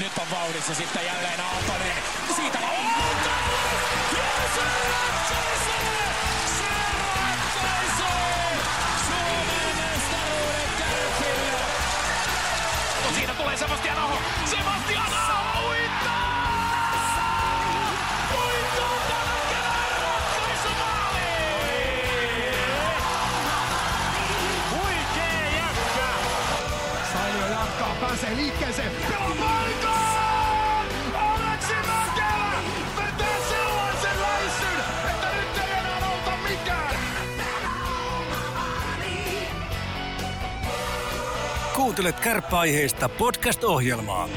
Nyt on vauhdissa sitten jälleen Aaltonen. Siitä! Siitä tulee Sebastian Aho. Sebastian Aho Kuuntelet kärppäaiheista podcast-ohjelmaa.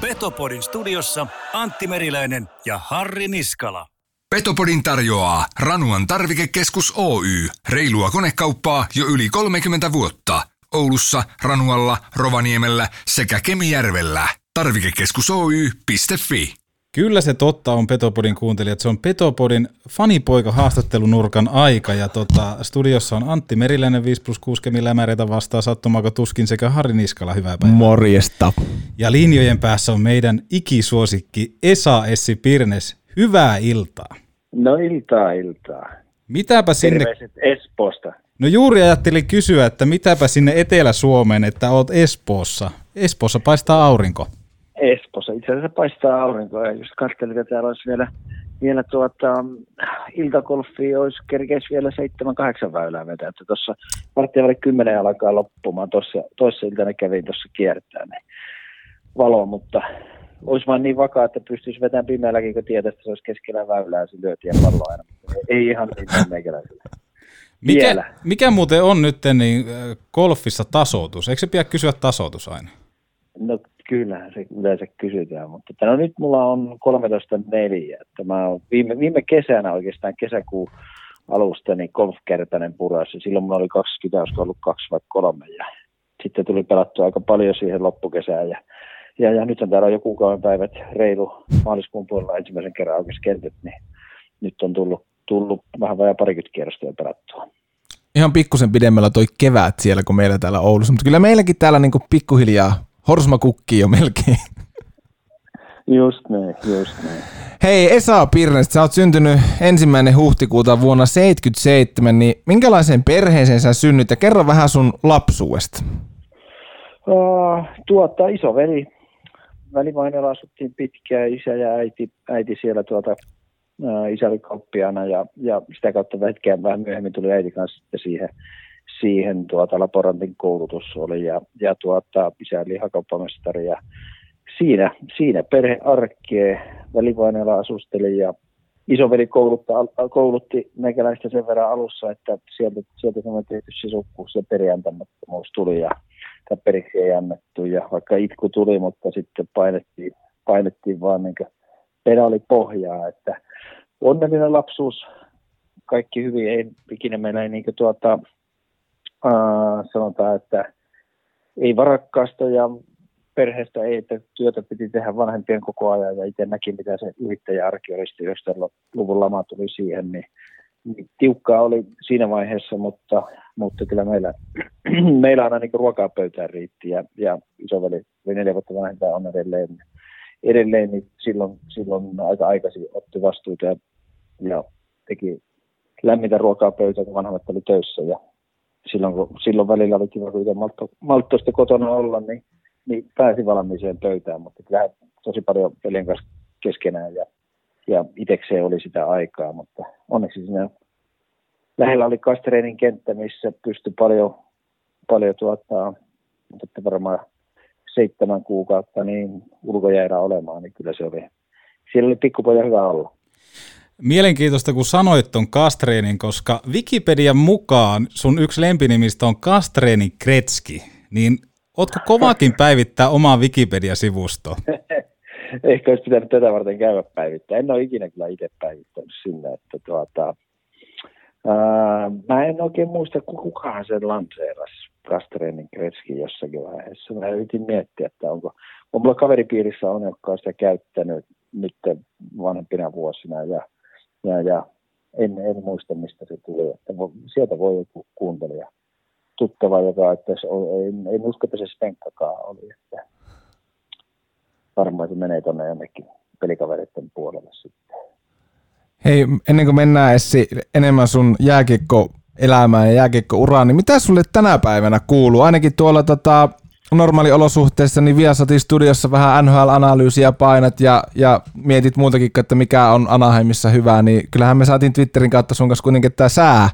Petopodin studiossa Antti Meriläinen ja Harri Niskala. Petopodin tarjoaa Ranuan tarvikekeskus Oy. Reilua konekauppaa jo yli 30 vuotta. Oulussa, Ranualla, Rovaniemellä sekä Kemijärvellä. Tarvikekeskus Oy.fi. Kyllä se totta on Petopodin kuuntelijat. Se on Petopodin fanipoika haastattelunurkan aika ja tota, studiossa on Antti Meriläinen 5 plus 6 Kemi Lämäreitä vastaa sattumaako tuskin sekä Harri Niskala. Hyvää päivää. Morjesta. Ja linjojen päässä on meidän ikisuosikki Esa Essi Pirnes. Hyvää iltaa. No iltaa, iltaa. Mitäpä sinne, Terveiset Espoosta. no juuri ajattelin kysyä, että mitäpä sinne Etelä-Suomeen, että oot Espoossa. Espoossa paistaa aurinko. Espoossa. Itse asiassa paistaa aurinko ja just katselin, että täällä olisi vielä, vielä tuota, iltakolfia olisi kerkeis vielä seitsemän, kahdeksan väylää vetää. Että tuossa varttia väli kymmenen alkaa loppumaan. Tossa, toissa iltana kävin tuossa kiertää niin valo, mutta olisi vaan niin vakaa, että pystyisi vetämään pimeälläkin, kun tietää, että se olisi keskellä väylää ja se lyötiin pallo aina. Ei ihan niin meikäläisellä. Mikä, Vielä. mikä muuten on nyt niin golfissa tasoitus? Eikö se pidä kysyä tasoitus aina? No kyllähän se yleensä kysytään, mutta että no nyt mulla on 13.4, että mä viime, viime kesänä oikeastaan kesäkuun alusta niin golfkertainen puras ja silloin mulla oli 20, olisiko ollut kaksi vai kolme ja sitten tuli pelattua aika paljon siihen loppukesään ja, ja, ja nyt on täällä jo kuukauden päivät reilu maaliskuun puolella ensimmäisen kerran aukesi kentät, niin nyt on tullut, tullut vähän vajaa parikymmentä kierrosta jo pelattua. Ihan pikkusen pidemmällä toi kevät siellä kuin meillä täällä Oulussa, mutta kyllä meilläkin täällä niinku pikkuhiljaa horsma kukkii jo melkein. Just näin, just näin. Hei Esa Pirnes, sä oot syntynyt ensimmäinen huhtikuuta vuonna 77, niin minkälaiseen perheeseen sä synnyt ja kerro vähän sun lapsuudesta. Uh, tuota, isoveli. Välimainella asuttiin pitkään, isä ja äiti, äiti siellä tuota, uh, isä oli kauppiaana ja, ja sitä kautta hetkeä vähän myöhemmin tuli äiti kanssa sitten siihen, siihen tuota, laborantin koulutus oli ja, ja tuota, isä oli lihakauppamestari ja siinä, siinä perhearkkeen välivainella asusteli ja isoveli koulutta, koulutti meikäläistä sen verran alussa, että sieltä, sieltä semmoinen tietty sisukkuus ja periantamattomuus tuli ja periksi ei annettu ja vaikka itku tuli, mutta sitten painettiin, painettiin vaan niin pedaali pohjaa, että onnellinen lapsuus, kaikki hyvin, ei ikinä meillä ei niin tuota, sanotaan, että ei varakkaasta ja perheestä ei, että työtä piti tehdä vanhempien koko ajan ja itse näki, mitä se yrittäjäarki oli sitten 90-luvun lama tuli siihen, niin, niin tiukkaa oli siinä vaiheessa, mutta, mutta kyllä meillä, meillä aina niin ruokaa pöytään riitti ja, ja isoveli oli neljä vuotta vanhempi on edelleen, edelleen niin silloin, silloin aika aikaisin otti vastuuta ja, ja teki lämmintä ruokaa pöytään, kun vanhemmat oli töissä ja silloin, kun, silloin välillä oli kiva, kun maltto, malttoista kotona olla, niin niin pääsi valmiiseen pöytään, mutta kyllä tosi paljon pelien kanssa keskenään ja, ja itsekseen oli sitä aikaa, mutta onneksi siinä lähellä oli Kastreenin kenttä, missä pystyi paljon, paljon tuottaa, mutta varmaan seitsemän kuukautta niin ulkojäärä olemaan, niin kyllä se oli, siellä oli pikkupoja hyvä olla. Mielenkiintoista, kun sanoit ton Kastreenin, koska Wikipedian mukaan sun yksi lempinimistä on Kastreenin Kretski, niin Ootko kovakin päivittää omaa Wikipedia-sivustoa? Ehkä olisi pitänyt tätä varten käydä päivittää. En ole ikinä kyllä itse päivittänyt sinne, että tuota, ää, mä en oikein muista, kukaan sen lanseerasi Kastreenin Kretski jossakin vaiheessa. Mä yritin miettiä, että onko, on mulla kaveripiirissä on, jotka on sitä käyttänyt nyt vanhempina vuosina ja, ja, ja en, en muista, mistä se tuli. Että sieltä voi joku kuuntelija tuttava, joka että se on, ei, ei usko, että se Spenkkakaan oli. Että varmaan se menee tuonne jonnekin pelikavereiden puolelle sitten. Hei, ennen kuin mennään Essi enemmän sun jääkiekko elämään ja jääkiekko-uraan, niin mitä sulle tänä päivänä kuuluu? Ainakin tuolla tota, normaaliolosuhteissa, niin Viasatin studiossa vähän NHL-analyysiä painat ja, ja mietit muutakin, että mikä on Anaheimissa hyvää, niin kyllähän me saatiin Twitterin kautta sun kanssa kuitenkin, että tämä sää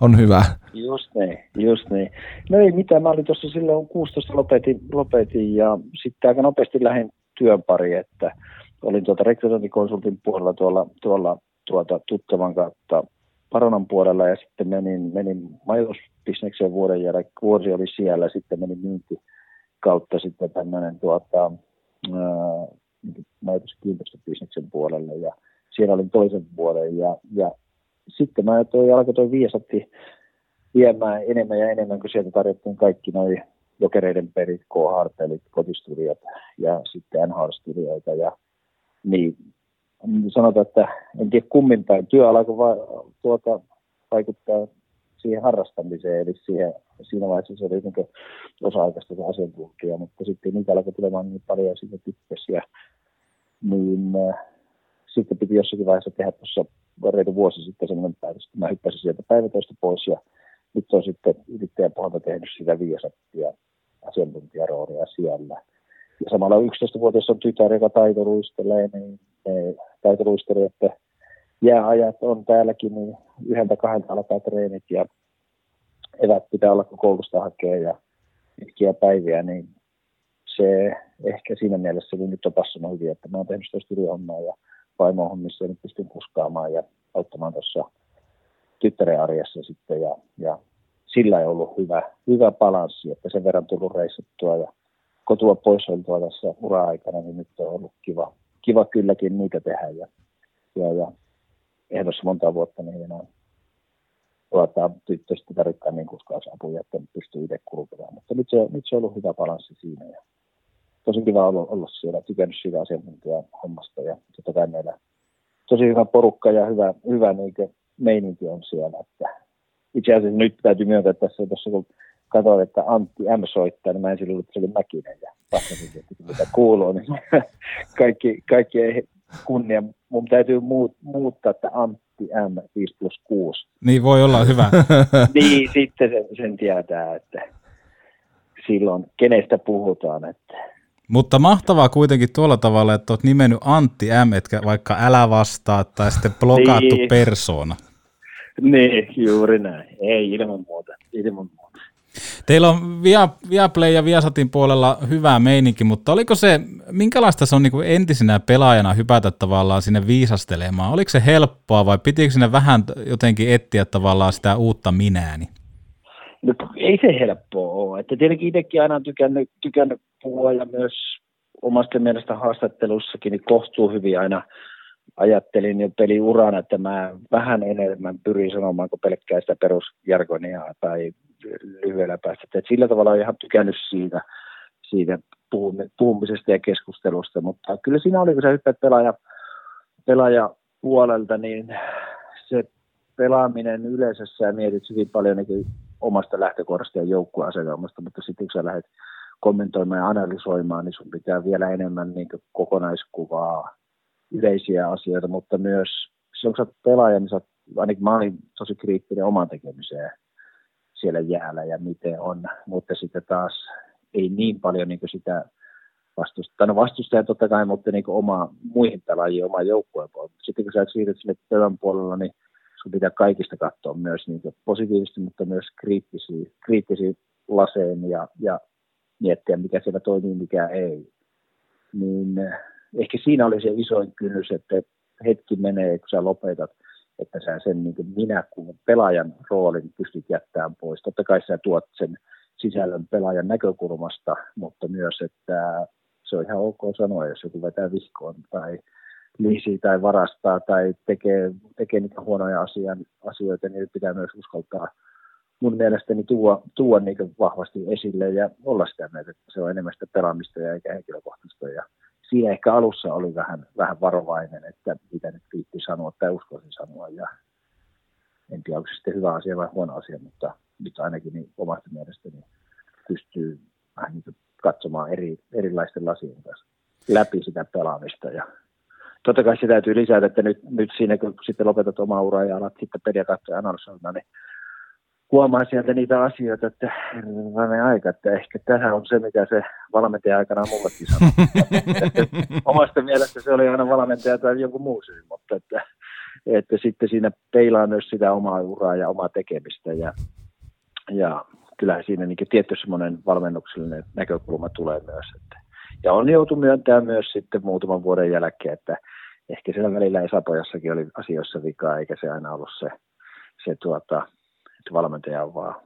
on hyvä. Just niin, just niin. No ei mitään, mä olin tuossa silloin 16 lopetin, lopetin ja sitten aika nopeasti lähdin työn pari, että olin tuota rekrytointikonsultin puolella tuolla, tuolla tuota, tuttavan kautta Paronan puolella ja sitten menin, menin majoitusbisneksen vuoden jälkeen, vuosi oli siellä, sitten menin myynti kautta sitten tämmöinen tuota, majoituskiinteistöbisneksen puolelle ja siellä olin toisen vuoden ja, ja sitten mä toi, alkoi toi viesatti viemään enemmän ja enemmän, kun sieltä tarjottiin kaikki noin jokereiden perit, k-hartelit, kotistudiot ja sitten NHL-studioita ja niin. Sanotaan, että en tiedä kummin päin. Työ alkoi va- tuota, vaikuttaa siihen harrastamiseen, eli siihen, siinä vaiheessa se oli niin osa-aikaista se asiantuntija, mutta sitten niitä alkoi tulemaan niin paljon tykkäsi ja niin äh, sitten piti jossakin vaiheessa tehdä tuossa reilu vuosi sitten sellainen päätös, että mä hyppäsin sieltä päivätöistä pois ja nyt on sitten yrittäjän pohjalta tehnyt sitä viisattia asiantuntijaroolia siellä. Ja samalla 11-vuotias on tytär, joka taitoluistelee, niin ne taitoluistelijoiden jääajat on täälläkin, niin yhdeltä kahdelta alkaa treenit ja evät pitää olla, kun koulusta hakee ja pitkiä päiviä, niin se ehkä siinä mielessä niin nyt on passannut hyvin, että mä oon tehnyt sitä ja vaimohommissa ja nyt pystyn kuskaamaan ja auttamaan tuossa tyttären arjessa sitten ja, ja sillä ei ollut hyvä, hyvä balanssi, että sen verran tullut reissattua ja kotua pois oltua tässä ura-aikana, niin nyt on ollut kiva, kiva kylläkin niitä tehdä ja, ja, ja ehdossa monta vuotta niin enää tuota, tyttöstä tarvittaa niin kuskausapuja, että pystyy itse kulkemaan. Mutta nyt se, nyt se on ollut hyvä balanssi siinä ja tosi kiva olla, olla siellä, tykännyt siitä asiantuntijan hommasta ja totta kai meillä tosi hyvä porukka ja hyvä, hyvä niin meininki on siellä. Että itse asiassa nyt täytyy myöntää tässä, tuossa kun katsoin, että Antti M soittaa, niin mä ensin luulin, että se oli Mäkinen ja vastasin, että mitä kuuluu, niin kaikki, kaikki ei kunnia. Mun täytyy muut, muuttaa, että Antti M 5 plus 6. Niin voi olla hyvä. niin, sitten sen, sen tietää, että silloin kenestä puhutaan. Että. Mutta mahtavaa kuitenkin tuolla tavalla, että olet nimennyt Antti M, etkä vaikka älä vastaa tai sitten blokattu niin. persoona. Niin, juuri näin. Ei ilman muuta. Ilman muuta. Teillä on Via, Viaplay ja Viasatin puolella hyvä meininki, mutta oliko se, minkälaista se on niin kuin entisenä pelaajana hypätä tavallaan sinne viisastelemaan? Oliko se helppoa vai pitikö sinne vähän jotenkin etsiä tavallaan sitä uutta minääni? No, ei se helppoa ole. Että tietenkin itsekin aina tykännyt, tykännyt puhua ja myös omasta mielestä haastattelussakin niin kohtuu hyvin aina ajattelin jo peliurana, että mä vähän enemmän pyrin sanomaan kuin pelkkää sitä perusjargonia tai lyhyellä päästä. Et sillä tavalla olen ihan tykännyt siitä, siitä puhumisesta ja keskustelusta, mutta kyllä siinä oli, kun sä hyppäät pelaaja, pelaaja puolelta, niin se pelaaminen yleisössä ja mietit hyvin paljon niin omasta lähtökohdasta ja joukkueasetelmasta, mutta sitten kun sä lähdet kommentoimaan ja analysoimaan, niin sun pitää vielä enemmän niin kokonaiskuvaa, yleisiä asioita, mutta myös silloin kun sä oot pelaaja, niin sä oot, ainakin mä olin tosi kriittinen oman tekemiseen siellä jäällä ja miten on, mutta sitten taas ei niin paljon niin sitä vastusta, no vastustaja totta kai, mutta niin oma, muihin pelaajiin, oma joukkueen puolella. Sitten kun sä siirryt sille työn puolella, niin sun pitää kaikista katsoa myös niin positiivisesti, mutta myös kriittisiä, kriittisiä laseen ja, ja miettiä, mikä siellä toimii, mikä ei. Niin eh, ehkä siinä oli se isoin kynnys, että hetki menee, kun sä lopetat – että sä sen niin kuin minä kuin pelaajan roolin pystyt jättämään pois. Totta kai sä tuot sen sisällön pelaajan näkökulmasta, mutta myös, että se on ihan ok sanoa, jos joku vetää vihkoon tai liisi tai varastaa tai tekee, tekee niitä huonoja asian, asioita, niin pitää myös uskaltaa mun mielestäni tuua, tuua niin vahvasti esille ja olla sitä mieltä, että se on enemmän sitä pelaamista ja eikä henkilökohtaista. Ja siinä ehkä alussa oli vähän, vähän varovainen, että mitä nyt viitti sanoa tai uskoisin sanoa. Ja en tiedä, onko se sitten hyvä asia vai huono asia, mutta nyt ainakin niin omasta mielestäni pystyy vähän niin katsomaan eri, erilaisten lasien kanssa läpi sitä pelaamista. Ja totta kai se täytyy lisätä, että nyt, nyt siinä kun sitten lopetat omaa uraa ja alat sitten peliä katsoa analysoida, niin huomaa sieltä niitä asioita, että herranen aika, että ehkä tähän on se, mitä se valmentaja aikana mullekin sanoi. Omasta mielestä se oli aina valmentaja tai joku muu syy, mutta että, että sitten siinä peilaa myös sitä omaa uraa ja omaa tekemistä ja, ja kyllähän siinä niin tietty semmoinen valmennuksellinen näkökulma tulee myös. Että, ja on joutu myöntämään myös sitten muutaman vuoden jälkeen, että ehkä siellä välillä Esapojassakin oli asioissa vikaa, eikä se aina ollut se, se tuota, että valmentaja on vaan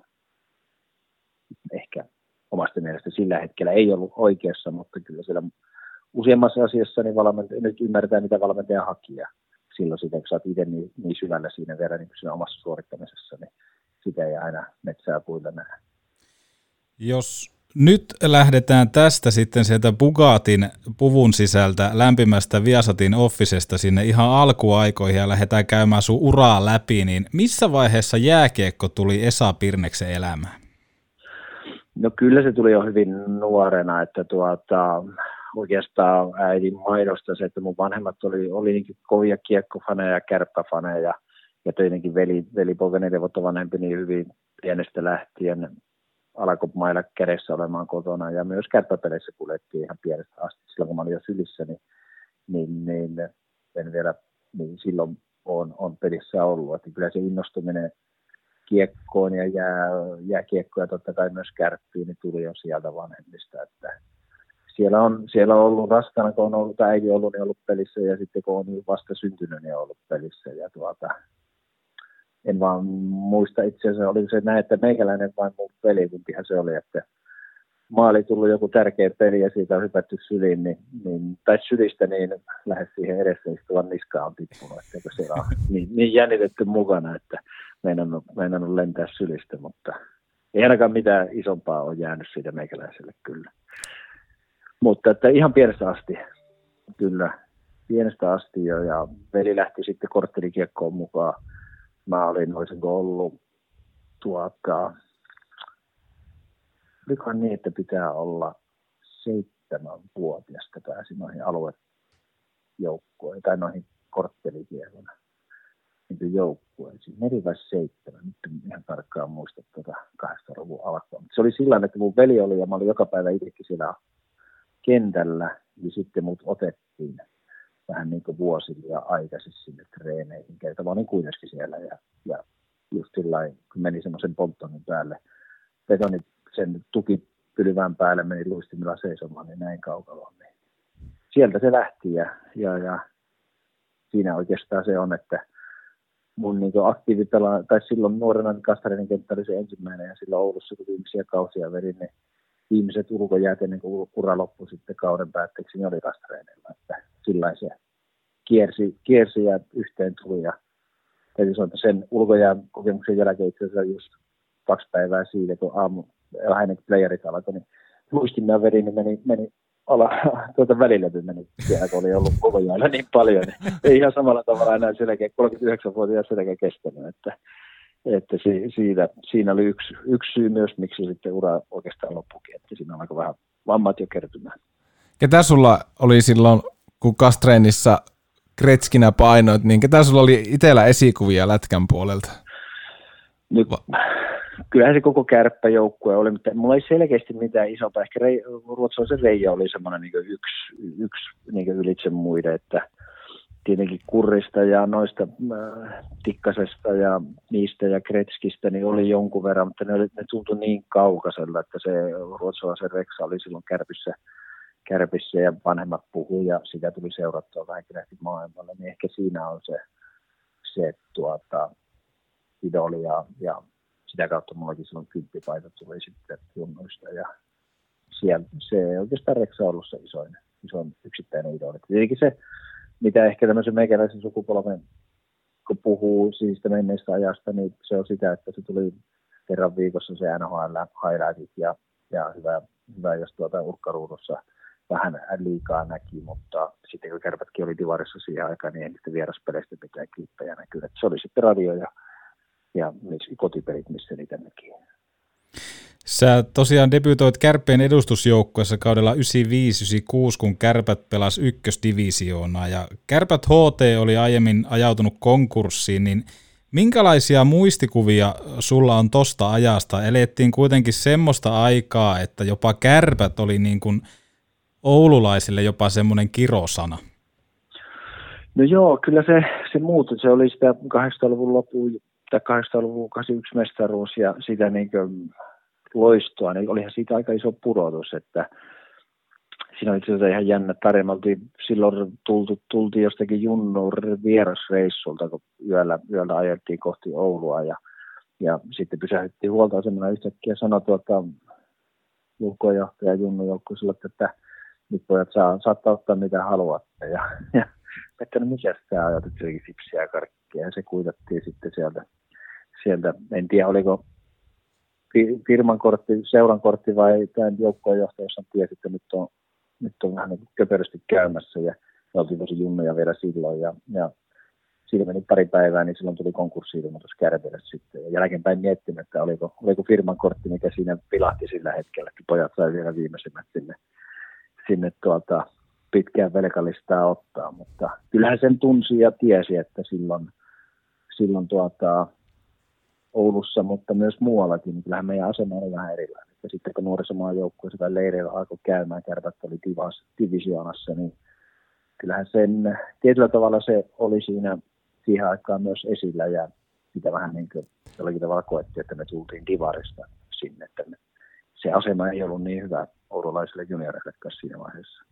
ehkä omasta mielestä sillä hetkellä ei ollut oikeassa, mutta kyllä siellä useammassa asiassa niin valmentaja, nyt ymmärtää, mitä valmentaja haki ja silloin sitä, kun sä oot itse niin, niin syvällä siinä verran niin siinä omassa suorittamisessa, niin sitä ei aina metsää puilla nähdä. Jos nyt lähdetään tästä sitten sieltä Bugatin puvun sisältä lämpimästä Viasatin Officesta sinne ihan alkuaikoihin ja lähdetään käymään sun uraa läpi, niin missä vaiheessa jääkiekko tuli Esa Pirneksen elämään? No kyllä se tuli jo hyvin nuorena, että tuota, oikeastaan äidin maidosta se, että mun vanhemmat oli, oli niin kovia kiekkofaneja ja kärppäfaneja ja tietenkin veli, veli poika neljä vuotta vanhempi niin hyvin pienestä lähtien alkoi mailla kädessä olemaan kotona ja myös kärppäpeleissä kuljettiin ihan pienestä asti. Silloin kun mä olin jo sylissä, niin, niin, niin en vielä, niin silloin on, on pelissä ollut. Että kyllä se innostuminen kiekkoon ja jää, jääkiekkoja totta kai myös kärppiin, niin tuli jo sieltä vanhemmista. Että siellä on, siellä on ollut raskana, kun on ollut äiti ollut, niin ollut pelissä ja sitten kun on vasta syntynyt, niin on ollut pelissä. Ja tuota, en vaan muista itse asiassa, oliko se näin, että meikäläinen vain mun peli, kumpihan se oli, että maali tullut joku tärkeä peli ja siitä on hypätty syliin, niin, niin, tai sylistä, niin lähes siihen edessä istuvan niskaan on tippunut, että se on niin, niin jännitetty mukana, että meinannut, meinannut lentää sylistä, mutta ei ainakaan mitään isompaa ole jäänyt siitä meikäläiselle kyllä. Mutta että ihan pienestä asti, kyllä, pienestä asti jo, ja veli lähti sitten korttelikiekkoon mukaan mä olin, olisinko ollut tuota, olikohan niin, että pitää olla seitsemän vuotiasta pääsi noihin aluejoukkoihin tai noihin korttelikielona niin joukkueisiin. Neljä vai seitsemän, nyt en ihan tarkkaan muista tuota kahdesta luvun alkua. se oli sillä että mun veli oli ja mä olin joka päivä itsekin siellä kentällä, niin sitten mut otettiin vähän niin kuin vuosilla aikaisin sinne treeneihin. Kerta mä olin kuitenkin siellä ja, ja just sillä kun meni semmoisen polttonin päälle, betoni sen tukipylvään päälle meni luistimilla seisomaan, niin näin kaukalla. Niin sieltä se lähti ja, ja, ja siinä oikeastaan se on, että mun niin aktiivipela, tai silloin nuorena niin Kastarinen kenttä oli se ensimmäinen ja silloin Oulussa, kun viimeisiä kausia vedin, niin viimeiset ulkojäät ennen kuin ura loppui sitten kauden päätteeksi, niin oli Kastareenilla. Että sillä se kiersi, kiersi ja yhteen tuli. Ja täytyy sanoa, että sen ulkojään kokemuksen jälkeen itse asiassa just kaksi päivää siitä, kun aamu hänen playerit alkoi, niin luistimia vedin, niin meni, meni ala, tuota välillä meni siellä, kun oli ollut ulkojäällä niin paljon. Niin ei ihan samalla tavalla enää selkeä, 39-vuotias selkeä kestänyt, että, että si, siitä, siinä oli yksi, yksi syy myös, miksi sitten ura oikeastaan loppukin, että siinä aika vähän vammat jo kertymään. Ketä sulla oli silloin, kun Kastreenissa Kretskinä painoit, niin ketä sulla oli itsellä esikuvia Lätkän puolelta? Nyt, kyllähän se koko kärppäjoukkue oli, mutta mulla ei selkeästi mitään isompaa. Ehkä rei, ruotsalaisen Reija oli semmoinen niin yksi, yksi niin ylitse muiden, että tietenkin kurrista ja noista äh, tikkasesta ja niistä ja kretskistä niin oli jonkun verran, mutta ne, ne tuntui niin kaukaiselta, että se ruotsalaisen Reksa oli silloin kärpissä – kärpissä ja vanhemmat puhui ja sitä tuli seurattua vähän maailmalle, niin ehkä siinä on se, se tuota, idoli ja, ja sitä kautta mullakin silloin kymppipaita tuli sitten junnuista ja siellä, se oikeastaan Reksa on ollut se isoin, isoin yksittäinen idoli. Tietenkin se, mitä ehkä tämmöisen meikäläisen sukupolven, kun puhuu siitä menneestä ajasta, niin se on sitä, että se tuli kerran viikossa se NHL highlightit ja, ja hyvä, hyvä, jos tuota urkkaruudussa – vähän liikaa näki, mutta sitten kun kärpätkin oli divarissa siihen aikaan, niin ei niistä vieraspeleistä mitään klippejä näkyy. se oli sitten radio ja ja kotipelit, missä niitä näki. Sä tosiaan debytoit Kärppien edustusjoukkueessa kaudella 95-96, kun Kärpät pelas ykkösdivisioonaa. Ja Kärpät HT oli aiemmin ajautunut konkurssiin, niin minkälaisia muistikuvia sulla on tosta ajasta? Elettiin kuitenkin semmoista aikaa, että jopa Kärpät oli niin kuin oululaisille jopa semmoinen kirosana. No joo, kyllä se, se muuttui. Se oli sitä 800-luvun lopun tai 800-luvun 81 mestaruus ja sitä niin kuin loistoa, niin olihan siitä aika iso pudotus, että siinä oli tietysti ihan jännä tarina. Silloin tultu, tultiin jostakin Junnu vierasreissulta, kun yöllä, yöllä ajettiin kohti Oulua ja, ja sitten pysähdyttiin huoltoasemalla yhtäkkiä sanoi tuota, ulkojohtaja Junnu Joukko sillä, että nyt pojat saa, saattaa ottaa mitä haluatte. Ja, ja että no mikä tämä ajat, että sipsiä ja karkkia ja se kuitattiin sitten sieltä, sieltä. En tiedä oliko firman kortti, seuran kortti vai tämän joukkojen johtajassa tiesi, että nyt on, nyt on vähän niin köperösti käymässä ja me oltiin tosi junnoja vielä silloin ja, ja siitä meni pari päivää, niin silloin tuli konkurssiilmoitus Kärpille sitten. Ja jälkeenpäin miettinyt, että oliko, oliko firman kortti, mikä siinä pilahti sillä hetkellä, että pojat sai vielä viimeisimmät sinne, sinne tuota, pitkään velkalistaa ottaa. Mutta kyllähän sen tunsi ja tiesi, että silloin, silloin tuota, Oulussa, mutta myös muuallakin, niin kyllähän meidän asema oli vähän erilainen. Ja sitten kun nuorisomaan joukkueessa tai leireillä alkoi käymään, kärpät oli divas, divisioonassa, niin kyllähän sen tietyllä tavalla se oli siinä siihen aikaan myös esillä ja sitä vähän niin kuin jollakin tavalla koettiin, että me tultiin divarista sinne, me, se asema ei ollut niin hyvä oululaisille junioreille siinä vaiheessa.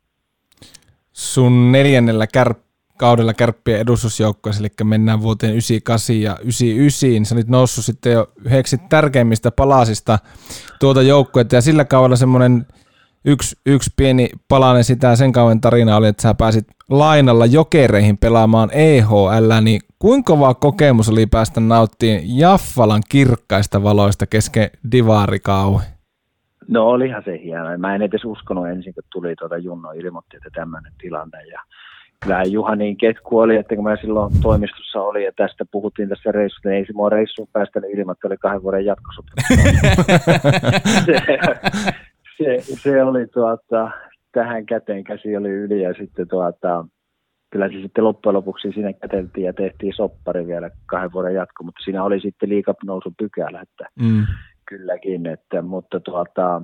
Sun neljännellä kärp kaudella kärppien edustusjoukkoissa, eli mennään vuoteen 98 ja 99. Sä olit noussut sitten jo yhdeksi tärkeimmistä palasista tuota joukkuetta, ja sillä kaudella semmoinen yksi, yksi pieni palanen sitä sen kauden tarina oli, että sä pääsit lainalla jokereihin pelaamaan EHL, niin kuinka kova kokemus oli päästä nauttimaan Jaffalan kirkkaista valoista kesken divaarikauhi? No olihan se hieno. Mä en edes uskonut ensin, kun tuli tuota Junno ilmoitti, että tämmöinen tilanne. Ja kyllähän Juha niin ketku oli, että kun mä silloin toimistossa oli ja tästä puhuttiin tässä reissusta, niin ei se mua reissuun päästänyt ilman, että oli kahden vuoden jatkosopimus. se, se, se, oli tuota, tähän käteen käsi oli yli ja sitten tuota, kyllä se sitten loppujen lopuksi siinä käteltiin ja tehtiin soppari vielä kahden vuoden jatko, mutta siinä oli sitten liikapnousun pykälä, että mm. Kylläkin, että, mutta tuota,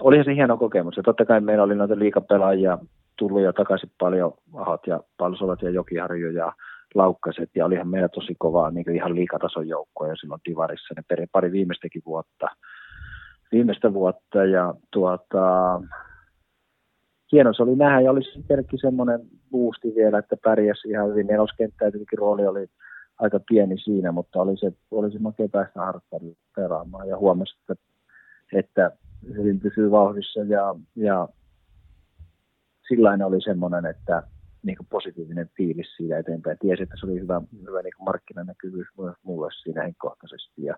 olihan se hieno kokemus ja totta kai meillä oli noita liikapelaajia tullut jo takaisin paljon Ahat ja Palsolat ja Jokiharju ja Laukkaset ja olihan meillä tosi kovaa niin ihan liikatason joukkoja silloin Divarissa ne peri, pari viimeistäkin vuotta, viimeistä vuotta ja tuota, hieno se oli nähdä ja oli semmoinen boosti vielä, että pärjäsi ihan hyvin. Neloskenttä ja rooli oli aika pieni siinä, mutta oli se, oli se makea päästä harjoittelemaan pelaamaan ja huomasi, että, että hyvin pysyy vauhdissa ja, ja sillä oli semmoinen, että niin kuin positiivinen fiilis siitä eteenpäin. Tiesi, että se oli hyvä, hyvä niin markkinanäkyvyys myös mulle siinä henkkohtaisesti. Ja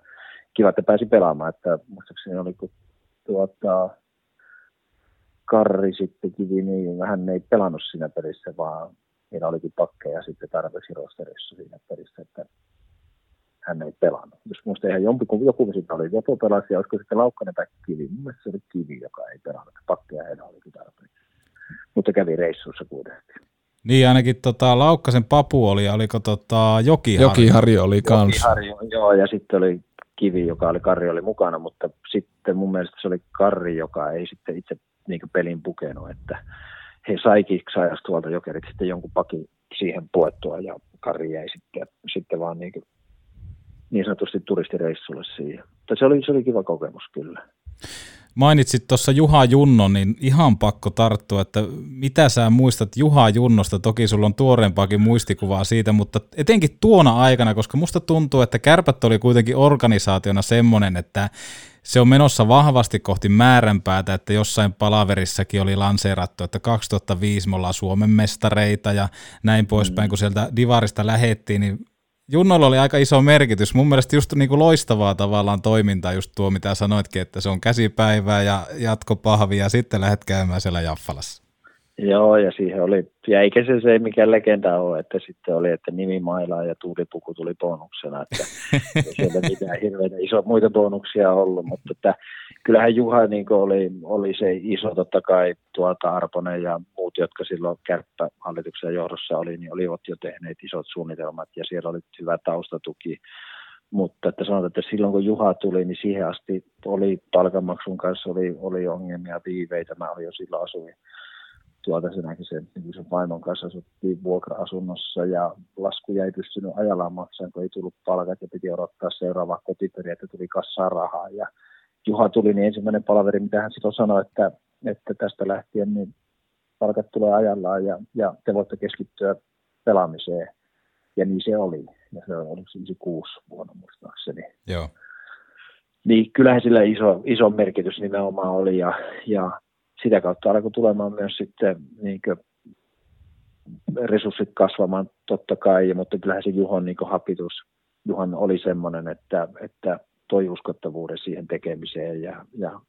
kiva, että pääsi pelaamaan. Että muistaakseni oli, kun tuota, Karri sitten kivi, niin hän ei pelannut siinä pelissä, vaan siinä olikin pakkeja sitten tarpeeksi rosterissa siinä pelissä, että hän ei pelannut. Jos muista ihan jompi, kun joku siitä oli, joku pelasi, ja olisiko sitten Laukkanen tai Kivi. Mun mielestä se oli Kivi, joka ei pelannut. Pakkeja heillä olikin tarpeeksi mutta kävi reissussa kuitenkin. Niin, ainakin tota, Laukkasen papu oli, oliko tota, Jokiharju? Jokiharju oli kans. Jokiharju, joo, ja sitten oli Kivi, joka oli Karri oli mukana, mutta sitten mun mielestä se oli Karri, joka ei sitten itse niin pelin pukenut, että he sai kiksaajas tuolta jokerit sitten jonkun pakin siihen puettua ja Karri jäi sitten, sitten vaan niin, niin sanotusti turistireissulle siihen. Mutta se oli, se oli kiva kokemus kyllä mainitsit tuossa Juha Junno, niin ihan pakko tarttua, että mitä sä muistat Juha Junnosta, toki sulla on tuoreempaakin muistikuvaa siitä, mutta etenkin tuona aikana, koska musta tuntuu, että Kärpät oli kuitenkin organisaationa semmoinen, että se on menossa vahvasti kohti määränpäätä, että jossain palaverissakin oli lanseerattu, että 2005 me ollaan Suomen mestareita ja näin poispäin, mm. kun sieltä Divarista lähettiin, niin Junnolla oli aika iso merkitys. Mun mielestä just niin kuin loistavaa tavallaan toimintaa just tuo, mitä sanoitkin, että se on käsipäivää ja jatkopahvi ja sitten lähdet käymään siellä Jaffalassa. Joo, ja siihen oli, ja eikä se se mikään legenda ole, että sitten oli, että nimi mailaa ja tuulipuku tuli bonuksena, että ei sieltä mitään hirveitä iso muita bonuksia ollut, mutta että kyllähän Juha niin oli, oli, se iso totta kai tuota Arponen ja muut, jotka silloin kärppä hallituksen johdossa oli, niin olivat jo tehneet isot suunnitelmat ja siellä oli hyvä taustatuki. Mutta että sanotaan, että silloin kun Juha tuli, niin siihen asti oli palkanmaksun kanssa oli, oli ongelmia, viiveitä. Mä olin jo silloin asuin tuota se näki sen, niin sen vaimon kanssa asuttiin vuokra-asunnossa ja laskuja ei pystynyt ajallaan maksamaan, kun ei tullut palkat ja piti odottaa seuraavaa kotiperiä, että tuli kassaan rahaa. Ja Juha tuli, niin ensimmäinen palaveri, mitä hän silloin sanoi, että, että tästä lähtien niin palkat tulee ajallaan ja, ja te voitte keskittyä pelaamiseen. Ja niin se oli. Ja se oli siis kuusi vuonna muistaakseni. Joo. Niin kyllähän sillä iso, iso merkitys nimenomaan oli ja, ja sitä kautta alkoi tulemaan myös sitten niin kuin, resurssit kasvamaan totta kai, mutta kyllähän se Juhon niin hapitus, Juhan oli semmoinen, että, että toi uskottavuuden siihen tekemiseen ja, ja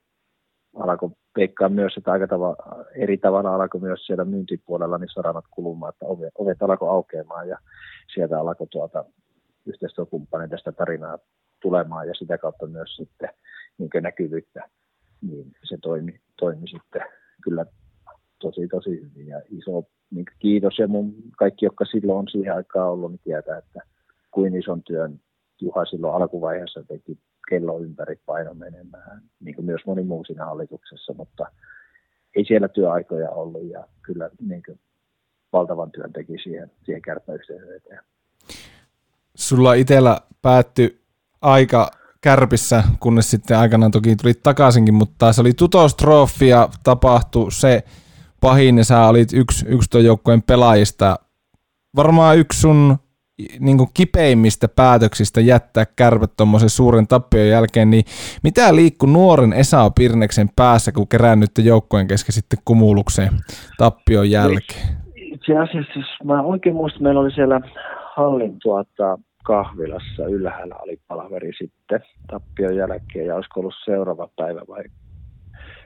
alkoi veikkaa myös, että aika tava, eri tavalla alkoi myös siellä myyntipuolella niin saranat kulumaan, että ovet, ovet alkoi aukeamaan ja sieltä alkoi tuota yhteistyökumppanin tästä tarinaa tulemaan ja sitä kautta myös sitten niin näkyvyyttä, niin se toimi, toimi sitten kyllä tosi tosi hyvin. Ja iso niin kiitos. Ja mun kaikki, jotka silloin on siihen aikaan ollut, niin tietää, että kuin ison työn Juha silloin alkuvaiheessa teki kello ympäri paino menemään, niin kuin myös moni muu siinä hallituksessa, mutta ei siellä työaikoja ollut ja kyllä niin kuin valtavan työn teki siihen, siihen kärppäyhteisöön eteen. Sulla itsellä päättyi aika kärpissä, kunnes sitten aikanaan toki tuli takaisinkin, mutta se oli tutostrofi ja tapahtui se pahin ja sä olit yksi, yksi tuon joukkueen pelaajista. Varmaan yksi sun niin kuin kipeimmistä päätöksistä jättää kärpät tuommoisen suuren tappion jälkeen, niin mitä liikkui nuoren Esa Pirneksen päässä, kun kerännytte joukkojen kesken sitten kumulukseen tappion jälkeen? Itse asiassa, jos mä oikein muistan, meillä oli siellä hallin tuota, kahvilassa. Ylhäällä oli palaveri sitten tappion jälkeen. Ja olisiko ollut seuraava päivä vai?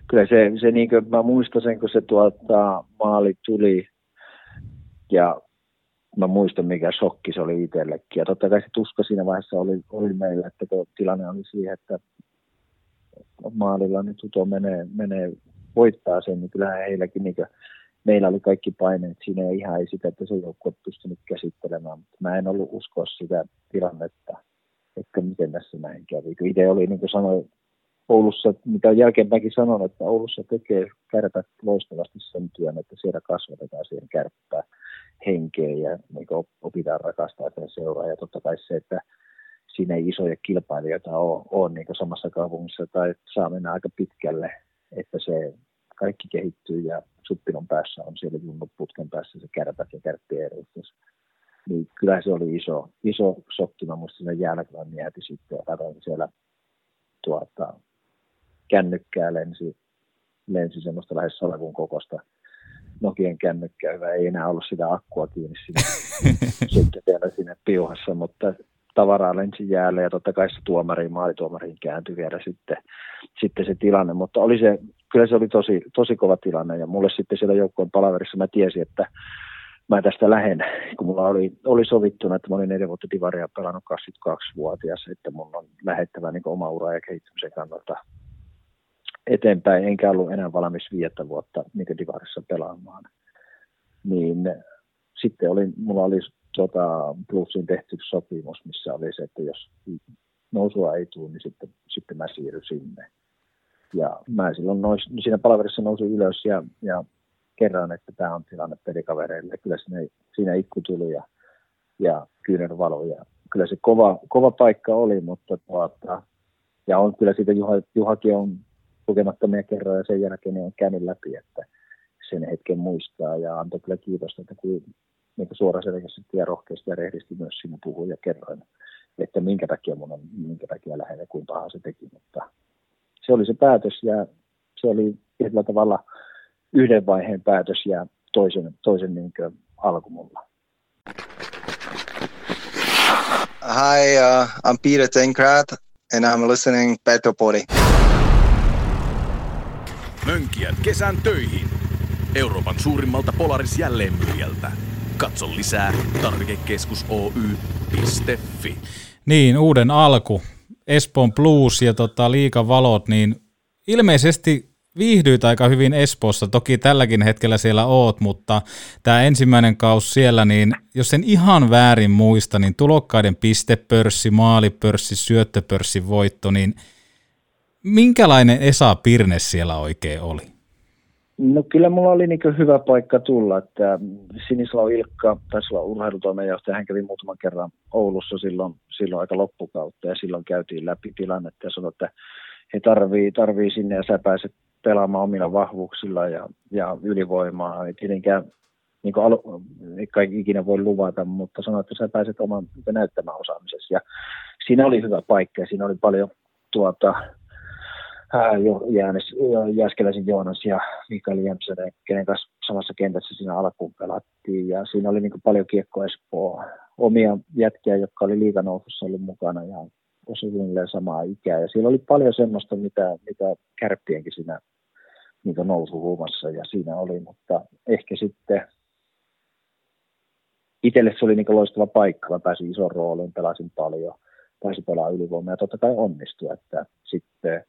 Kyllä se, se niin kuin, mä muistan sen, kun se tuota, maali tuli. Ja mä muistan mikä shokki se oli itsellekin. Ja totta kai se tuska siinä vaiheessa oli, oli meillä, että tilanne oli siihen, että maalilla nyt tuto menee, menee voittaa sen, niin kyllähän heilläkin niin meillä oli kaikki paineet siinä ja ihan ei sitä, että se joukkue pystynyt käsittelemään, mutta mä en ollut uskoa sitä tilannetta, että miten tässä näin kävi. Itse oli, niin kuin sanoin, Oulussa, mitä jälkeenpäinkin sanon, että Oulussa tekee kärpät loistavasti sen työn, että siellä kasvatetaan siihen kärppää henkeä ja niin opitaan rakastaa sen seuraa. Ja totta kai se, että siinä ei isoja kilpailijoita ole, ole niin samassa kaupungissa tai saa mennä aika pitkälle, että se kaikki kehittyy ja suppinon päässä on siellä junnut putken päässä se kärpät ja kärppien edustus. Niin kyllä se oli iso, iso shokki. Mä muistin sen jälkeen mietin sitten ja katsoin siellä tuota, kännykkää lensi, lensi semmoista lähes salakun kokosta Nokian kännykkää, hyvä, ei enää ollut sitä akkua kiinni siinä, sitten vielä siinä piuhassa, mutta tavaraa lensi jäälle ja totta kai se tuomariin, maalituomariin kääntyi vielä sitten, sitten se tilanne, mutta oli se, kyllä se oli tosi, tosi kova tilanne ja mulle sitten siellä joukkojen palaverissa mä tiesin, että mä tästä lähden, kun mulla oli, oli sovittuna, että mä olin neljä vuotta divaria pelannut 22-vuotias, että mun on lähettävä niin oma ura ja kehittymisen kannalta eteenpäin, enkä ollut enää valmis viettä vuotta niin divarissa pelaamaan. Niin sitten oli, mulla oli tota, Bluesin tehty sopimus, missä oli se, että jos nousua ei tule, niin sitten, sitten mä siirryn sinne. Ja mä silloin nois, siinä palaverissa nousin ylös ja, ja kerran, että tämä on tilanne pelikavereille. Kyllä siinä, siinä ikku tuli ja, ja kyynel valo. Ja kyllä se kova, kova paikka oli, mutta tuota, ja on kyllä siitä Juha, Juhakin on lukemattomia kerroja sen jälkeen on käynyt läpi, että sen hetken muistaa ja antoi kyllä kiitosta, että kuin, niin suoraselkäisesti ja rohkeasti ja rehdisti myös sinne puhui ja kerroin, että minkä takia mun on, minkä takia lähden ja kuinka pahaa se teki, mutta se oli se päätös ja se oli tietyllä tavalla yhden vaiheen päätös ja toisen, toisen niin alku mulla. Hi, uh, I'm Peter Tenkrat and I'm listening Petropoli. Mönkijät kesän töihin. Euroopan suurimmalta Polaris jälleenmyyjältä. Katso lisää tarvikekeskus Oy.fi. Niin, uuden alku. Espoon Blues ja tota, Liikan valot, niin ilmeisesti viihdyit aika hyvin Espoossa. Toki tälläkin hetkellä siellä oot, mutta tämä ensimmäinen kaus siellä, niin jos en ihan väärin muista, niin tulokkaiden pistepörssi, maalipörssi, syöttöpörssi voitto, niin minkälainen Esa Pirne siellä oikein oli? No kyllä mulla oli niin hyvä paikka tulla, että Sinisalo Ilkka, taisi olla urheilutoimenjohtaja, hän kävi muutaman kerran Oulussa silloin, silloin aika loppukautta ja silloin käytiin läpi tilannetta ja sanoi, että he tarvii, tarvii sinne ja sä pääset pelaamaan omilla vahvuuksilla ja, ja ylivoimaa. Ei tietenkään niin kuin alu, kaikki ikinä voi luvata, mutta sanoi, että sä pääset oman näyttämään osaamisessa. Ja siinä oli hyvä paikka ja siinä oli paljon tuota, Jääskeläisen Joonas ja Mikael Jämsänen, kenen kanssa samassa kentässä siinä alkuun pelattiin. Ja siinä oli niin paljon kiekko Espoo, omia jätkiä, jotka oli liiganousussa ollut mukana ja suunnilleen samaa ikää. Ja siellä oli paljon semmoista, mitä, mitä kärppienkin siinä niin nousuhuumassa ja siinä oli, mutta ehkä sitten itselle se oli niin loistava paikka, mä pääsin ison rooliin, pelasin paljon, pääsin pelaa ylivoimaa ja totta kai onnistui, että sitten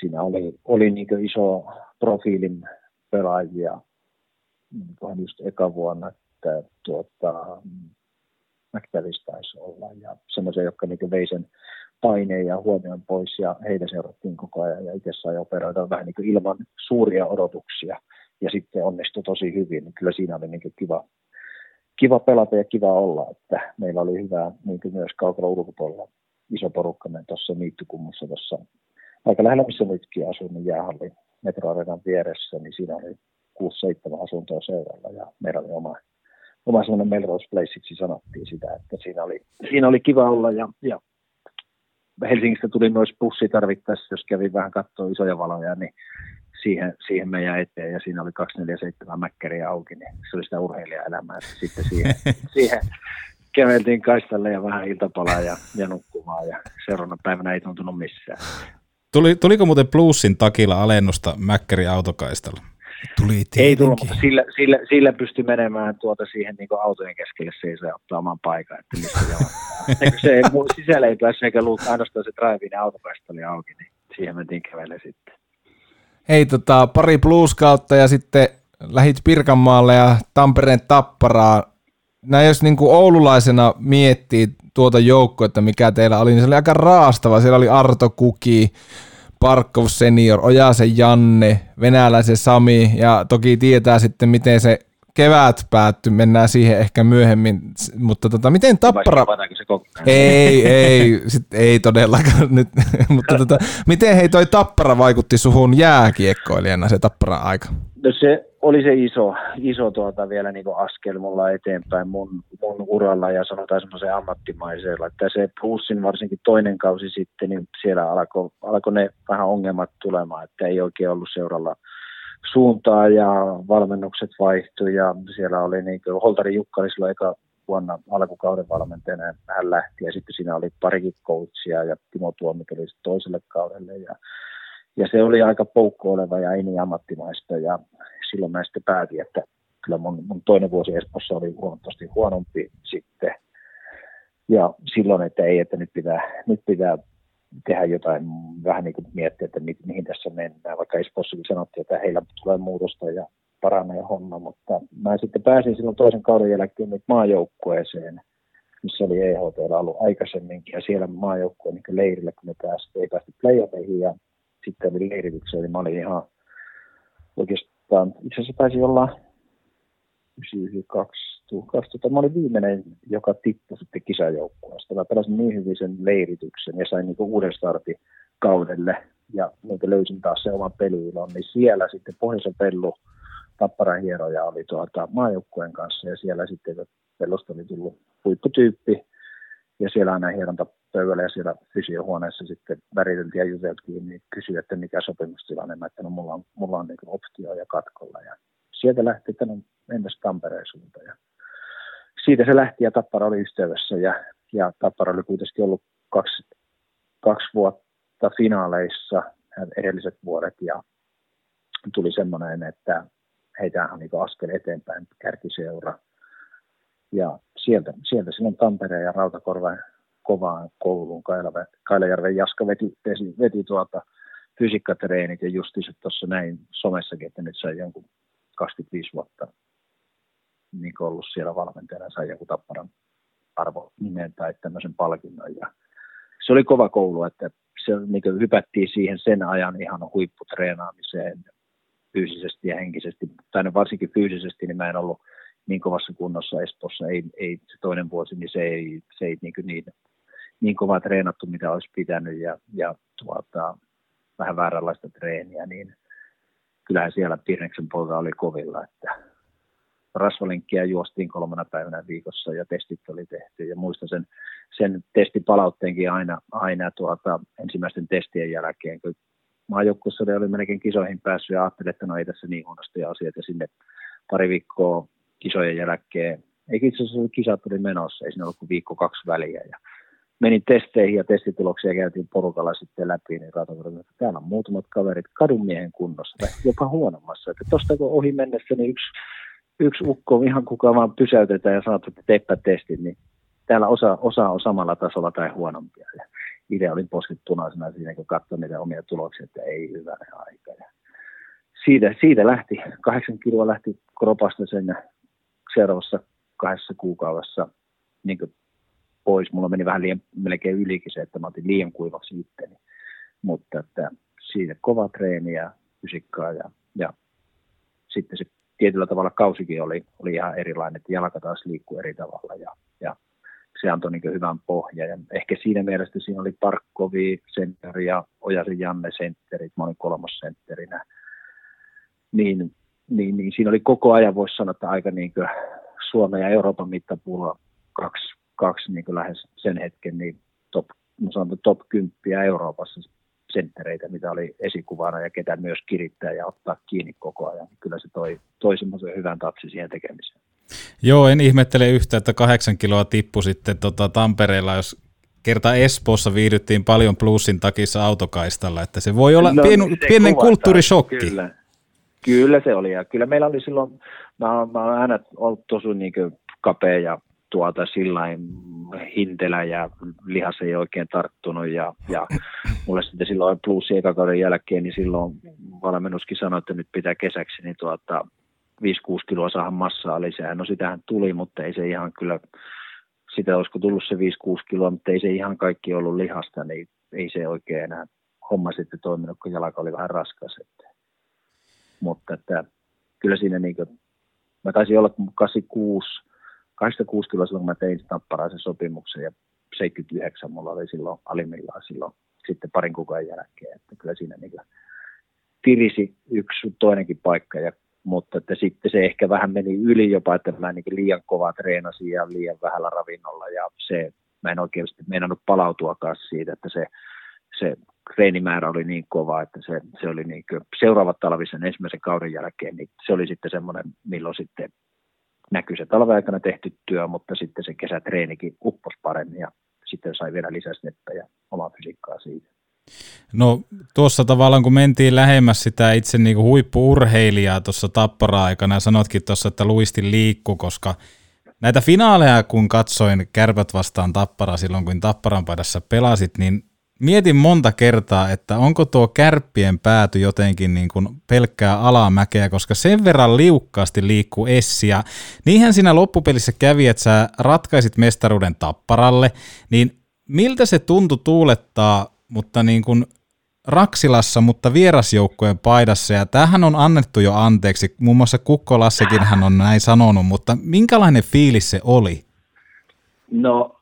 siinä oli, oli niin iso profiilin pelaajia niin just eka vuonna, että tuota, McTavish taisi olla, ja semmoisia, jotka niin vei sen paineen ja huomion pois, ja heitä seurattiin koko ajan, ja itse sai operoida vähän niin ilman suuria odotuksia, ja sitten onnistui tosi hyvin. Kyllä siinä oli niin kiva, kiva pelata ja kiva olla, että meillä oli hyvä niin myös kaukalla ulkopuolella iso porukka tuossa Niittykummussa tuossa aika lähellä, missä nytkin asun, niin jäähallin metroarenan vieressä, niin siinä oli 6-7 asuntoa seuralla ja meillä oli oma oma semmoinen Melrose Placeiksi sanottiin sitä, että siinä oli, siinä oli kiva olla ja, ja Helsingistä tuli myös bussi tarvittaessa, jos kävi vähän katsoa isoja valoja, niin siihen, siihen meidän eteen ja siinä oli 247 mäkkäriä auki, niin se oli sitä urheilijaelämää. Sitten siihen, siihen käveltiin kaistalle ja vähän iltapalaa ja, ja nukkumaan ja seuraavana päivänä ei tuntunut missään. Tuli, tuliko muuten plussin takilla alennusta Mäkkäri autokaistalla? Tuli Ei tullut, mutta sillä, sillä, sillä pystyi menemään tuota siihen niin autojen keskelle seisoo ja ottaa oman paikan, että se ei, sisällä ei päässyt eikä luulta, ainoastaan se drive ja autokaista oli auki, niin siihen mentiin kävelle sitten. Hei, tota, pari plus kautta ja sitten lähit Pirkanmaalle ja Tampereen Tapparaa. Näin jos niin kuin oululaisena miettii tuota joukkoa, että mikä teillä oli, niin se oli aika raastava. Siellä oli Arto Kuki, Parkov senior, Ojasen Janne, venäläisen Sami ja toki tietää sitten miten se kevät päättyi, mennään siihen ehkä myöhemmin, mutta tota, miten Tappara... Ei, ei, sit, ei todellakaan nyt, mutta tota, miten hei toi Tappara vaikutti suhun jääkiekkoilijana se Tappara aika? No se oli se iso, iso tuota vielä niin kuin askel mulla eteenpäin mun, mun uralla ja sanotaan semmoisen ammattimaisella. Että se plussin varsinkin toinen kausi sitten, niin siellä alkoi alko ne vähän ongelmat tulemaan, että ei oikein ollut seuralla suuntaa ja valmennukset vaihtui ja siellä oli niin kuin, Holtari Jukka oli silloin eka vuonna alkukauden valmentajana hän lähti ja sitten siinä oli parikin coachia ja Timo Tuomi tuli toiselle kaudelle ja ja se oli aika poukkoileva ja ei niin ammattimaista ja silloin mä sitten päätin, että kyllä mun, mun toinen vuosi Espoossa oli huomattavasti huonompi sitten. Ja silloin, että ei, että nyt pitää, nyt pitää tehdä jotain, vähän niin kuin miettiä, että mi, mihin tässä mennään. Vaikka Espoossakin sanottiin, että heillä tulee muutosta ja paranee homma, mutta mä sitten pääsin silloin toisen kauden jälkeen nyt maajoukkueeseen, missä oli EHT ollut aikaisemminkin, ja siellä maajoukkueen niin leirillä, kun me päästiin, ei päästy playoffeihin, ja sitten oli leiritykseen, niin mä olin ihan oikeastaan, itse asiassa taisi olla 2000, mä olin viimeinen, joka tippui sitten kisajoukkueesta. Mä pelasin niin hyvin sen leirityksen ja sain niinku uuden startin kaudelle ja niin löysin taas se oman peliilon, niin siellä sitten Pohjoisen Pellu Tapparan hieroja oli tuota maajoukkueen kanssa ja siellä sitten Pellosta oli tullut huipputyyppi ja siellä aina hieronta pöydällä ja siellä fysiohuoneessa sitten väriteltiin ja juteltiin, niin kysyi, että mikä sopimustilanne, mä että no mulla on, mulla on niin optio ja katkolla. Ja sieltä lähti, että no mennäs Tampereen suuntaan. Ja siitä se lähti ja Tappara oli yhteydessä ja, ja Tappara oli kuitenkin ollut kaksi, kaksi vuotta finaaleissa edelliset vuodet ja tuli semmoinen, että heitä on niin askel eteenpäin kärkiseura. Ja sieltä, sieltä silloin Tampereen ja Rautakorvan kovaan kouluun. Kailajärven Jaska veti, veti, veti tuota fysiikkatreenit ja justiinsa tuossa näin somessakin, että nyt sai jonkun 25 vuotta niin ollut siellä valmentajana, sai joku tapparan arvo nimen tai tämmöisen palkinnon. Ja se oli kova koulu, että se niin hypättiin siihen sen ajan ihan huipputreenaamiseen fyysisesti ja henkisesti, tai varsinkin fyysisesti, niin mä en ollut niin kovassa kunnossa Espoossa, ei, ei se toinen vuosi, niin se ei, se ei niin, niin, niin kovaa treenattu, mitä olisi pitänyt, ja, ja tuota, vähän vääränlaista treeniä, niin kyllähän siellä Pirneksen poika oli kovilla, että rasvalinkkiä juostiin kolmana päivänä viikossa ja testit oli tehty. Ja muistan sen, sen testipalautteenkin aina, aina tuota, ensimmäisten testien jälkeen, kun maajoukkuessa oli melkein kisoihin päässyt ja ajattelin, että no ei tässä niin huonosti asiat ja sinne pari viikkoa kisojen jälkeen, ei itse asiassa kisat oli menossa, ei siinä ollut kuin viikko kaksi väliä ja menin testeihin ja testituloksia käytiin porukalla sitten läpi, niin Rautavuoren, että täällä on muutamat kaverit kadunmiehen kunnossa, tai jopa huonommassa. Että tuosta kun ohi mennessä, niin yksi, yksi ukko ihan kuka vaan pysäytetään ja sanoo, että teepä testin, niin täällä osa, osa on samalla tasolla tai huonompia. Ja itse olin posket punaisena siinä, kun katsoin niitä omia tuloksia, että ei hyvä aika. Ja siitä, siitä lähti, kahdeksan kiloa lähti kropasta sen seuraavassa kahdessa kuukaudessa niin pois. Mulla meni vähän liian, melkein ylikin se, että mä otin liian kuivaksi itteni. Mutta että siitä kova treeni ja fysiikkaa ja, ja sitten se tietyllä tavalla kausikin oli, oli ihan erilainen, että jalka taas liikkuu eri tavalla ja, ja se antoi niin hyvän pohjan. Ja ehkä siinä mielessä siinä oli Parkkovi, sentteri ja Ojasen Janne sentterit, mä olin kolmas sentterinä. Niin, niin, niin, siinä oli koko ajan, voisi sanoa, että aika niin Suomen ja Euroopan mittapuulla kaksi kaksi niin kuin lähes sen hetken niin top, sanon, top 10 Euroopassa senttereitä, mitä oli esikuvana ja ketä myös kirittää ja ottaa kiinni koko ajan. Niin kyllä se toi, toi semmoisen hyvän tatsi siihen tekemiseen. Joo, en ihmettele yhtä, että kahdeksan kiloa tippu sitten tota Tampereella, jos kerta Espoossa viihdyttiin paljon plussin takissa autokaistalla, että se voi olla no, pienu, pienen kulttuurishokki. Kyllä. Kyllä se oli, ja kyllä meillä oli silloin, mä, mä olen aina ollut tosi niin kapea ja tuota sillä hintelä ja lihas ei oikein tarttunut ja, ja mulle sitten silloin plussi ekakauden jälkeen, niin silloin valmennuskin sanoi, että nyt pitää kesäksi niin tuota 5-6 kiloa saada massaa lisää. No sitähän tuli, mutta ei se ihan kyllä, sitä olisiko tullut se 5-6 kiloa, mutta ei se ihan kaikki ollut lihasta, niin ei se oikein enää homma sitten toiminut, kun jalka oli vähän raskas. Että. Mutta että, kyllä siinä niin kuin, mä taisin olla 86, 86 kiloa silloin, kun mä tein tapparaisen sopimuksen ja 79 mulla oli silloin alimmillaan silloin sitten parin kuukauden jälkeen, että kyllä siinä niin tirisi yksi toinenkin paikka, ja, mutta että sitten se ehkä vähän meni yli jopa, että mä niin liian kovaa treenasin ja liian vähällä ravinnolla ja se, mä en oikeasti meinannut palautuakaan siitä, että se, se treenimäärä oli niin kova, että se, se oli niin kuin, seuraavat talvisen ensimmäisen kauden jälkeen, niin se oli sitten semmoinen, milloin sitten näkyy se talven aikana tehty työ, mutta sitten se kesätreenikin upposi paremmin ja sitten sai vielä lisäsneppä ja omaa fysiikkaa siitä. No tuossa tavallaan kun mentiin lähemmäs sitä itse niin kuin huippuurheilijaa tuossa tappara-aikana ja sanotkin tuossa, että luisti liikku, koska näitä finaaleja kun katsoin kärpät vastaan tappara silloin kun tapparan paidassa pelasit, niin mietin monta kertaa, että onko tuo kärppien pääty jotenkin niin kuin pelkkää alamäkeä, koska sen verran liukkaasti liikkuu Essi ja niinhän siinä loppupelissä kävi, että sä ratkaisit mestaruuden tapparalle, niin miltä se tuntui tuulettaa, mutta niin kuin Raksilassa, mutta vierasjoukkojen paidassa, ja tämähän on annettu jo anteeksi, muun muassa Kukko Lassekin hän on näin sanonut, mutta minkälainen fiilis se oli? No,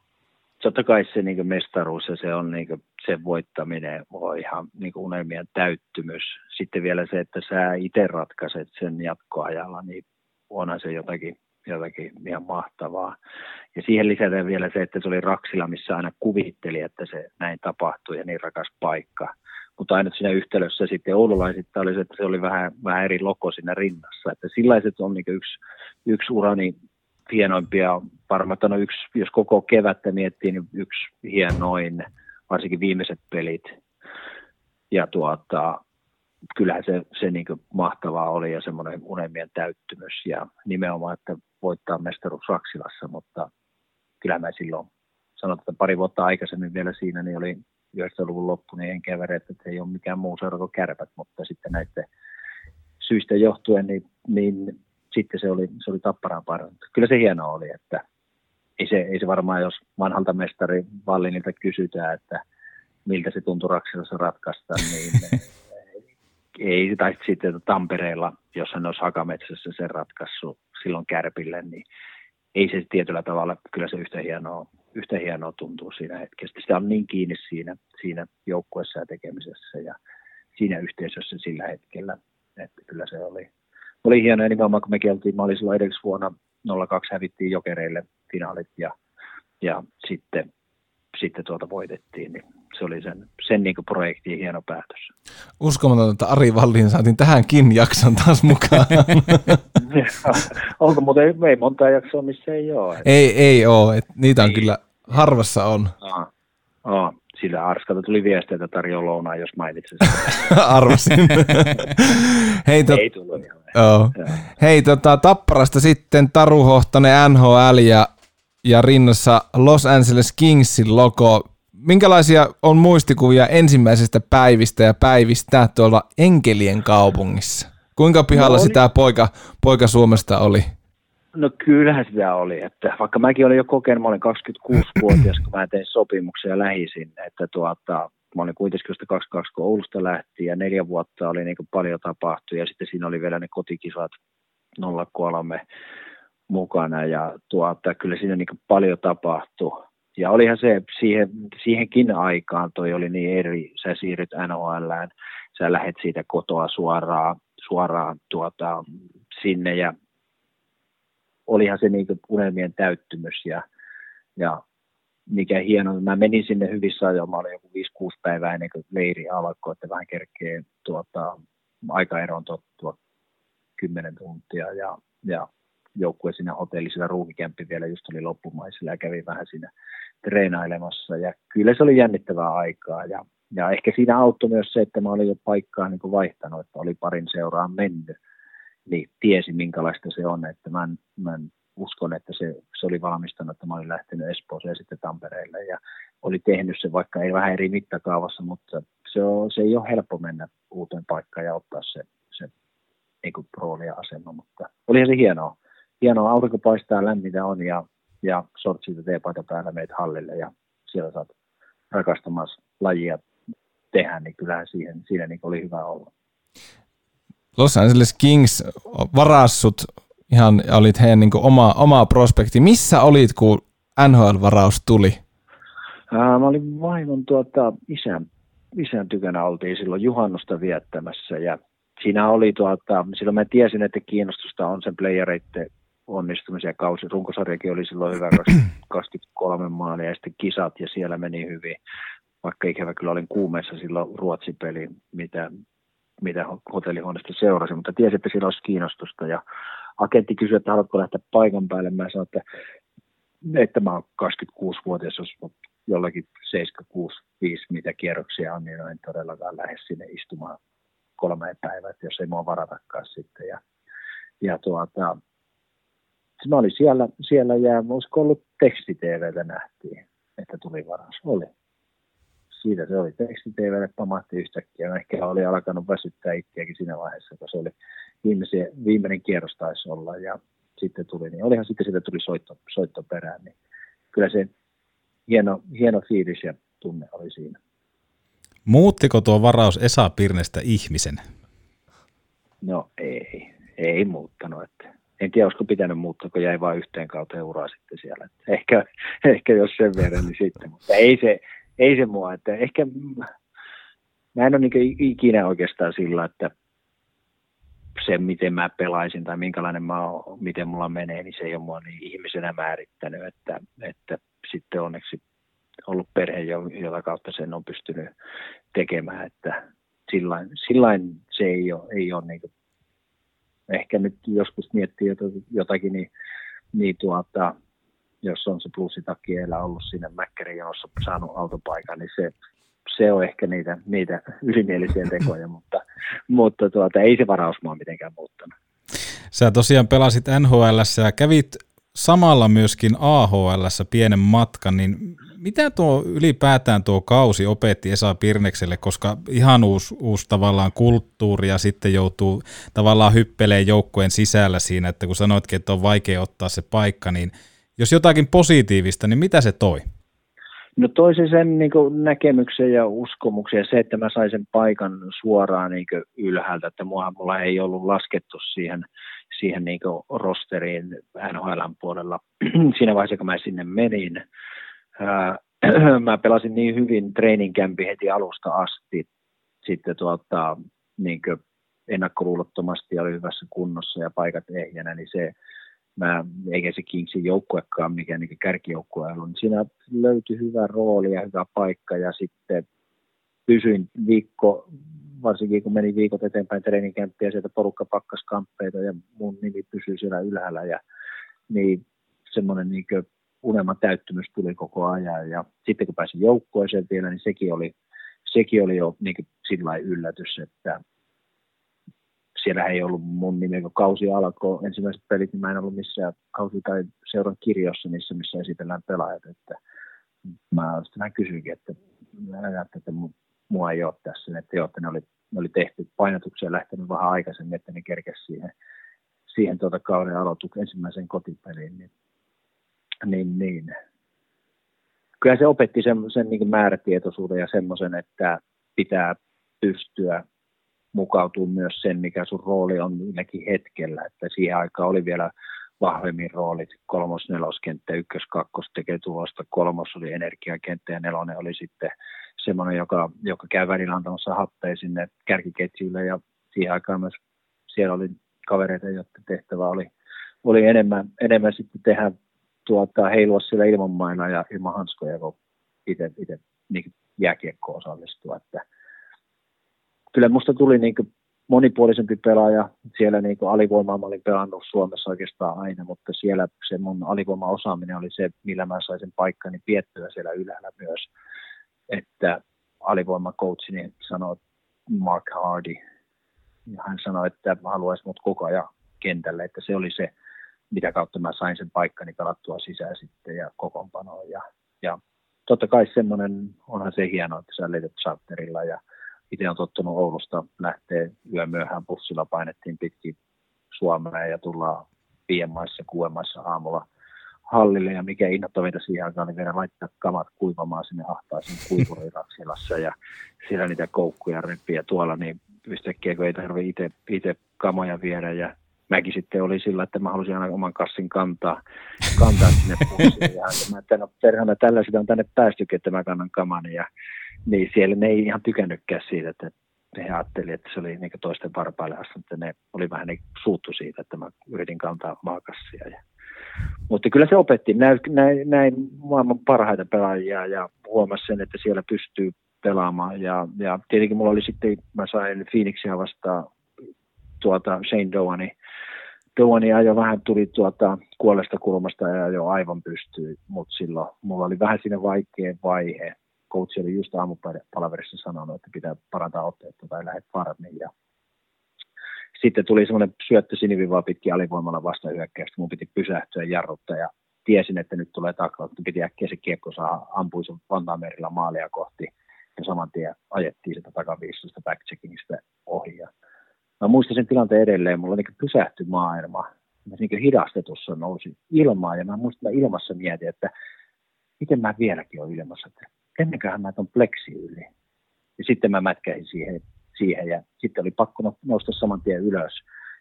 totta kai se niin mestaruus ja se on niin sen voittaminen on ihan niin unelmien täyttymys. Sitten vielä se, että sä itse ratkaiset sen jatkoajalla, niin onhan se jotakin, jotakin ihan mahtavaa. Ja siihen lisätään vielä se, että se oli Raksila, missä aina kuvitteli, että se näin tapahtui ja niin rakas paikka. Mutta aina siinä yhtälössä sitten oululaisista oli se, että se oli vähän, vähän eri loko siinä rinnassa. Että sellaiset on niin yksi, yksi urani hienoimpia, varmaan no yksi, jos koko kevättä miettii, niin yksi hienoin, varsinkin viimeiset pelit. Ja tuota, kyllähän se, se niin mahtavaa oli ja semmoinen unelmien täyttymys ja nimenomaan, että voittaa mestaruus Raksilassa, mutta kyllä mä silloin sanotaan, että pari vuotta aikaisemmin vielä siinä, niin oli 90-luvun loppu, niin en kävere, että ei ole mikään muu seura kuin kärpät, mutta sitten näiden syistä johtuen, niin, niin sitten se oli, se oli tapparaan parempi. Kyllä se hienoa oli, että ei se, ei se varmaan, jos vanhalta mestari Vallinilta kysytään, että miltä se tuntui Raksilassa ratkaista, niin ei, tai sitten Tampereella, jos hän olisi Hakametsässä sen ratkaissut silloin Kärpille, niin ei se tietyllä tavalla, kyllä se yhtä hienoa, yhtä hienoa tuntuu siinä hetkessä. Sitä on niin kiinni siinä, siinä joukkueessa ja tekemisessä ja siinä yhteisössä sillä hetkellä, että kyllä se oli, oli hienoa. Ja nimenomaan kun mekin oltiin, mä olin silloin edellisvuonna 02 hävittiin jokereille finaalit ja, ja sitten sitten tuota voitettiin, niin se oli sen, sen niin projektin hieno päätös. Uskomatonta, että Ari Vallin saatiin tähänkin jakson taas mukaan. Onko muuten, ei monta jaksoa, missä ei ole. Että... Ei, ei ole, että niitä on ei. kyllä, harvassa on. Aa, aa, sillä Arskalta tuli viestiä, että tarjoaa lounaa, jos mainitsin Arvasin. Hei, tot... Ei tullut ihan. Hei, tota, Tapparasta sitten Taru Hohtonen NHL ja ja rinnassa Los Angeles Kingsin logo. Minkälaisia on muistikuvia ensimmäisestä päivistä ja päivistä tuolla Enkelien kaupungissa? Kuinka pihalla no, sitä poika, poika Suomesta oli? No kyllähän sitä oli, että vaikka mäkin olin jo kokenut, mä olin 26-vuotias, kun mä tein sopimuksen ja lähisin, että tuota, mä olin kuitenkin 22, kun Oulusta lähti ja neljä vuotta oli niin paljon tapahtunut ja sitten siinä oli vielä ne kotikisat 03 mukana ja tuota, kyllä siinä niin paljon tapahtui. Ja olihan se siihen, siihenkin aikaan toi oli niin eri, sä siirryt NHLään, sä lähet siitä kotoa suoraan, suoraan tuota, sinne ja olihan se niin unelmien täyttymys ja, ja mikä hieno, mä menin sinne hyvissä ajoin, mä olin joku 5-6 päivää ennen kuin leiri alkoi, että vähän kerkee tuota, aikaeroon tottua 10 tuntia ja, ja joukkue siinä hotellissa, ruuhikämppi vielä just oli loppumaisilla ja kävi vähän siinä treenailemassa. Ja kyllä se oli jännittävää aikaa. Ja, ja ehkä siinä auttoi myös se, että mä olin jo paikkaa niin kuin vaihtanut, että oli parin seuraan mennyt, niin tiesi minkälaista se on, että mä en, mä en uskon, että se, se oli valmistanut, että mä olin lähtenyt Espooseen ja sitten Tampereelle. Ja oli tehnyt se, vaikka ei vähän eri mittakaavassa, mutta se, on, se ei ole helppo mennä uuteen paikkaan ja ottaa se, se niin kuin rooli ja asema, mutta olihan se hienoa hienoa, aurinko paistaa, lämmintä on ja, ja sortsit ja teepaita päällä meitä hallille ja siellä saat rakastamassa lajia tehdä, niin kyllähän siihen, siinä niin oli hyvä olla. Los Angeles Kings varassut ihan, olit heidän niin oma, oma prospekti. Missä olit, kun NHL-varaus tuli? Ää, mä olin vaimon tuota, isän, isän tykönä oltiin silloin juhannusta viettämässä ja siinä oli tuota, silloin mä tiesin, että kiinnostusta on sen playereiden onnistumisia kausi. Runkosarjakin oli silloin hyvä 23 maalia ja sitten kisat ja siellä meni hyvin. Vaikka ikävä kyllä olin kuumeessa silloin Ruotsi-peli, mitä, mitä hotellihuoneesta seurasi, mutta tiesin, että siinä olisi kiinnostusta ja agentti kysyi, että haluatko lähteä paikan päälle. Mä sanoin, että, että mä oon 26-vuotias, jos jollakin 76 5 mitä kierroksia on, niin en todellakaan lähde sinne istumaan kolme päivää, jos ei mua varatakaan sitten. Ja, ja tuota, mä olin siellä, siellä ja olisiko ollut teksti-TVtä nähtiin, että tuli varas. Oli. Siitä se oli teksti-TVlle, pamahti yhtäkkiä. Ehkä oli alkanut väsyttää itseäkin siinä vaiheessa, kun se oli viimeisen, viimeinen kierros taisi olla ja sitten tuli, niin olihan sitten siitä tuli soitto, soitto perään, niin kyllä se hieno, hieno fiilis ja tunne oli siinä. Muuttiko tuo varaus Esa Pirnestä ihmisen? No ei, ei muuttanut. Että en tiedä, olisiko pitänyt muuttaa, kun jäi vain yhteen kautta uraa sitten siellä. Ehkä, ehkä jos sen verran, niin sitten. Mutta ei se, ei se mua. Että ehkä mä en ole niin ikinä oikeastaan sillä, että se, miten mä pelaisin tai minkälainen mä oon, miten mulla menee, niin se ei ole mua niin ihmisenä määrittänyt, että, että sitten onneksi ollut perhe, jota kautta sen on pystynyt tekemään, että sillain, sillain se ei ole, ei ole niin ehkä nyt joskus miettii jotakin, niin, niin tuota, jos on se plussitakki ollut siinä Mäkkärin jonossa saanut autopaikan, niin se, se on ehkä niitä, niitä ylimielisiä tekoja, mutta, mutta tuota, ei se varaus mua mitenkään muuttanut. Sä tosiaan pelasit NHL ja kävit samalla myöskin AHL pienen matkan, niin mitä tuo ylipäätään tuo kausi opetti Esa Pirnekselle, koska ihan uusi, uusi tavallaan kulttuuri ja sitten joutuu tavallaan hyppeleen joukkojen sisällä siinä, että kun sanoitkin, että on vaikea ottaa se paikka, niin jos jotakin positiivista, niin mitä se toi? No toisi sen niin näkemyksen ja uskomuksen ja se, että mä sain sen paikan suoraan niin ylhäältä, että mua, mulla ei ollut laskettu siihen, siihen niin rosteriin NHLn puolella siinä vaiheessa, kun mä sinne menin. mä pelasin niin hyvin training heti alusta asti, sitten tuota, niin ennakkoluulottomasti oli hyvässä kunnossa ja paikat ehjänä, niin se, mä, eikä se Kingsin joukkuekaan mikä niin kärkijoukkue ollut, niin siinä löytyi hyvä rooli ja hyvä paikka ja sitten pysyin viikko, varsinkin kun meni viikot eteenpäin treeninkämppiä sieltä porukka pakkas kamppeita ja mun nimi pysyi siellä ylhäällä ja niin semmoinen niin unelman täyttymys tuli koko ajan ja sitten kun pääsin joukkoeseen vielä, niin sekin oli, sekin oli jo niin sillä yllätys, että siellä ei ollut mun nimi, kun kausi alkoi. Ensimmäiset pelit, niin mä en ollut missään kausi- tai seuran kirjossa niissä, missä esitellään pelaajat. Että mä sitten kysyinkin, että, että mua ei ole tässä, että joo, että ne oli, ne oli tehty painotuksia lähtenyt vähän aikaisemmin, että ne kerkesi siihen, siihen tuota kauden aloituksen ensimmäisen kotipeliin. Niin, niin, niin. Kyllä se opetti sen, sen niin määrätietoisuuden ja semmoisen, että pitää pystyä mukautuu myös sen, mikä sun rooli on milläkin hetkellä. Että siihen aikaan oli vielä vahvemmin roolit. Kolmos, neloskenttä, ykkös, kakkos tekee tulosta, kolmos oli energiakenttä ja nelonen oli sitten semmoinen, joka, joka käy välillä antamassa happeja sinne kärkiketjuille ja siihen aikaan myös siellä oli kavereita, joiden tehtävä oli, oli enemmän, enemmän sitten tehdä tuota, heilua siellä ilman ja ilman hanskoja, kun itse, niin jääkiekko osallistua. Että, kyllä musta tuli niin kuin monipuolisempi pelaaja. Siellä niin kuin alivoimaa mä olin pelannut Suomessa oikeastaan aina, mutta siellä se mun alivoimaosaaminen oli se, millä mä sain sen paikkani piettyä siellä ylhäällä myös. Että alivoimacoachini sanoi Mark Hardy, ja hän sanoi, että haluaisi mut koko ajan kentälle, että se oli se, mitä kautta mä sain sen paikkani pelattua sisään sitten ja kokoonpanoon. Ja, ja totta kai semmoinen, onhan se hienoa, että sä lennät charterilla ja itse on tottunut Oulusta lähtee yö myöhään bussilla painettiin pitkin Suomeen ja tullaan viiemaissa, kuuemaissa aamulla hallille ja mikä innoittavinta siihen aikaan niin vielä laittaa kamat kuivamaan sinne ahtaisen kuivurirapsilassa ja siellä niitä koukkuja repiä tuolla, niin yhtäkkiä kun ei tarvitse itse kamoja viedä ja mäkin sitten oli sillä, että mä halusin aina oman kassin kantaa, kantaa sinne bussiin. Ja mä, että no perhana tällä sitä on tänne päästykin, että mä kannan kamani. Ja niin siellä ne ei ihan tykännytkään siitä, että he ajattelivat, että se oli niin toisten varpaille asti, mutta ne oli vähän niin suuttu siitä, että mä yritin kantaa maakassia. Ja, mutta kyllä se opetti, näin, näin, näin maailman parhaita pelaajia ja huomasi sen, että siellä pystyy pelaamaan. Ja, ja tietenkin mulla oli sitten, mä sain Phoenixia vastaan tuota Shane Doani. Doani jo vähän tuli tuota kuolesta kulmasta ja jo aivan pystyy, mutta silloin mulla oli vähän siinä vaikea vaihe coach oli just aamupalaverissa sanonut, että pitää parantaa otteetta tai lähdet farmiin. Ja sitten tuli semmoinen syöttö sinivivaa pitkin alivoimalla vastahyökkäystä, mun piti pysähtyä jarruttaa ja tiesin, että nyt tulee taklaus, että piti äkkiä se kiekko saa, ampui sen Vantaamerillä maalia kohti ja saman tien ajettiin sitä takaviistosta backcheckingistä ohi. Ja mä muistan sen tilanteen edelleen, mulla niin pysähtyi maailma, mä niin hidastetussa nousi ilmaa ja mä muistan, että mä ilmassa mietin, että miten mä vieläkin olen ilmassa, että ennenköhän mä ton pleksi yli. Ja sitten mä mätkäin siihen, siihen ja sitten oli pakko no-, nousta saman tien ylös.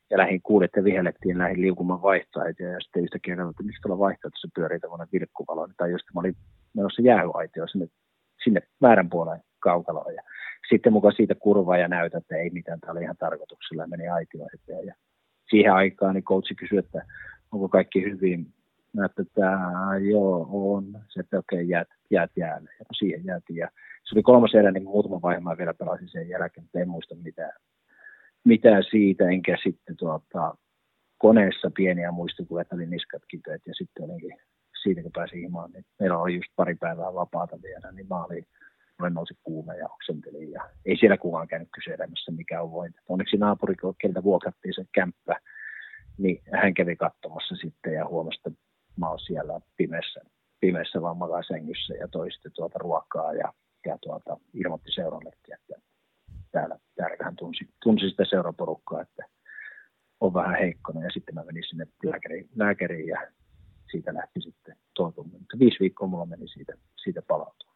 Ja lähin kuulet ja vihellettiin, lähin liukumaan vaihtoehtoja ja sitten yhtäkkiä katsoin, että mistä tuolla vaihtoehtoissa pyörii tämmöinen vilkkuvalo. Tai just mä olin menossa jäähyaitioon sinne, sinne väärän puolen kaukaloon. Ja sitten mukaan siitä kurvaa ja näytä, että ei mitään, tämä oli ihan tarkoituksella meni aitioon eteen. Ja siihen aikaan niin coachi kysyi, että onko kaikki hyvin. Mä että tämä joo on. Se, että okei, okay, jäät, jäät jäälle. Ja siihen jäätiin. Ja se oli kolmas erä, niin muutama vaihe mä vielä pelasin sen jälkeen, mutta en muista mitään, mitään siitä, enkä sitten tuota, koneessa pieniä muistikuvia, että oli niskat kipeät ja sitten olinkin siitä, kun pääsin himaan, niin meillä oli just pari päivää vapaata vielä, niin mä olin, mulle nousi kuume ja oksentelin ja ei siellä kukaan käynyt kyselemässä mikä on vointi. Onneksi naapuri, keltä vuokrattiin sen kämppä, niin hän kävi katsomassa sitten ja huomasi, että mä oon siellä pimeässä, pimeässä vaan sängyssä ja toi sitten tuota ruokaa ja, ja tuota, ilmoitti seurallekin, että täällä, täällä hän tunsi, tunsi sitä seuraporukkaa, että on vähän heikkona ja sitten mä menin sinne lääkäriin, lääkäriin ja siitä lähti sitten toipuminen. Viisi viikkoa mulla meni siitä, siitä palautua.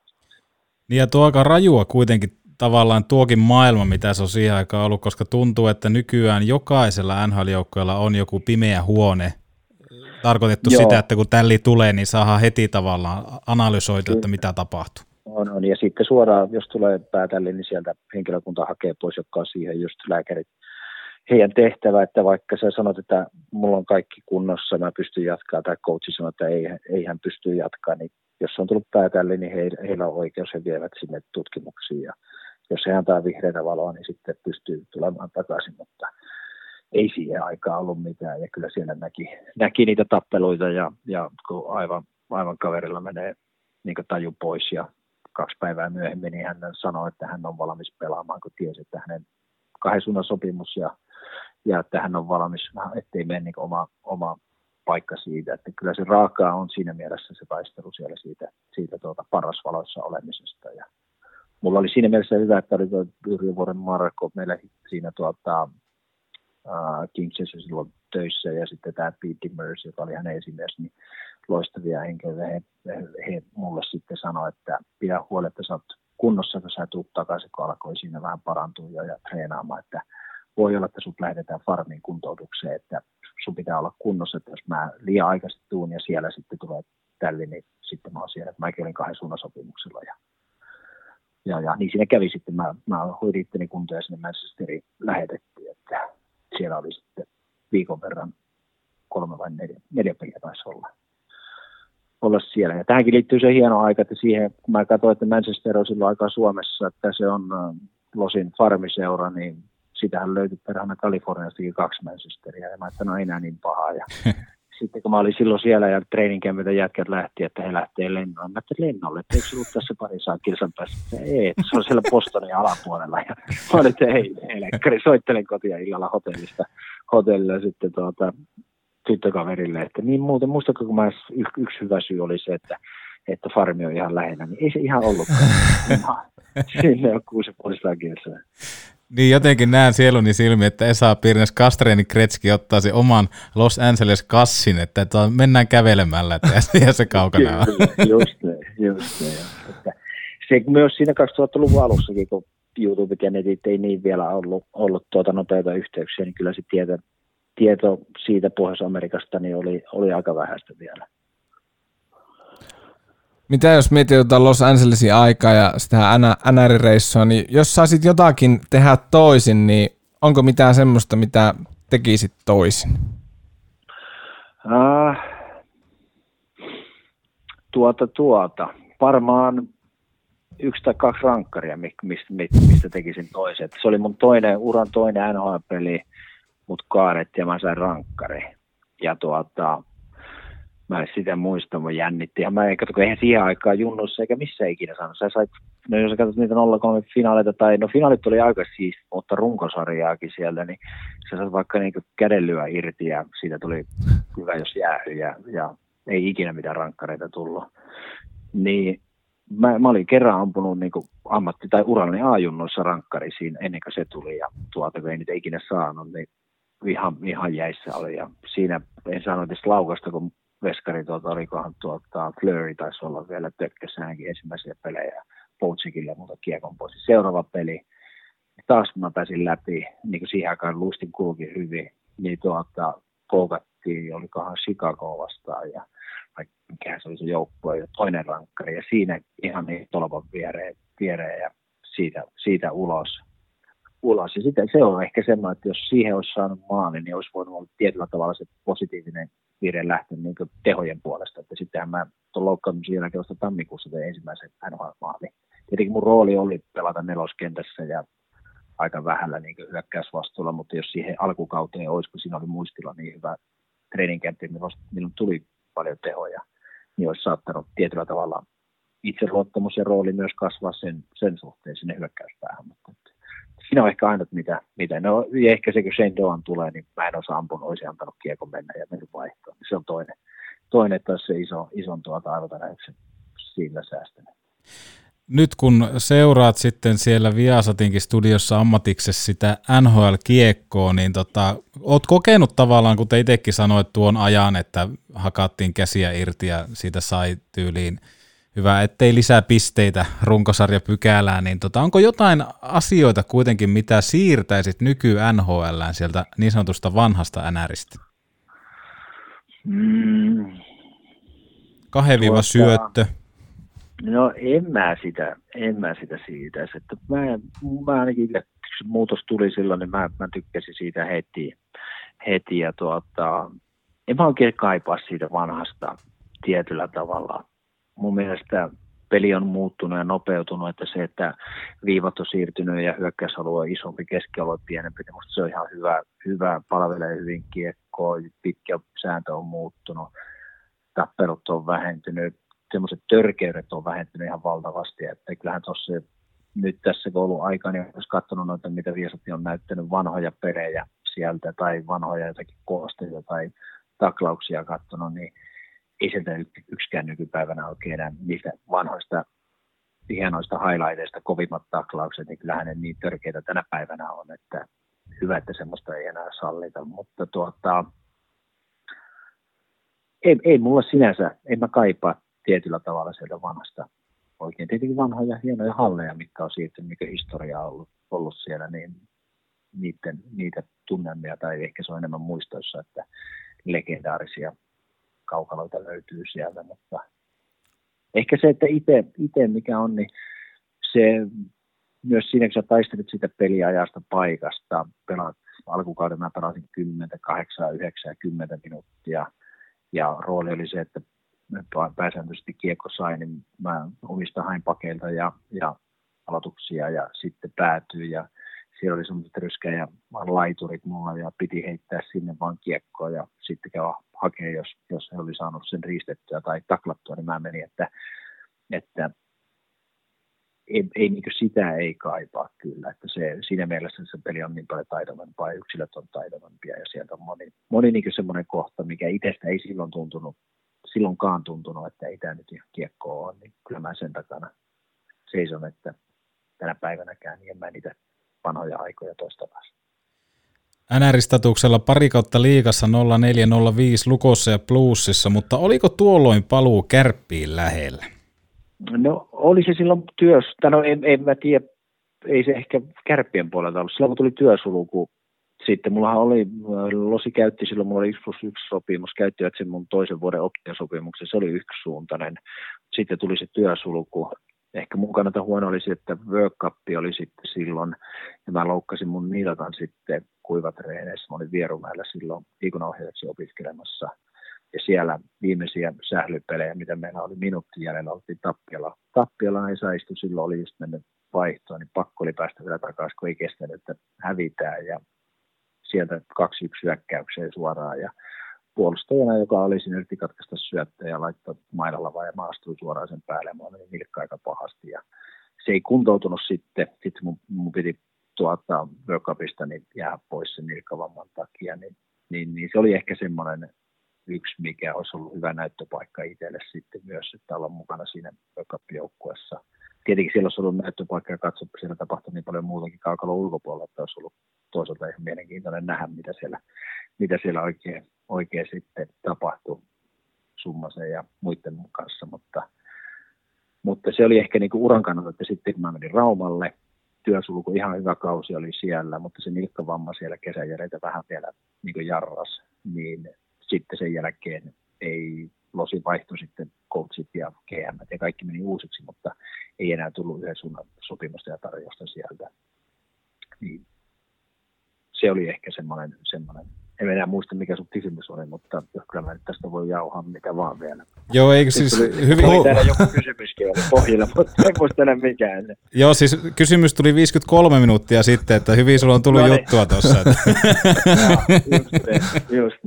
Niin ja tuo aika rajua kuitenkin tavallaan tuokin maailma, mitä se on siihen aikaan ollut, koska tuntuu, että nykyään jokaisella NHL-joukkueella on joku pimeä huone, tarkoitettu Joo. sitä, että kun tälli tulee, niin saadaan heti tavallaan analysoitu, että mitä tapahtuu. On, on. Ja sitten suoraan, jos tulee päätälli, niin sieltä henkilökunta hakee pois, jotka on siihen just lääkärit heidän tehtävä, että vaikka sä sanot, että mulla on kaikki kunnossa, mä pystyn jatkaa, tai coachi sanoo, että ei, ei hän pysty jatkaa, niin jos on tullut päätälle, niin heillä, heillä on oikeus, he vievät sinne tutkimuksiin, ja jos he antaa vihreitä valoa, niin sitten pystyy tulemaan takaisin, mutta ei siihen aikaan ollut mitään, ja kyllä siellä näki, näki niitä tappeluita, ja, ja kun aivan, aivan kaverilla menee niin taju pois, ja kaksi päivää myöhemmin, niin hän sanoi, että hän on valmis pelaamaan, kun tiesi, että hänen kahden sopimus ja ja että hän on valmis, ettei mene niin oma, oma paikka siitä. Että kyllä se raakaa on siinä mielessä se taistelu siellä siitä, siitä tuota parasvaloissa olemisesta. Ja mulla oli siinä mielessä hyvä, että oli tuo Vuoren Marko meillä siinä tuota, uh, Kingsissa silloin töissä ja sitten tämä Pete Dimmers, joka oli hänen esimies, niin loistavia henkilöitä. He, he, he, mulle sitten sanoi, että pidä huoli, että sä oot kunnossa, kun sä tuut takaisin, kun alkoi siinä vähän parantua ja treenaamaan, että voi olla, että sut lähetetään farmiin kuntoutukseen, että sun pitää olla kunnossa, että jos mä liian aikaisesti tuun ja siellä sitten tulee tälli, niin sitten mä oon siellä, että mäkin olin kahden suunnasopimuksella ja, ja, ja niin siinä kävi sitten, mä, mä hoidin itteni kuntoon ja sinne Manchesteriin lähetettiin, että siellä oli sitten viikon verran kolme vai neljä, neljä peliä taisi olla olla siellä. Ja tähänkin liittyy se hieno aika, että siihen, kun mä katsoin, että Manchester on silloin aikaa Suomessa, että se on Losin farmiseura, niin sitähän löytyi perhana Kaliforniastakin kaksi Manchesteria, ja mä että no ei enää niin pahaa. Ja sitten kun mä olin silloin siellä ja treeninkämmiltä jätkät lähti, että he lähtee lennolle. Mä että lennolle, että eikö ollut tässä pari saa kilsan päässä? Ei, että se on siellä Bostonin alapuolella. Ja mä olin, että ei, ei soittelen kotia illalla hotellista, hotellilla sitten tuota, tyttökaverille, että niin muuten, muistatko, kun mä yksi, yksi hyvä syy oli se, että että farmi on ihan lähellä, niin ei se ihan ollut. Sinne on kuusi puolista kilsaa. Niin jotenkin näen sieluni silmi, että Esa Pirnes Kastreeni Kretski ottaa se oman Los Angeles kassin, että mennään kävelemällä, että ei se kaukana on. just ne, just ne. Että se myös siinä 2000-luvun alussakin, kun YouTube ja netit ei niin vielä ollut, ollut tuota nopeita yhteyksiä, niin kyllä se tieto, tieto siitä Pohjois-Amerikasta niin oli, oli aika vähäistä vielä. Mitä jos mietit jotain Los Angelesin aikaa ja sitä NR-reissua, niin jos saisit jotakin tehdä toisin, niin onko mitään semmoista, mitä tekisit toisin? Uh, tuota, tuota. Varmaan yksi tai kaksi rankkaria, mistä, mistä tekisin toiset. Se oli mun toinen, uran toinen NHL-peli, mut kaaret ja mä sain rankkari. Ja tuota, mä sitä muista, mä jännitti. Ja mä en katso, eihän siihen aikaan junnussa eikä missä ikinä saanut. Sä sait, no jos sä katsot niitä 03 finaaleita, tai no finaalit oli aika siis, mutta runkosarjaakin sieltä, niin sä saat vaikka niinku kädellyä irti ja siitä tuli hyvä, jos jäähy ja, ja ei ikinä mitään rankkareita tullut. Niin mä, mä olin kerran ampunut niin ammatti- tai urallani A-junnoissa rankkarisiin ennen kuin se tuli ja tuolta kun ei niitä ikinä saanut, niin ihan, ihan jäissä oli ja siinä en saanut edes laukasta, kun veskari, tuota, olikohan tuota, Flurry taisi olla vielä tökkässä hänkin ensimmäisiä pelejä, Pouchikille muuta kiekon pois. Seuraava peli, taas mä pääsin läpi, niin kuin siihen aikaan luistin kulki hyvin, niin tuota, koukattiin, olikohan Chicago vastaan ja mikähän se oli se joukkue, ja toinen rankkari, ja siinä ihan niin tolpan viereen, viereen ja siitä, siitä ulos. ulos. Ja sitten se on ehkä semmoinen, että jos siihen olisi saanut maali, niin olisi voinut olla tietyllä tavalla se positiivinen vire lähtenyt niin tehojen puolesta. Että sittenhän mä tuon loukkaamisen jälkeen vasta tammikuussa tein ensimmäisen NHL-maali. Tietenkin mun rooli oli pelata neloskentässä ja aika vähällä niin hyökkäysvastuulla, mutta jos siihen alkukauteen olisi, kun siinä oli muistilla niin hyvä treeninkämpi, niin minun tuli paljon tehoja, niin olisi saattanut tietyllä tavalla itseluottamus ja rooli myös kasvaa sen, sen suhteen sinne hyökkäyspäähän. Mutta siinä on ehkä ainut, mitä, mitä. No, ja ehkä se, kun Shane Doan tulee, niin mä en osaa ampunut, olisi antanut kiekon mennä ja mennyt vaihtoon. Se on toinen, toinen taas se iso, ison tuota arvotanäyksen sillä säästänyt. Nyt kun seuraat sitten siellä Viasatinkin studiossa ammatiksessa sitä NHL-kiekkoa, niin tota, oot kokenut tavallaan, kuten itsekin sanoit tuon ajan, että hakattiin käsiä irti ja siitä sai tyyliin hyvä, ettei lisää pisteitä runkosarja pykälään, niin tota, onko jotain asioita kuitenkin, mitä siirtäisit nyky NHL sieltä niin sanotusta vanhasta NRistä? Mm, Tuota- syöttö. No en mä sitä, en mä sitä siitä. Että mä, mä ainakin, kun muutos tuli silloin, niin mä, mä tykkäsin siitä heti. heti ja tuota, en mä oikein kaipaa siitä vanhasta tietyllä tavalla. Mun mielestä peli on muuttunut ja nopeutunut, että se, että viivat on siirtynyt ja hyökkäysalue on isompi, keskialue pienempi, niin musta se on ihan hyvä, hyvä palvelee hyvin kiekkoa, pitkä sääntö on muuttunut, tappelut on vähentynyt, semmoiset törkeydet on vähentynyt ihan valtavasti, että kyllähän tuossa nyt tässä kun on ollut aika, niin jos katsonut noita, mitä Viesati on näyttänyt vanhoja pelejä sieltä tai vanhoja jotakin koosteita tai taklauksia katsonut, niin ei sieltä yksikään nykypäivänä oikein enää niistä vanhoista hienoista highlighteista kovimmat taklaukset, niin kyllähän ne niin törkeitä tänä päivänä on, että hyvä, että semmoista ei enää sallita, mutta tuota, ei, ei mulla sinänsä, en mä kaipaa tietyllä tavalla sieltä vanhasta. Oikein tietenkin vanhoja hienoja halleja, mitkä on siirtynyt, mikä historia on ollut, ollut siellä, niin niiden, niitä tunnelmia, tai ehkä se on enemmän muistoissa, että legendaarisia kaukaloita löytyy sieltä, mutta ehkä se, että itse mikä on, niin se myös siinä, kun sä taistelit sitä peliajasta paikasta, pelaat, alkukauden mä pelasin 10, 8, 9 ja 10 minuuttia, ja rooli oli se, että pääsääntöisesti kiekko sai, niin mä omista hain pakeilta ja, ja aloituksia ja sitten päätyi ja siellä oli semmoiset ryskä laiturit mulla ja piti heittää sinne vaan kiekkoa ja sitten käydä hakea, jos, jos he oli saanut sen riistettyä tai taklattua, niin mä menin, että, että ei, ei niin sitä ei kaipaa kyllä, että se, siinä mielessä se peli on niin paljon taidovampaa ja yksilöt on taidovampia ja sieltä on moni, moni niin semmoinen kohta, mikä itsestä ei silloin tuntunut silloinkaan tuntunut, että ei tämä nyt ihan kiekko ole, niin kyllä mä sen takana seison, että tänä päivänäkään niin en mä niitä vanhoja aikoja toista vasta. NR-statuksella pari kautta liigassa 0405 Lukossa ja Plussissa, mutta oliko tuolloin paluu kärppiin lähellä? No oli se silloin työs, no en, en mä tiedä, ei se ehkä kärppien puolelta ollut. Silloin kun tuli työsulku sitten mullahan oli, Losi käytti silloin, mulla oli 1 plus 1 sopimus, käyttivät sen mun toisen vuoden optiosopimuksen, se oli yksisuuntainen. Sitten tuli se työsulku. Ehkä mun kannalta huono oli se, että World Cup oli sitten silloin, ja mä loukkasin mun nilkan sitten kuivatreeneissä. Mä olin Vierumäellä silloin liikunnanohjaajaksi opiskelemassa. Ja siellä viimeisiä sählypelejä, mitä meillä oli minuutti jäljellä, oltiin Tappiala. Tappiala ei saistu, silloin oli just mennyt vaihtoon, niin pakko oli päästä vielä takaisin, kun ei kestänyt, että hävitään. Ja sieltä kaksi yksi hyökkäykseen suoraan ja puolustajana, joka oli sinne yritti katkaista syöttöä ja laittoi mailalla vai ja maastui suoraan sen päälle. Mä olin nilkka aika pahasti ja se ei kuntoutunut sitten. Sitten mun, mun piti tuota World niin jää pois sen nilkkavamman takia, niin, niin, niin, se oli ehkä semmoinen yksi, mikä olisi ollut hyvä näyttöpaikka itselle sitten myös, että olla mukana siinä joukkueessa Tietenkin siellä olisi ollut näyttöpaikka ja katso, siellä tapahtui niin paljon muutakin kaukalon ulkopuolella, että olisi ollut toisaalta ihan mielenkiintoinen nähdä, mitä siellä, mitä siellä oikein, oikein sitten tapahtuu Summasen ja muiden kanssa, mutta, mutta se oli ehkä niin kuin uran kannalta, että sitten kun mä menin Raumalle, työsulku, ihan hyvä kausi oli siellä, mutta se nilkkavamma siellä kesän jälkeen vähän vielä niin kuin jarras, niin sitten sen jälkeen ei Losi vaihtoi sitten coachit ja GM ja kaikki meni uusiksi, mutta ei enää tullut yhden suunnan sopimusta ja tarjosta sieltä. Niin se oli ehkä semmoinen, semmoinen en enää muista, mikä sun kysymys oli, mutta kyllä mä nyt tästä voi jauhaa mitä vaan vielä. Joo, eikö siis tuli, hyvin... Oli täällä joku kysymyskin oli pohjilla, mutta en muista enää mikään. Joo, siis kysymys tuli 53 minuuttia sitten, että hyvin sulla on tullut no niin. juttua tuossa.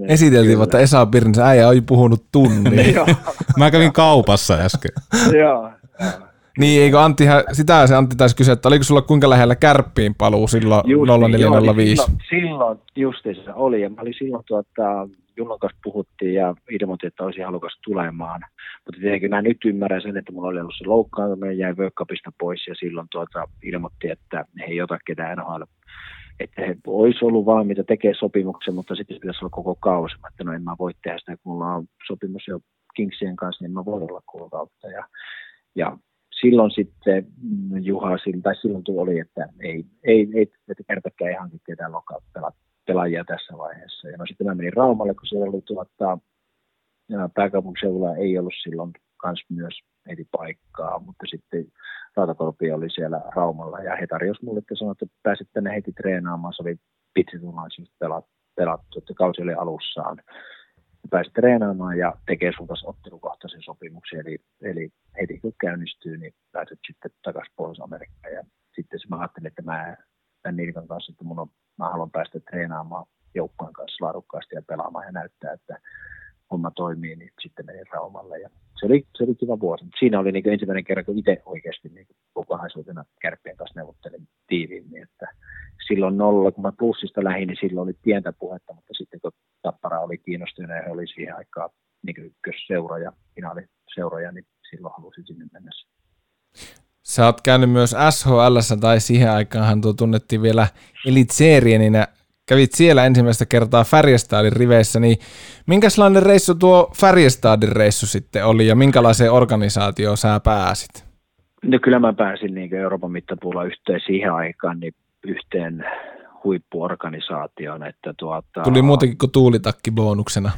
Esiteltiin, että Esa Birns äijä oli puhunut tunnin. Mä kävin kaupassa äsken. Joo, Niin, eikö Antti, sitä se Antti taisi kysyä, että oliko sulla kuinka lähellä kärppiin paluu silloin Just, 0405? Joo, silloin, silloin justiinsa oli, ja mä olin silloin tuota, Jullon kanssa puhuttiin ja ilmoitin, että olisi halukas tulemaan. Mutta tietenkin mä nyt ymmärrän sen, että mulla oli ollut se loukkaantuminen, jäi World pois ja silloin tuota, ilmoitti, että he ei ota ketään NHL että he olisi ollut valmiita tekemään sopimuksen, mutta sitten se pitäisi olla koko kausi. Mä että no en mä voi tehdä sitä, kun mulla on sopimus jo Kingsien kanssa, niin mä voin olla koko kautta. Ja, ja silloin sitten Juha, tai silloin tuli, että ei, ei, ei että kertakään ei hanki ketään pelaajia tässä vaiheessa. Ja no sitten mä menin Raumalle, kun siellä oli tuota, pääkaupunkiseudulla ei ollut silloin kans myös heti paikkaa, mutta sitten Rautakorpi oli siellä Raumalla ja he tarjosi mulle, että sanoi, että pääsit tänne heti treenaamaan, se oli pitsitunnallisuus pelattu, että kausi oli alussaan. Pääsit treenaamaan ja tekee sulta ottelukohtaisen sopimuksen, eli, eli heti kun käynnistyy, niin pääset sitten takaisin Pohjois-Amerikkaan. Ja sitten mä ajattelin, että mä tämän Nilkan kanssa, että mun on, mä haluan päästä treenaamaan joukkueen kanssa laadukkaasti ja pelaamaan ja näyttää, että homma toimii, niin sitten menin Raumalle. Ja se, oli, se oli kiva vuosi. Siinä oli niin ensimmäinen kerran, kun itse oikeasti niin kokonaisuutena kärppien kanssa neuvottelin tiiviimmin. Että silloin nolla, kun mä plussista lähdin, niin silloin oli pientä puhetta, mutta sitten ja he oli siihen aikaan niin ykkösseura ja finaaliseuroja, niin silloin halusin sinne mennä. Sä oot käynyt myös SHL, tai siihen aikaanhan tuo tunnettiin vielä Elitserieninä kävit siellä ensimmäistä kertaa Färjestadin riveissä, niin minkälainen reissu tuo Färjestadin reissu sitten oli ja minkälaiseen organisaatioon sä pääsit? No kyllä mä pääsin niin Euroopan mittapuulla yhteen siihen aikaan niin yhteen huippuorganisaatioon. Että tuota, tuli muutenkin kuin tuulitakki bonuksena.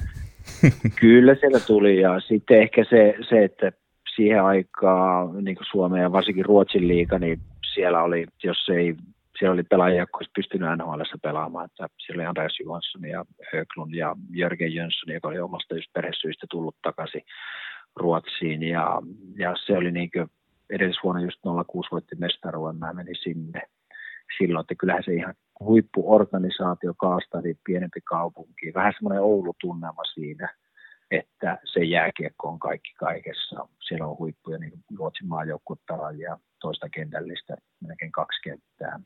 kyllä siellä tuli ja sitten ehkä se, se että siihen aikaan niin Suomen ja varsinkin Ruotsin liiga, niin siellä oli, jos ei siellä oli pelaajia, jotka olisi pystynyt nhl pelaamaan. Että siellä oli Andreas Johansson ja Höglund ja Jörgen Jönsson, joka oli omasta just perhesyistä tullut takaisin Ruotsiin. Ja, ja se oli niin kuin edellisvuonna just 06 voitti mestaruuden, mä menin sinne silloin, että kyllähän se ihan huippuorganisaatio Kaastadi, pienempi kaupunki, vähän semmoinen Oulu-tunnelma siinä, että se jääkiekko on kaikki kaikessa. Siellä on huippuja, niin Ruotsin maajoukkuepelaajia, toista kentällistä, melkein kaksi kenttää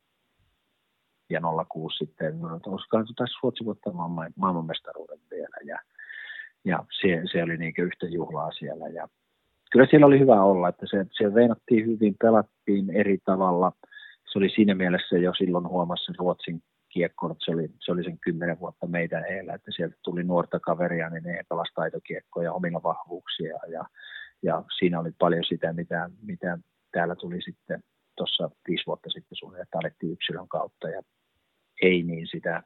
ja 06 sitten, olisikohan taisi Ruotsi voittamaan maailmanmestaruuden vielä ja, ja se, se oli niin yhtä juhlaa siellä ja kyllä siellä oli hyvä olla, että se, se veinattiin hyvin, pelattiin eri tavalla. Se oli siinä mielessä jo silloin huomassa Ruotsin kiekko, se oli, se oli sen kymmenen vuotta meidän heillä, että sieltä tuli nuorta kaveria, niin ne pelasi taitokiekkoja omilla vahvuuksia ja, ja siinä oli paljon sitä, mitä, mitä täällä tuli sitten tuossa viisi vuotta sitten suunnilleen, että alettiin yksilön kautta ja ei niin sitä,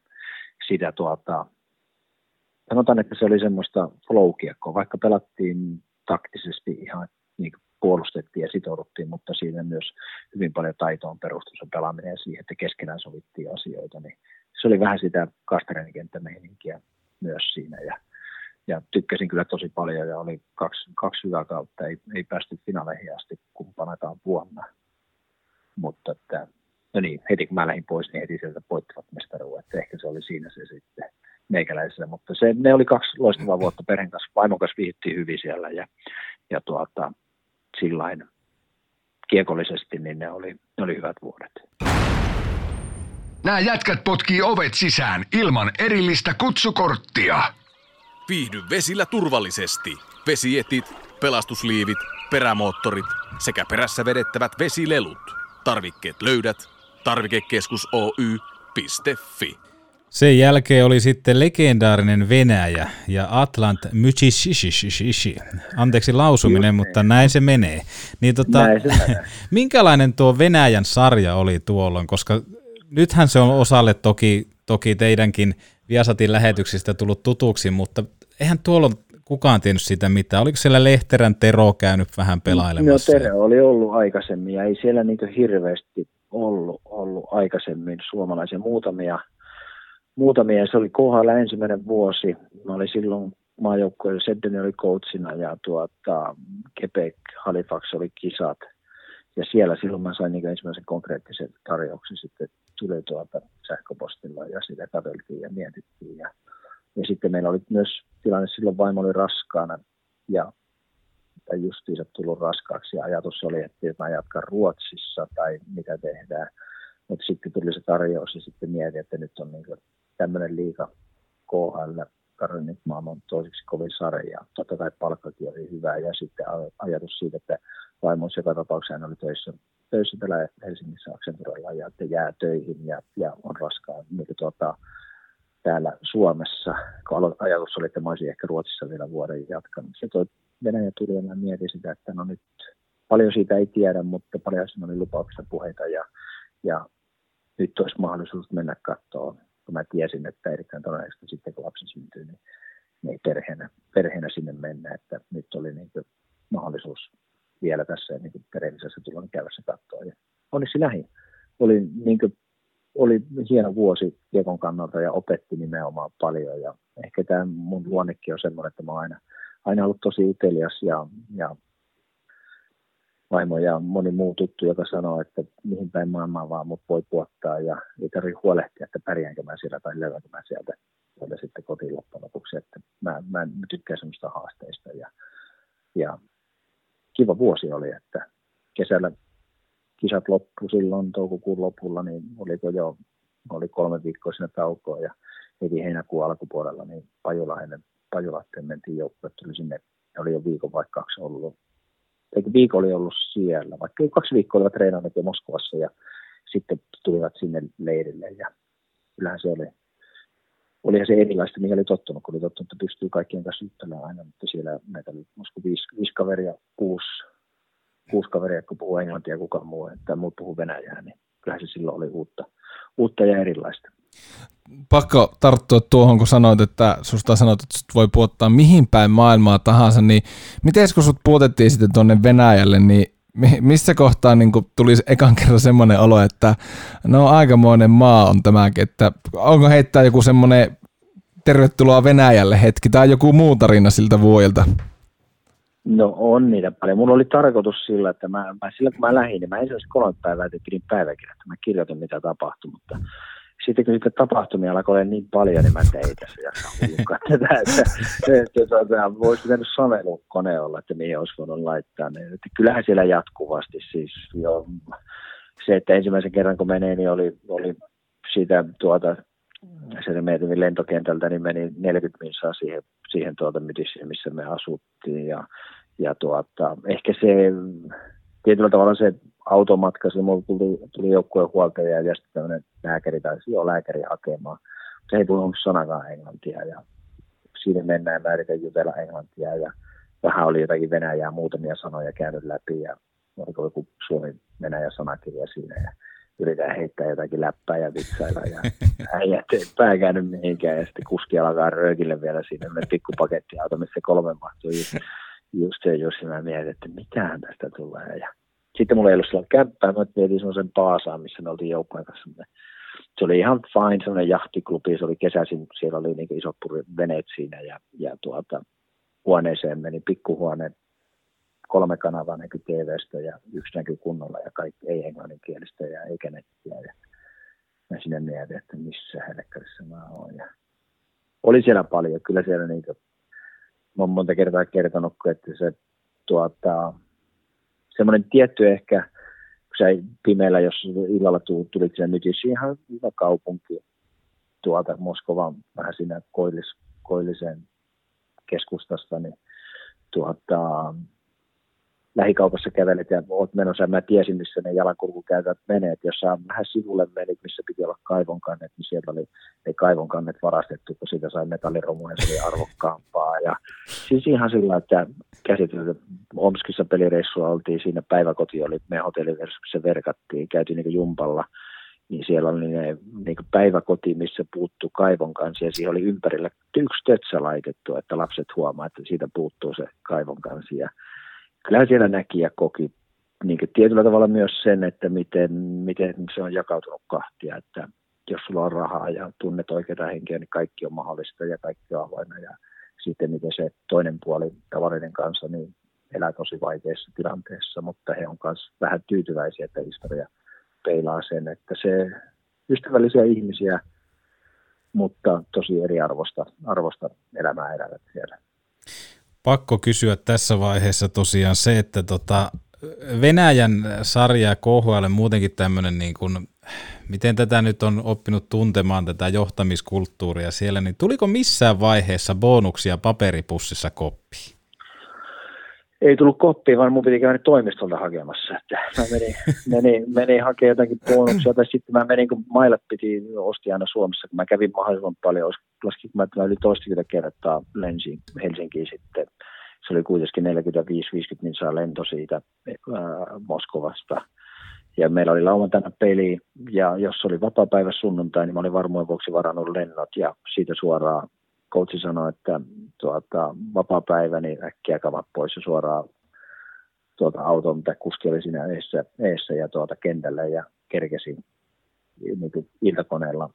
sitä tuota, sanotaan, että se oli semmoista flow vaikka pelattiin taktisesti ihan niin puolustettiin ja sitouduttiin, mutta siinä myös hyvin paljon taitoon perustui se pelaaminen ja siihen, että keskenään sovittiin asioita, niin se oli vähän sitä kastereenikenttämeininkiä myös siinä. Ja, ja tykkäsin kyllä tosi paljon ja oli kaksi, kaksi hyvää kautta, ei, ei päästy finaaleihin asti kumpanakaan vuonna, mutta että no niin, heti kun mä lähdin pois, niin heti sieltä voittivat mestaruuden, että ehkä se oli siinä se sitten meikäläisellä, mutta se, ne oli kaksi loistavaa vuotta perheen kanssa, vaimon kanssa viihdyttiin hyvin siellä ja, ja tuota, sillain kiekollisesti, niin ne oli, ne oli hyvät vuodet. Nämä jätkät potkii ovet sisään ilman erillistä kutsukorttia. Viihdy vesillä turvallisesti. Vesietit, pelastusliivit, perämoottorit sekä perässä vedettävät vesilelut. Tarvikkeet löydät tarvikekeskus Oy.fi. Sen jälkeen oli sitten legendaarinen Venäjä ja Atlant Mychishishishi. Anteeksi lausuminen, mutta näin se menee. Niin tota, se menee. minkälainen tuo Venäjän sarja oli tuolloin, koska nythän se on osalle toki, toki teidänkin Viasatin lähetyksistä tullut tutuksi, mutta eihän tuolla kukaan tiennyt sitä mitään. Oliko siellä Lehterän Tero käynyt vähän pelailemassa? No Tero oli ollut aikaisemmin ja ei siellä niin hirveästi ollut, ollut aikaisemmin suomalaisia muutamia, muutamia. Se oli kohdalla ensimmäinen vuosi. Mä olin silloin maajoukkueella, Seddeni oli coachina ja tuota, Quebec Halifax oli kisat. Ja siellä silloin mä sain niin ensimmäisen konkreettisen tarjouksen sitten tuli tuota sähköpostilla ja sitä katseltiin ja mietittiin. Ja, ja sitten meillä oli myös tilanne silloin vaimo oli raskaana ja tai justiinsa tullut raskaaksi ja ajatus oli, että mä jatkan Ruotsissa tai mitä tehdään. Mutta sitten tuli se tarjous ja sitten mietin, että nyt on niin tämmöinen liika KHL, Karolinit maailman toiseksi kovin sarja. Totta kai palkkakin oli hyvä ja sitten ajatus siitä, että vaimos joka tapauksessa oli töissä, töissä täällä Helsingissä Accenturella ja että jää töihin ja, ja on raskaan niin tuota, täällä Suomessa, kun ajatus oli, että mä olisin ehkä Ruotsissa vielä vuoden jatkanut. Se toi Venäjä tuli ja mä mietin sitä, että no nyt paljon siitä ei tiedä, mutta paljon siinä oli lupauksista puheita ja, ja nyt olisi mahdollisuus mennä katsoa, kun mä tiesin, että erittäin todennäköisesti sitten kun lapsi syntyy, niin ei perheenä, perheenä sinne mennä, että nyt oli niin mahdollisuus vielä tässä niin perheellisessä tulon käyvässä katsoa. Ja onneksi lähin. Oli niin kuin oli hieno vuosi Kiekon kannalta ja opetti nimenomaan paljon. Ja ehkä tämä mun luonnekin on semmoinen, että mä oon aina, aina ollut tosi utelias ja, ja vaimo ja moni muu tuttu, joka sanoo, että mihin päin maailmaa vaan mut voi puottaa ja ei tarvitse huolehtia, että pärjäänkö mä siellä tai löydänkö mä sieltä, sieltä sitten kotiin loppujen lopuksi. Että mä, mä, tykkään semmoista haasteista ja, ja kiva vuosi oli, että kesällä kisat loppu silloin toukokuun lopulla, niin oliko jo, oli kolme viikkoa siinä taukoa ja heti heinäkuun alkupuolella, niin Pajulahden, Pajulahteen mentiin joukkoon, tuli sinne, oli jo viikon vaikka kaksi ollut. Viikko oli ollut siellä, vaikka kaksi viikkoa olivat treenanneet jo Moskovassa ja sitten tulivat sinne leirille ja kyllähän se oli, olihan se erilaista, mihin oli tottunut, kun oli tottunut, että pystyy kaikkien kanssa yhtälään aina, mutta siellä näitä oli Moskva viisi, viisi kaveria, kuusi kuusi kaveria, kun puhuu englantia kukaan muu, että muut puhuu venäjää, niin kyllähän se silloin oli uutta, uutta ja erilaista. Pakko tarttua tuohon, kun sanoit, että susta sanoit, että sut voi puottaa mihin päin maailmaa tahansa, niin miten kun sut puotettiin sitten tuonne Venäjälle, niin missä kohtaa niin tuli ekan kerran semmoinen olo, että no aikamoinen maa on tämäkin, että onko heittää joku semmoinen tervetuloa Venäjälle hetki tai joku muu tarina siltä vuodelta? No on niitä paljon. Mulla oli tarkoitus sillä, että mä, mä silloin kun mä lähdin, niin mä ensimmäiset kolme päivää pidin päiväkirjat. Mä kirjoitin mitä tapahtui, mutta sitten kun sitten tapahtumia alkoi olla niin paljon, niin mä tein tässä jaksaa tätä, että, että, että, että voisi pitänyt sovelukone olla, että mihin olisi voinut laittaa. Niin, että kyllähän siellä jatkuvasti siis jo se, että ensimmäisen kerran kun menee, niin oli, oli siitä tuota, Seremeetin lentokentältä, niin meni 40 minsaa siihen, siihen tuota missä me asuttiin ja ja tuota, ehkä se tietyllä tavalla se automatka, se mulla tuli, tuli joukkueen huoltaja ja sitten tämmöinen lääkäri tai jo lääkäri hakemaan. Se ei tullut sanakaan englantia ja siinä mennään mä yritän jutella englantia ja vähän oli jotakin Venäjää muutamia sanoja käynyt läpi ja oliko joku Suomi-Venäjä sanakirja siinä ja yritän heittää jotakin läppää ja vitsailla ja äijät ei pää käynyt mihinkään ja sitten kuski alkaa röökille vielä siinä me pikkupakettiauto, missä kolme mahtuu just se, jos mä mietin, että mitään tästä tulee. Ja sitten mulla ei ollut sellainen kämppää, mä mietin semmoisen Paasaan, missä me oltiin joukkojen kanssa. Se oli ihan fine, semmoinen jahtiklubi, se oli kesäisin, siellä oli niin isot veneet siinä ja, ja tuota, huoneeseen meni pikkuhuone, kolme kanavaa näkyi TVstä ja yksi näkyi kunnolla ja kaikki ei englanninkielistä ja eikä nettiä. Ja mä sinne mietin, että missä helkkarissä mä oon. Ja oli siellä paljon, kyllä siellä niitä mä oon monta kertaa kertonut, että se tuota, semmoinen tietty ehkä, kun sä pimeällä, jos illalla tulit sinne nyt, ihan hyvä kaupunki. Tuolta Moskovan vähän siinä koillis, koillisen keskustasta, niin tuota, lähikaupassa kävelet ja oot menossa, mä tiesin, missä ne jalankulkukäytävät menee, että jos sä vähän sivulle menit, missä piti olla kaivonkannet, niin sieltä oli ne kaivonkannet varastettu, kun siitä sai metalliromuja, se oli arvokkaampaa. Ja siis ihan sillä, että käsitelty, Omskissa pelireissua oltiin, siinä päiväkoti oli meidän hotelliversiossa, verkattiin, käytiin niin jumpalla, niin siellä oli ne, niin päiväkoti, missä puuttuu kaivon kanssa, ja siihen oli ympärillä yksi tötsä laitettu, että lapset huomaa, että siitä puuttuu se kaivon kanssa. Ja kyllä siellä näki ja koki niin tietyllä tavalla myös sen, että miten, miten se on jakautunut kahtia, että jos sulla on rahaa ja tunnet oikeita henkeä, niin kaikki on mahdollista ja kaikki on avoinna. Ja sitten miten se toinen puoli tavallinen kanssa niin elää tosi vaikeassa tilanteessa, mutta he on myös vähän tyytyväisiä, että historia peilaa sen, että se ystävällisiä ihmisiä, mutta tosi eri arvosta, arvosta elämää elävät siellä. Pakko kysyä tässä vaiheessa tosiaan se, että tota, Venäjän sarja KHL muutenkin tämmöinen, niin kuin, miten tätä nyt on oppinut tuntemaan, tätä johtamiskulttuuria siellä, niin tuliko missään vaiheessa bonuksia paperipussissa koppiin? Ei tullut koppia, vaan mun piti käydä toimistolta hakemassa. Että mä menin, menin, menin hakemaan jotakin bonuksia, tai sitten mä menin, kun mailat piti ostia aina Suomessa, kun mä kävin mahdollisimman paljon, laskin, kun mä yli toistakymmentä kertaa lensin Helsinkiin sitten. Se oli kuitenkin 45-50 niin saa lento siitä ää, Moskovasta. Ja meillä oli lauantaina peli, ja jos oli vapaa-päivä sunnuntai, niin mä olin varmuuden vuoksi varannut lennot, ja siitä suoraan coachi sanoi, että tuota, vapaa päivä, niin äkkiä kamat pois ja suoraan tuota autoon, mitä kuski oli siinä eessä, eessä ja tuota kentälle ja kerkesi niin iltakoneella.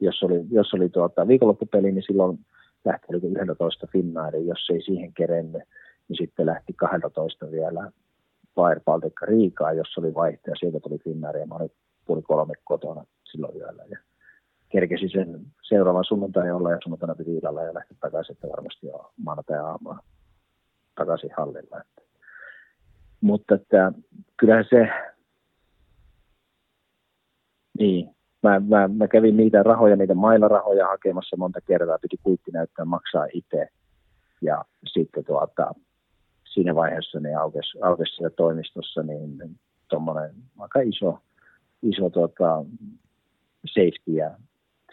Jos oli, jos oli tuota, viikonloppupeli, niin silloin lähti 11 Finnaari, jos ei siihen kerennyt, niin sitten lähti 12 vielä Fire Baltica Riikaa, jossa oli vaihtaja, sieltä tuli Finnaari ja mä olin puoli kolme kotona silloin yöllä. Ja kerkesi sen seuraavan sunnuntai olla ja sunnuntaina piti illalla ja lähteä takaisin, että varmasti jo maanantai aamua takaisin hallilla. Että. Mutta että, kyllähän se, niin, mä, mä, mä, kävin niitä rahoja, niitä mailarahoja hakemassa monta kertaa, piti kuitti näyttää maksaa itse. Ja sitten tuota, siinä vaiheessa niin aukesi siellä toimistossa niin tuommoinen aika iso, iso tuota, safety ja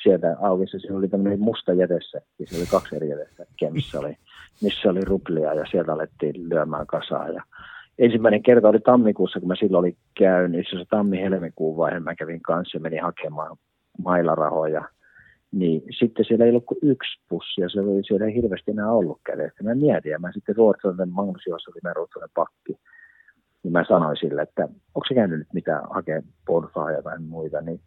sieltä aukesi, siellä oli tämmöinen musta ja siellä oli kaksi eri jätesäkkiä, missä oli, missä oli ruplia, ja sieltä alettiin lyömään kasaa. Ja ensimmäinen kerta oli tammikuussa, kun mä silloin olin käynyt, se tammi-helmikuun vaihe, mä kävin kanssa ja menin hakemaan mailarahoja, niin sitten siellä ei ollut kuin yksi pussi, ja se oli siellä ei hirveästi enää ollut kädessä. Mä mietin, ja mä sitten ruotsalainen Magnus oli meidän pakki, niin mä sanoin sille, että onko se käynyt nyt mitään hakea porfaa tai muita, niin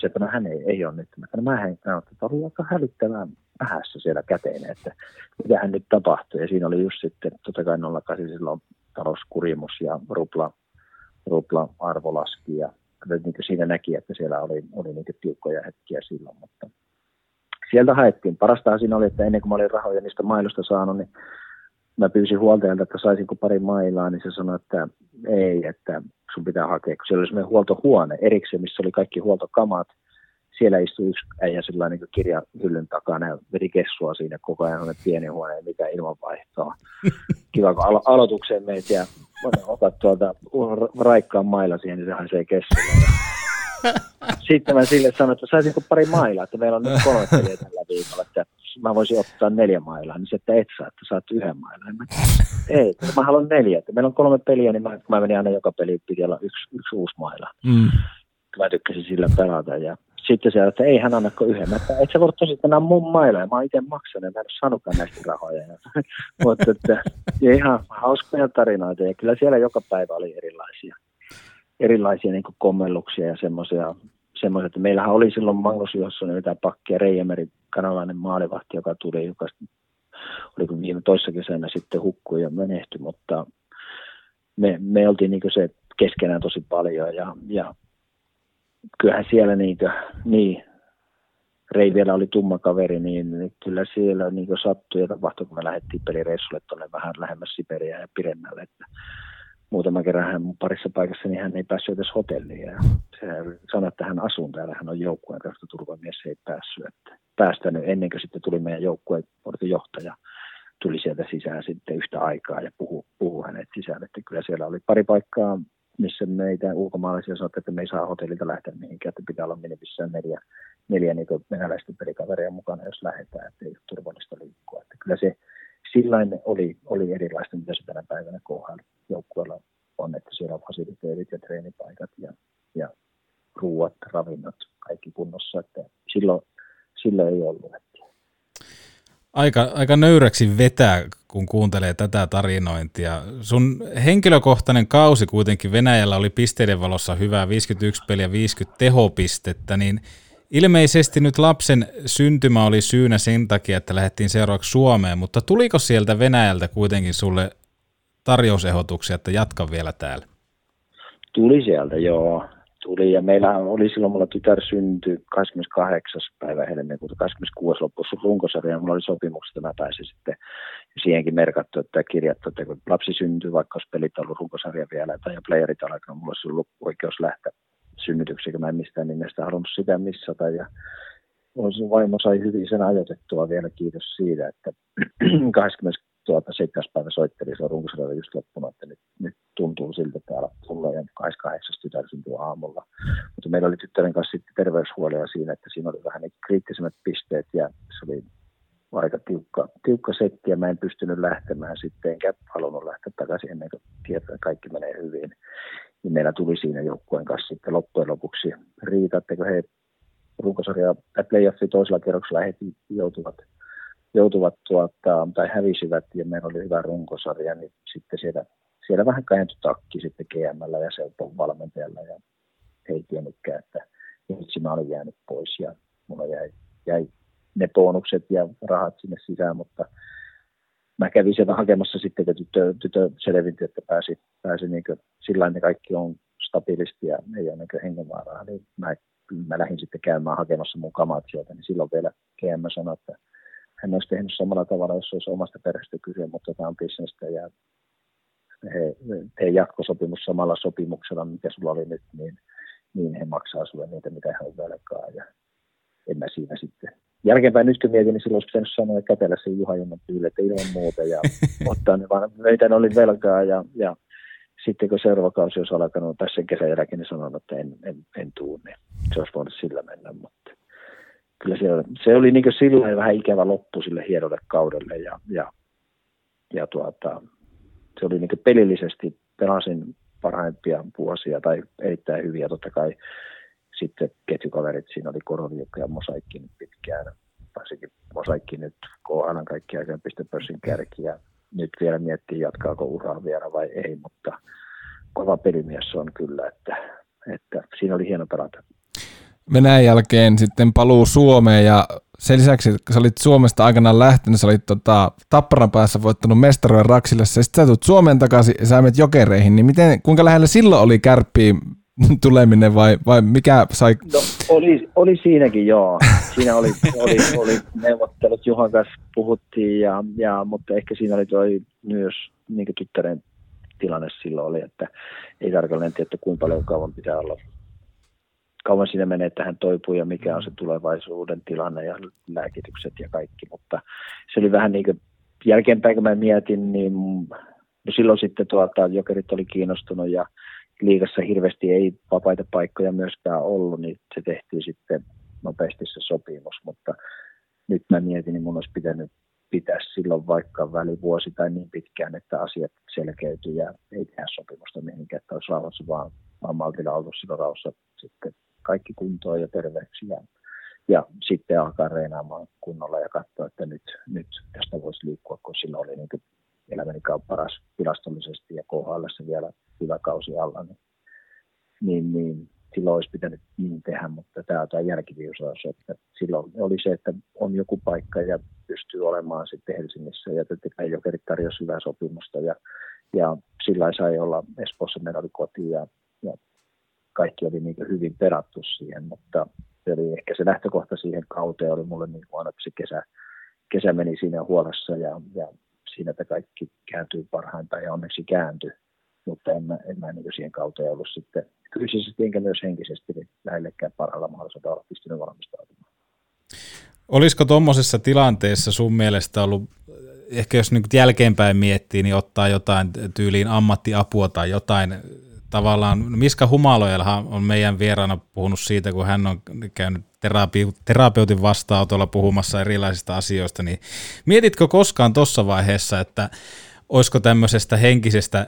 se, että no hän ei, ei ole nyt. Mä sanoin, mä en sanoa, että oli aika hälyttävän vähässä siellä käteen, että mitä hän nyt tapahtui. Ja siinä oli just sitten, totta kai 08 silloin talouskurimus ja rupla, rupla arvo laski ja niin siinä näki, että siellä oli, oli niin tiukkoja hetkiä silloin, mutta sieltä haettiin. Parasta siinä oli, että ennen kuin mä olin rahoja niistä mailosta saanut, niin mä pyysin huoltajalta, että saisinko pari mailaa, niin se sanoi, että ei, että sun pitää hakea, kun siellä oli semmoinen huoltohuone erikseen, missä oli kaikki huoltokamat. Siellä istui yksi äijä sillä niin kirjahyllyn takana ja veti kessua siinä koko ajan, oli pieni huone, mikä ilmanvaihtoa. Kiva, kun alo- aloitukseen meitä ja otat tuolta raikkaan mailla siihen, niin sehän se ei kessulla. Sitten mä sille sanoin, että saisinko pari mailaa, että meillä on nyt kolme peliä tällä viikolla, että mä voisin ottaa neljä mailaa, niin se, että et saa, että saat yhden mailan. Mä, ei, mä haluan neljä. Meillä on kolme peliä, niin mä, mä menin aina joka peli, piti olla yksi, yksi uusi maila. Mm. Mä tykkäsin sillä pelata ja sitten se, että ei hän anna yhden. Mä, että et sä voit tosiaan nämä mun mailla ja mä oon itse maksanut, mä en ole saanutkaan näistä rahoja. Mutta että, ihan hauskoja tarinoita ja kyllä siellä joka päivä oli erilaisia, erilaisia niin kommelluksia ja semmoisia semmoisia, että meillähän oli silloin Magnus Jossonen jotain pakkia, Reijämeri, kanalainen maalivahti, joka tuli, joka oliko viime toissa kesänä sitten hukkui ja menehtyi, mutta me, me oltiin niin se keskenään tosi paljon ja, ja kyllähän siellä niin, kuin, niin Rei vielä oli tumma kaveri, niin kyllä siellä niin sattui ja tapahtui, kun me lähdettiin pelireissulle tuonne vähän lähemmäs Siperiä ja pidemmälle. Että muutama kerran hän parissa paikassa, niin hän ei päässyt edes hotelliin. Ja se sanoi, että hän asuu täällä, hän on joukkueen kanssa turvamies, ei päässyt. Että päästänyt ennen kuin sitten tuli meidän joukkueen johtaja tuli sieltä sisään sitten yhtä aikaa ja puhu, puhu hänet sisään. Että kyllä siellä oli pari paikkaa, missä meitä ulkomaalaisia sanoi, että me ei saa hotellilta lähteä mihinkään, että pitää olla minimissään neljä, neljä niin venäläisten pelikaveria mukana, jos lähdetään, että ei ole turvallista liikkua. Että kyllä se sillain oli, oli erilaista, mitä se tänä päivänä KHL joukkueella on, että siellä on fasiliteetit ja treenipaikat ja, ja ruuat, ravinnot, kaikki kunnossa, että silloin, silloin ei ollut. Aika, aika nöyräksi vetää, kun kuuntelee tätä tarinointia. Sun henkilökohtainen kausi kuitenkin Venäjällä oli pisteiden valossa hyvää 51 peliä 50 tehopistettä, niin ilmeisesti nyt lapsen syntymä oli syynä sen takia, että lähdettiin seuraavaksi Suomeen, mutta tuliko sieltä Venäjältä kuitenkin sulle tarjousehdotuksia, että jatka vielä täällä? Tuli sieltä, joo. Tuli ja meillä oli silloin, mulla tytär syntyi 28. päivä helmikuuta, 26. loppussa runkosarja ja mulla oli sopimukset, että mä pääsin sitten siihenkin merkattu, että kirjattu, että kun lapsi syntyy, vaikka olisi pelit ollut runkosarja vielä tai playerit alkanut, mulla olisi ollut oikeus lähteä synnytyksiä, mä en mistään nimestä halunnut sitä missata ja vaimo sai hyvin sen ajoitettua vielä, kiitos siitä, että 27. päivä soitteli, se on runkosarja just loppunut, että nyt, nyt tuntuu siltä, että tulee ja 28. tytär syntyy aamulla. Mutta meillä oli tyttären kanssa sitten terveyshuolia siinä, että siinä oli vähän niin kriittisemmät pisteet ja se oli aika tiukka, tiukka setti ja mä en pystynyt lähtemään sitten, enkä halunnut lähteä takaisin ennen kuin tietää, että kaikki menee hyvin. Niin meillä tuli siinä joukkueen kanssa sitten loppujen lopuksi riita, että he runkosarja tai playoffi toisella kerroksella heti joutuvat, joutuvat tuota, tai hävisivät ja meillä oli hyvä runkosarja, niin sitten siellä, siellä vähän kääntyi takki sitten GMllä ja Selpon valmentajalla ja he ei tiennytkään, että vitsi mä olin jäänyt pois ja mulla jäi, jäi ne bonukset ja rahat sinne sisään, mutta mä kävin sieltä hakemassa sitten, että tytö, tytö selvinti, että pääsi, pääsi niin kuin, sillä ne kaikki on stabiilisti ja ei ole niin hengenvaaraa, niin mä, mä lähdin sitten käymään hakemassa mun kamat sieltä, niin silloin vielä GM sanoi, että hän olisi tehnyt samalla tavalla, jos olisi omasta perheestä kyse, mutta tämä on bisnestä ja he, he jatkosopimus samalla sopimuksella, mikä sulla oli nyt, niin, niin he maksaa sulle niitä, mitä he on velkaa ja en mä siinä sitten. Jälkeenpäin nyt kun mietin, niin silloin olisi pitänyt sanoa ja kätellä sen Juha Junnan tyyli, että ilman muuta ja ottaa ne vaan, meitä oli velkaa ja, ja sitten kun seuraava kausi olisi alkanut tässä kesän jälkeen, niin sanon, että en, en, en tuu, niin se olisi voinut sillä mennä, mutta kyllä se, se oli niin silloin vähän ikävä loppu sille hienolle kaudelle ja, ja, ja tuota, se oli niin pelillisesti, pelasin parhaimpia vuosia tai erittäin hyviä. Totta kai sitten ketjukaverit, siinä oli Koroniukka ja Mosaikki nyt pitkään, varsinkin Mosaikki nyt KHL kaikki aikojen pistepörssin kärki ja nyt vielä miettii jatkaako uraa vielä vai ei, mutta kova pelimies on kyllä, että, että siinä oli hieno pelata. Venäjän jälkeen sitten paluu Suomeen ja sen lisäksi, kun sä olit Suomesta aikanaan lähtenyt, sä olit tota, Tapparan päässä voittanut mestaruuden Raksille, sitten sä tulet Suomeen takaisin ja sä menet jokereihin, niin miten, kuinka lähellä silloin oli kärppiä tuleminen vai, vai mikä sai? No, oli, oli siinäkin joo. Siinä oli, oli, oli neuvottelut, Juhan kanssa puhuttiin, ja, ja, mutta ehkä siinä oli toi myös niin tyttären tilanne silloin oli, että ei tarkalleen tiedä, että kuinka paljon kauan pitää olla kauan siinä menee, että hän toipuu ja mikä on se tulevaisuuden tilanne ja lääkitykset ja kaikki, mutta se oli vähän niin kuin jälkeenpäin, kun mä mietin, niin no silloin sitten tuota, jokerit oli kiinnostunut ja liigassa hirveästi ei vapaita paikkoja myöskään ollut, niin se tehtiin sitten nopeasti se sopimus, mutta nyt mä mietin, niin mun olisi pitänyt pitää silloin vaikka välivuosi tai niin pitkään, että asiat selkeytyy ja ei tehdä sopimusta mihinkään, että olisi rauhassa vaan, vaan maltilla ollut silloin rauhassa sitten kaikki kuntoon ja terveeksi. Ja, ja sitten alkaa reenaamaan kunnolla ja katsoa, että nyt, nyt tästä voisi liikkua, kun silloin oli niin elämäni paras tilastollisesti ja KHL vielä hyvä kausi alla, niin, niin, niin silloin olisi pitänyt niin tehdä, mutta tämä on tämä jälkiviisaus, että silloin oli se, että on joku paikka ja pystyy olemaan sitten Helsingissä ja tietenkin Jokerit tarjosi hyvää sopimusta ja, ja sillä sai olla Espoossa, meillä oli koti ja, ja kaikki oli niin hyvin perattu siihen, mutta se oli ehkä se lähtökohta siihen kauteen oli mulle niin kuin aina, että se kesä, kesä meni siinä huolessa ja, ja siinä, että kaikki kääntyy parhaintaan ja onneksi kääntyi mutta en mä, en mä niin siihen kauteen ollut sitten fyysisesti enkä myös henkisesti niin lähellekään parhaalla mahdollisella olla pystynyt valmistautumaan. Olisiko tuommoisessa tilanteessa sun mielestä ollut, ehkä jos nyt jälkeenpäin miettii, niin ottaa jotain tyyliin ammattiapua tai jotain tavallaan, Miska Humalojelhan on meidän vieraana puhunut siitä, kun hän on käynyt terapi- terapeutin vastaanotolla puhumassa erilaisista asioista, niin mietitkö koskaan tuossa vaiheessa, että olisiko tämmöisestä henkisestä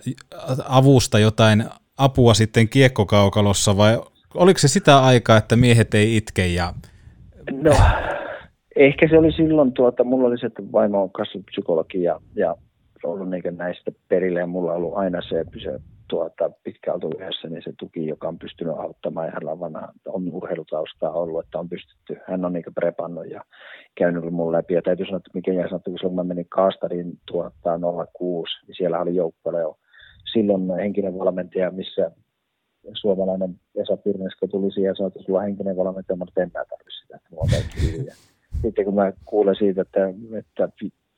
avusta jotain apua sitten kiekkokaukalossa vai oliko se sitä aikaa, että miehet ei itke ja... No, ehkä se oli silloin, tuota, mulla oli se, että vaimo on kasvupsykologi ja, ja ollut niin näistä perille ja mulla on ollut aina se, se tuota, pitkään oltu yhdessä, niin se tuki, joka on pystynyt auttamaan ja hänellä on, vanha, on urheilutaustaa ollut, että on pystytty, hän on niin prepannut ja käynyt mun läpi. Ja täytyy sanoa, että mikä jäi sanottu, kun mä menin Kaastarin tuottaa 06, niin siellä oli joukkueella jo silloin henkinen valmentaja, missä suomalainen Esa Pirnesko tuli siihen ja sanoi, että sulla on henkinen valmentaja, mutta en mä tarvitse sitä, että mulla hyvin. Sitten kun mä kuulen siitä, että, että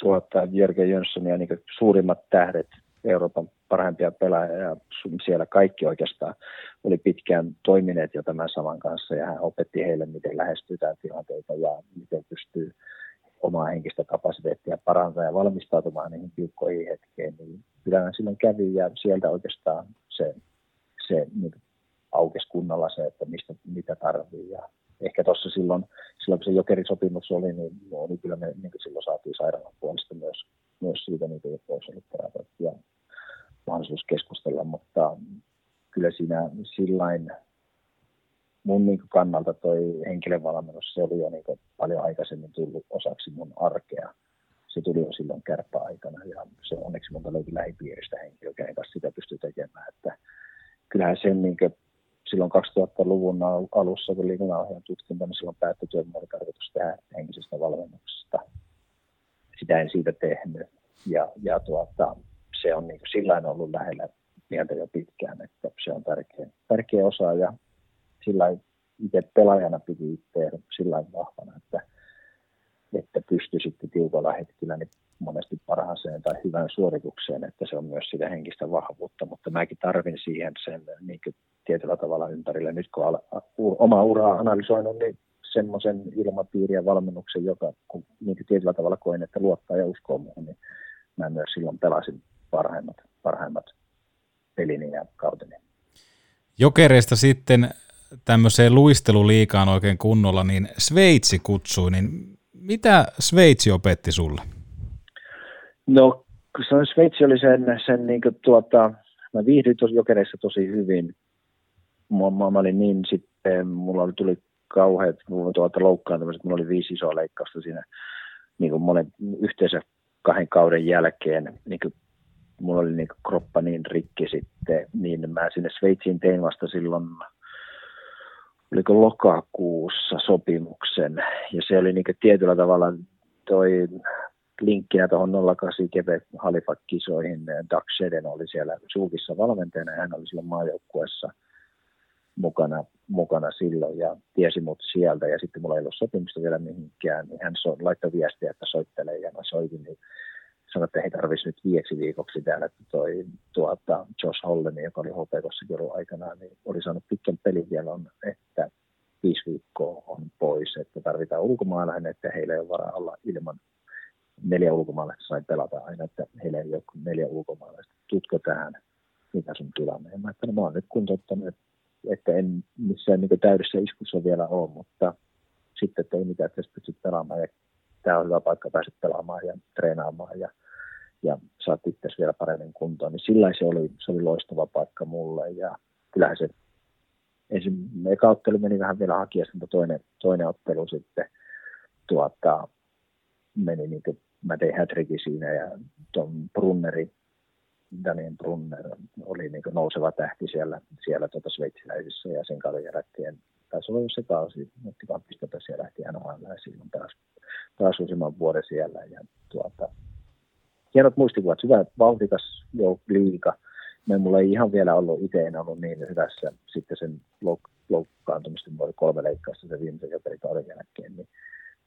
tuota, Jörgen Jönssonia niin suurimmat tähdet, Euroopan parhaimpia pelaajia ja siellä kaikki oikeastaan oli pitkään toimineet jo tämän saman kanssa ja hän opetti heille, miten lähestytään tilanteita ja miten pystyy omaa henkistä kapasiteettia parantaa ja valmistautumaan niihin tiukkoihin hetkeen, niin kyllä silloin kävi ja sieltä oikeastaan se, se niin aukesi kunnolla se, että mistä, mitä tarvii. Ja ehkä tuossa silloin, silloin, kun se jokerisopimus oli, niin, niin kyllä me niin silloin saatiin sairaalan puolesta myös, myös siitä, niin kuin olisi ja mahdollisuus keskustella, mutta kyllä siinä sillain mun niin kannalta toi henkilövalmennus, se oli jo niin paljon aikaisemmin tullut osaksi mun arkea. Se tuli jo silloin kärppäaikana ja se onneksi monta löytyi lähipiiristä henkilöä, kenen kanssa sitä pystyy tekemään. Että kyllähän sen niin silloin 2000-luvun alussa, kun liikunnanohjaajan tutkinta, niin silloin päättötyön oli tarkoitus tehdä henkisestä valmennuksesta. Sitä en siitä tehnyt. Ja, ja tuota, se on niin sillä ollut lähellä mieltä jo pitkään, että se on tärkeä, tärkeä osa ja sillä itse pelaajana piti itse sillä vahvana, että, että pystyi sitten tiukalla hetkellä niin monesti parhaaseen tai hyvään suoritukseen, että se on myös sitä henkistä vahvuutta, mutta mäkin tarvin siihen sen niin tietyllä tavalla ympärille. Nyt kun oma uraa analysoinut, niin semmoisen ilmapiiri ja valmennuksen, joka kun niin tietyllä tavalla koen, että luottaa ja uskoo muuhun, niin mä myös silloin pelasin parhaimmat, parhaimmat pelini ja kauteni. Jokereista sitten tämmöiseen luisteluliikaan oikein kunnolla, niin Sveitsi kutsui, niin mitä Sveitsi opetti sulle? No, se Sveitsi oli sen, sen niin kuin, tuota, mä viihdyin tuossa jokereissa tosi hyvin. Mä, mä, mä olin niin sitten, mulla oli, tuli kauheat tuota, loukkaantumiset, mulla oli viisi isoa leikkausta siinä niin kuin monen, yhteensä kahden kauden jälkeen niin kuin mulla oli niin kroppa niin rikki sitten, niin mä sinne Sveitsiin tein vasta silloin, oliko lokakuussa sopimuksen, ja se oli niin tietyllä tavalla toi linkkinä tuohon 08 Keve Halifax-kisoihin, Doug Shedden oli siellä sulkissa valmentajana, ja hän oli silloin maajoukkueessa mukana, mukana silloin ja tiesi mut sieltä ja sitten mulla ei ollut sopimusta vielä mihinkään, niin hän so, laittoi viestiä, että soittelee ja mä soitin, niin sanoi, että he tarvitsisi nyt viieksi viikoksi täällä, että toi tuota, Josh Hollen, joka oli HPKssakin ollut aikanaan, niin oli saanut pitkän on, että viisi viikkoa on pois, että tarvitaan ulkomaalainen, että heillä ei ole varaa olla ilman neljä ulkomaalaista sai pelata aina, että heillä ei ole neljä ulkomaalaista. Tutko tähän, mikä sun tilanne? Ja mä että no, mä oon nyt kuntouttanut, että en missään niin täydessä iskussa vielä ole, mutta sitten, että ei mitään, että jos pystyt pelaamaan ja tämä on hyvä paikka päästä pelaamaan ja treenaamaan ja, ja saat itse vielä paremmin kuntoon. Niin sillä se oli, se oli loistava paikka mulle ja kyllähän se eka ottelu meni vähän vielä hakiessa, mutta toinen, toinen ottelu sitten tuota, meni niin kuin, mä tein hätrikin siinä ja tuon Brunneri, Daniel Brunner oli niin nouseva tähti siellä, siellä tuota sveitsiläisissä ja sen kauden jälkeen taisi olla jo se kausi, otti vaan pistettä siellä lähti NHL ja silloin taas taas useamman vuoden siellä. Ja tuota, hienot muistikuvat, hyvä vauhdikas liika. Me mulla ei ihan vielä ollut itse en ollut niin hyvässä sitten sen louk- loukkaantumista, mulla oli kolme leikkausta sen viimeisen joperikauden jälkeen, niin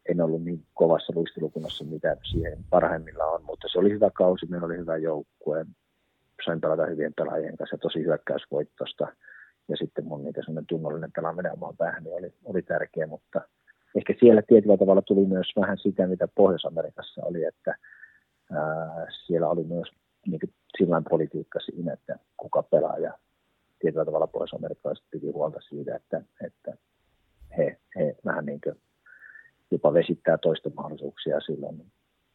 en ollut niin kovassa luistelukunnassa, mitä siihen parhaimmilla on, mutta se oli hyvä kausi, meillä oli hyvä joukkue, sain pelata hyvien pelaajien kanssa, tosi hyökkäysvoittosta, ja sitten mun niitä semmoinen tunnollinen pelaaminen omaan päähän niin oli, oli tärkeä, mutta ehkä siellä tietyllä tavalla tuli myös vähän sitä, mitä Pohjois-Amerikassa oli, että ää, siellä oli myös niin sillä politiikka siinä, että kuka pelaa ja tietyllä tavalla pohjois-amerikkalaiset piti huolta siitä, että, että he, he vähän niin kuin jopa vesittää toista mahdollisuuksia silloin.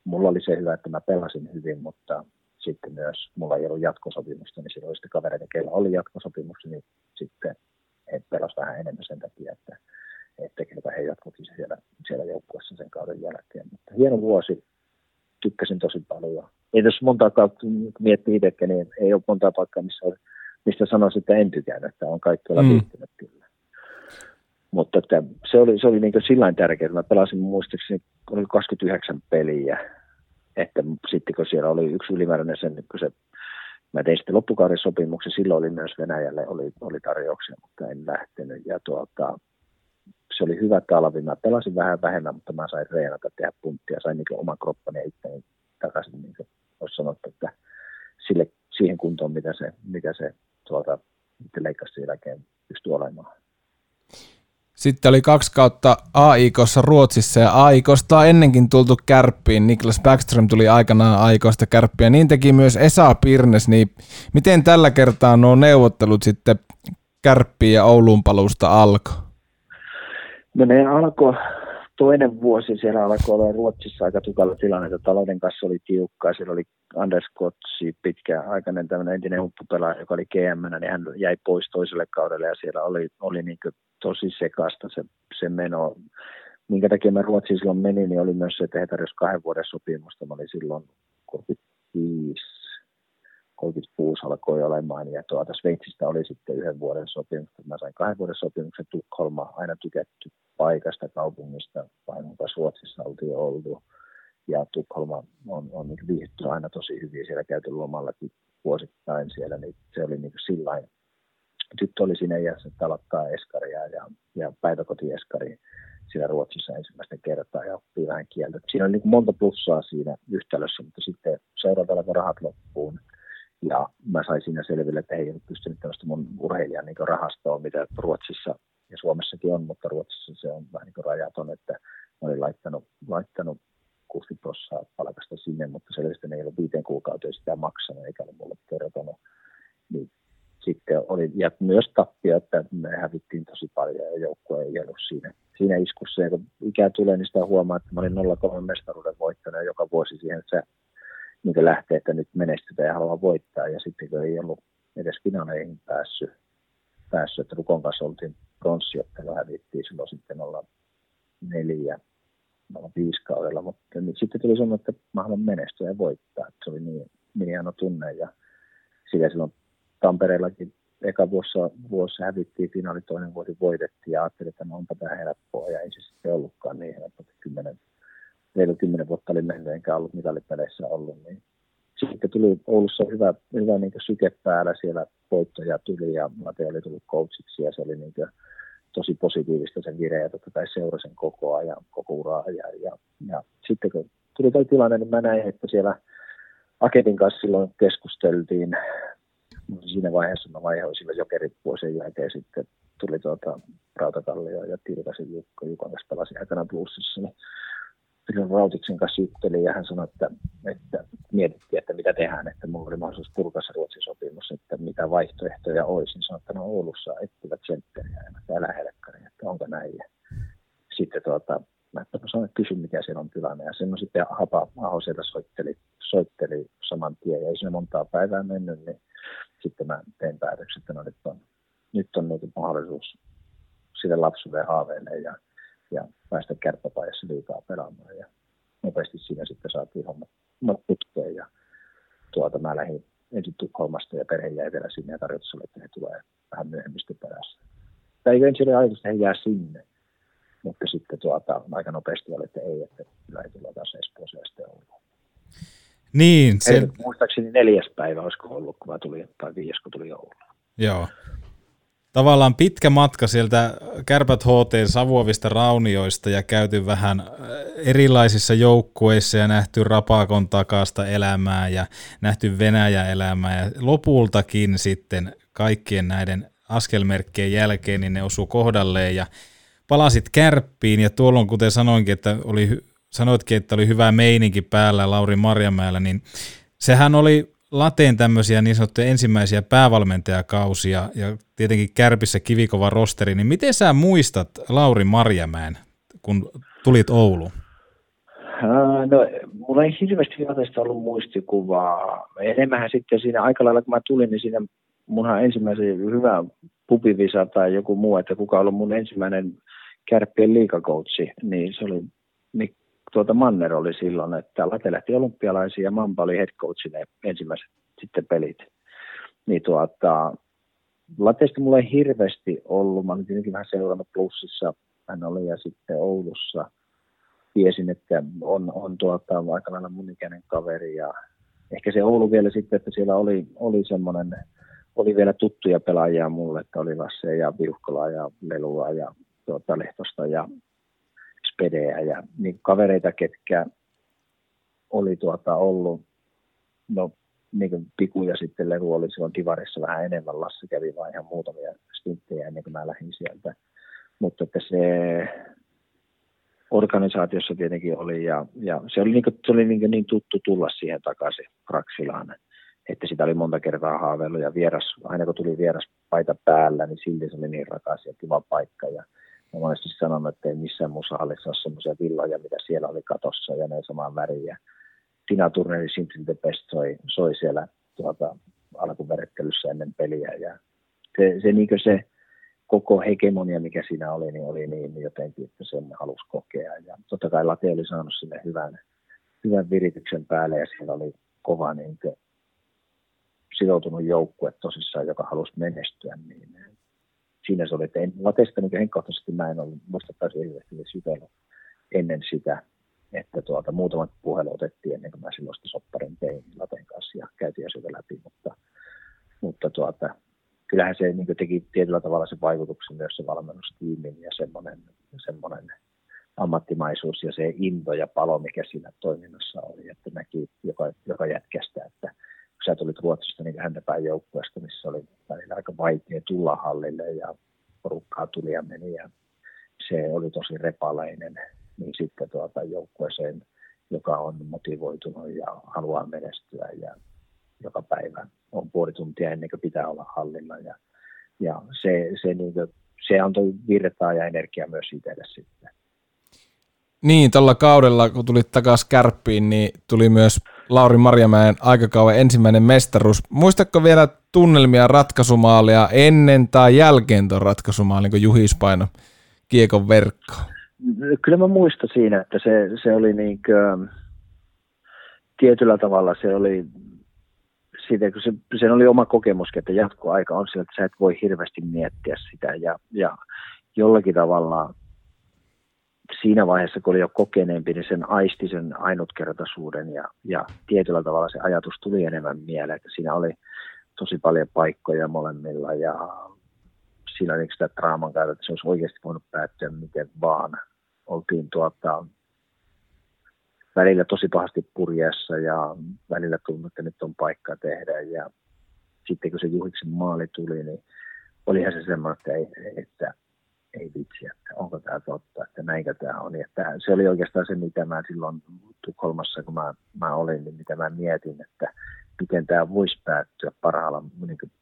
Mulla oli se hyvä, että mä pelasin hyvin, mutta sitten myös mulla ei ollut jatkosopimusta, niin silloin sitten kavereiden, keillä oli jatkosopimus, niin sitten he pelasivat vähän enemmän sen takia, että että ketä he jatkokin siellä, siellä joukkueessa sen kauden jälkeen. Mutta hieno vuosi, tykkäsin tosi paljon. Ei tässä monta kautta miettii itsekin, niin ei ole monta paikkaa, missä, mistä sanoisin, että en tykännyt, että on kaikki olla mm. kyllä. Mutta että se oli, se oli niin sillä tärkeää, mä pelasin muistaakseni, oli 29 peliä, että sitten kun siellä oli yksi ylimääräinen sen, kun se, mä tein sitten loppukauden sopimuksen, silloin oli myös Venäjälle oli, oli tarjouksia, mutta en lähtenyt. Ja tuota, se oli hyvä talvi. Mä pelasin vähän vähemmän, mutta mä sain reenata tehdä punttia. Sain niin oman kroppani itteni takaisin, niin kuin olisi sanottu, että sille, siihen kuntoon, mitä se, mitä se tuolta leikkasi jälkeen pystyy olemaan. Sitten oli kaksi kautta AIKossa Ruotsissa ja AIKosta on ennenkin tultu kärppiin. Niklas Backström tuli aikanaan AIKosta kärppiä. Niin teki myös Esa Pirnes. Niin miten tällä kertaa nuo neuvottelut sitten kärppiin ja Ouluun palusta alkoi? No ne alkoi, toinen vuosi siellä alkoi olla Ruotsissa aika tukalla tilanne, että talouden kanssa oli tiukkaa. Siellä oli Anders Kotsi, pitkäaikainen tämmöinen entinen huppupelaaja, joka oli GM, niin hän jäi pois toiselle kaudelle ja siellä oli, oli niin tosi sekasta se, se meno. Minkä takia mä Ruotsiin silloin menin, niin oli myös se, että he tarjosivat kahden vuoden sopimusta. Mä olin silloin 35, 36 alkoi olemaan ja tuota Sveitsistä oli sitten yhden vuoden sopimus. Mä sain kahden vuoden sopimuksen Tukholma, aina tykätty paikasta, kaupungista, vain Ruotsissa oltiin oltu. Ja Tukholma on, on viihdytty aina tosi hyvin, siellä käyty lomallakin vuosittain siellä, niin se oli niin sillä tyttö oli siinä iässä, että aloittaa eskaria ja, ja päiväkotieskari siellä Ruotsissa ensimmäistä kertaa ja oppii vähän kieltä. Siinä oli niin monta plussaa siinä yhtälössä, mutta sitten seuraavalla rahat loppuun. Ja mä sain siinä selville, että ei ole pystynyt tällaista mun urheilijan niin rahastoon, mitä Ruotsissa ja Suomessakin on, mutta Ruotsissa se on vähän niin rajaton, että mä olin laittanut, laittanut 60 prosenttia palkasta sinne, mutta selvästi ne ei ole viiteen kuukauteen sitä maksanut, eikä ole mulle kertonut. Niin sitten oli, ja myös tappia, että me hävittiin tosi paljon ja joukkue ei ollut siinä, siinä iskussa. Ja kun ikää tulee, niin sitä huomaa, että mä olin 0-3 mestaruuden voittanut joka vuosi siihen se niin lähtee, että nyt menestytään ja haluaa voittaa. Ja sitten kun ei ollut edes finaaleihin päässyt, päässyt että Rukon kanssa oltiin pronssiottelu, hävittiin silloin sitten olla neljä, viisi kaudella, mutta nyt sitten tuli sanoa, että mä haluan menestyä ja voittaa. Että se oli niin, niin hieno tunne ja sitä silloin Tampereellakin eka vuossa, vuosi hävittiin finaali, toinen vuosi voitettiin ja ajattelin, että no onpa tämä helppoa ja ei se sitten ollutkaan niin helppoa. Kymmenen, kymmenen vuotta oli mennyt enkä ollut mitalipeleissä ollut, niin sitten tuli Oulussa hyvä, hyvä niin syke päällä, siellä voittoja tuli ja Mate oli tullut coachiksi ja se oli niin tosi positiivista sen vire ja totta kai seurasin koko ajan, koko uraa ja, ja, ja sitten kun tuli tuo tilanne, niin mä näin, että siellä Aketin kanssa silloin keskusteltiin siinä vaiheessa mä vaihoin sillä jokerivuosien jälkeen sitten tuli tuota Rautakallio ja Tirkasin Jukko, Jukon kanssa pelasi aikanaan plussissa, niin silloin Rautiksen kanssa juttelin ja hän sanoi, että, että mietittiin, että mitä tehdään, että mulla oli mahdollisuus purkaa se Ruotsin sopimus, että mitä vaihtoehtoja olisi. Niin sanoin, että no Oulussa etsivät sentteriä ja täällä helkkari, että onko näin. Ja sitten tuota, mä että no sanoin, että kysy mikä siellä on tilanne. Ja sen sitten Hapa Aho sieltä soitteli, soitteli saman tien ja ei siinä montaa päivää mennyt, niin sitten mä tein päätöksen, että no nyt on, nyt on niin mahdollisuus sille lapsuuden haaveille ja, ja päästä kärppäpajassa liikaa pelaamaan. Ja nopeasti siinä sitten saatiin hommat, hommat putkeen ja tuota, mä lähdin ensin Tukholmasta ja perhe jäi vielä sinne ja tarjotus oli, että he tulee vähän myöhemmin perässä. Tai ensin ajatus, että he jää sinne, mutta sitten tuota, aika nopeasti oli, että ei, että kyllä ei tulla taas Espooseen sitten Ouluun. Niin. Se... Ei, muistaakseni neljäs päivä olisiko ollut, kun mä tulin, tai viides, kun tuli Ouluun. Joo. Tavallaan pitkä matka sieltä Kärpät HT Savuovista raunioista ja käyty vähän äh, erilaisissa joukkueissa ja nähty Rapakon takasta elämää ja nähty Venäjä-elämää ja lopultakin sitten kaikkien näiden askelmerkkien jälkeen niin ne osu kohdalleen ja palasit kärppiin ja tuolloin kuten sanoinkin, että oli sanoitkin, että oli hyvä meininki päällä Lauri Marjamäellä, niin sehän oli lateen tämmöisiä niin sanottuja ensimmäisiä päävalmentajakausia ja tietenkin kärpissä kivikova rosteri, niin miten sä muistat Lauri Marjamäen, kun tulit Ouluun? No, mulla ei hirveästi Lateesta ollut muistikuvaa. Enemmän sitten siinä aika lailla, kun mä tulin, niin siinä munhan ensimmäisen hyvä pupivisa tai joku muu, että kuka on ollut mun ensimmäinen kärppien liikakoutsi, niin se oli tuota Manner oli silloin, että Late lähti olympialaisiin ja Mamba oli head coachine ensimmäiset sitten pelit. Niin tuota, Lateista mulla ei hirveästi ollut, mä olin tietenkin vähän seurannut plussissa, hän oli ja sitten Oulussa. Tiesin, että on, on tuota, aika lailla mun ikäinen kaveri ja ehkä se Oulu vielä sitten, että siellä oli, oli semmoinen, oli vielä tuttuja pelaajia mulle, että oli Lasse ja Viuhkola ja Lelua ja tuota, Lehtosta ja spedeä ja niin kavereita, ketkä oli tuota ollut, no niin kuin pikuja sitten Leru oli silloin Divarissa vähän enemmän. Lassi kävi vain ihan muutamia stinttejä ennen kuin mä lähdin sieltä. Mutta että se organisaatiossa tietenkin oli ja, ja se oli, niin, kuin, se oli niin, niin tuttu tulla siihen takaisin Praxilaan, että sitä oli monta kertaa haaveillut ja vieras, aina kun tuli vieras paita päällä, niin silti se oli niin rakas ja kiva paikka ja mä monesti sanonut, että ei missään muussa hallissa ole semmoisia villoja, mitä siellä oli katossa ja ne samaan väriä. Tina Turnerin Simpson the Best soi, soi siellä tuota, alkuverettelyssä ennen peliä ja se, se, niin se koko hegemonia, mikä siinä oli, niin oli niin jotenkin, että sen halusi kokea. Ja totta kai Late oli saanut sinne hyvän, hyvän virityksen päälle ja siellä oli kova niin sitoutunut joukkue tosissaan, joka halusi menestyä. Niin siinä se oli, että en, Lateesta niin henkkohtaisesti mä en ollut, muista taisi hirveästi jutellut ennen sitä, että tuota, muutamat puhelu otettiin ennen kuin mä silloin sitä sopparin tein Laten kanssa ja käytiin asioita läpi, mutta, mutta tuota, kyllähän se niin teki tietyllä tavalla se vaikutuksen myös se valmennustiimin ja semmoinen, semmoinen ammattimaisuus ja se into ja palo, mikä siinä toiminnassa oli, että näki joka, joka jätkästä, että kun sä tulit Ruotsista niin häntäpäin joukkueesta, missä oli välillä aika vaikea tulla hallille ja porukkaa tuli ja meni ja se oli tosi repaleinen, niin sitten tuota joukkueeseen, joka on motivoitunut ja haluaa menestyä ja joka päivä on puoli tuntia ennen kuin pitää olla hallilla. Ja, ja se, se, niin kuin, se antoi virtaa ja energiaa myös itselle sitten. Niin, tällä kaudella, kun tulit takaisin kärppiin, niin tuli myös Lauri Marjamäen aikakauden ensimmäinen mestaruus. Muistatko vielä tunnelmia ratkaisumaalia ennen tai jälkeen tuon ratkaisumaalin, kun Juhis paino kiekon verkkoon? Kyllä mä muistan siinä, että se, se oli niin kuin, tietyllä tavalla se oli siitä, kun se, sen oli oma kokemus, että jatkoaika on sillä, että sä et voi hirveästi miettiä sitä ja, ja jollakin tavalla siinä vaiheessa, kun oli jo kokeneempi, niin sen aisti sen ainutkertaisuuden ja, ja tietyllä tavalla se ajatus tuli enemmän mieleen, että siinä oli tosi paljon paikkoja molemmilla ja siinä oli sitä draaman kautta, että se olisi oikeasti voinut päättyä miten vaan. Oltiin tuota, välillä tosi pahasti purjeessa ja välillä tuntui, että nyt on paikka tehdä. Ja sitten kun se Juhiksen maali tuli, niin olihan se semmoinen, että ei, että ei vitsi, että onko tämä totta, että näinkö tämä on. Että se oli oikeastaan se, mitä mä silloin Tukholmassa, kun mä, mä olin, niin mitä mä mietin, että miten tämä voisi päättyä parhaalla. Niin kuin,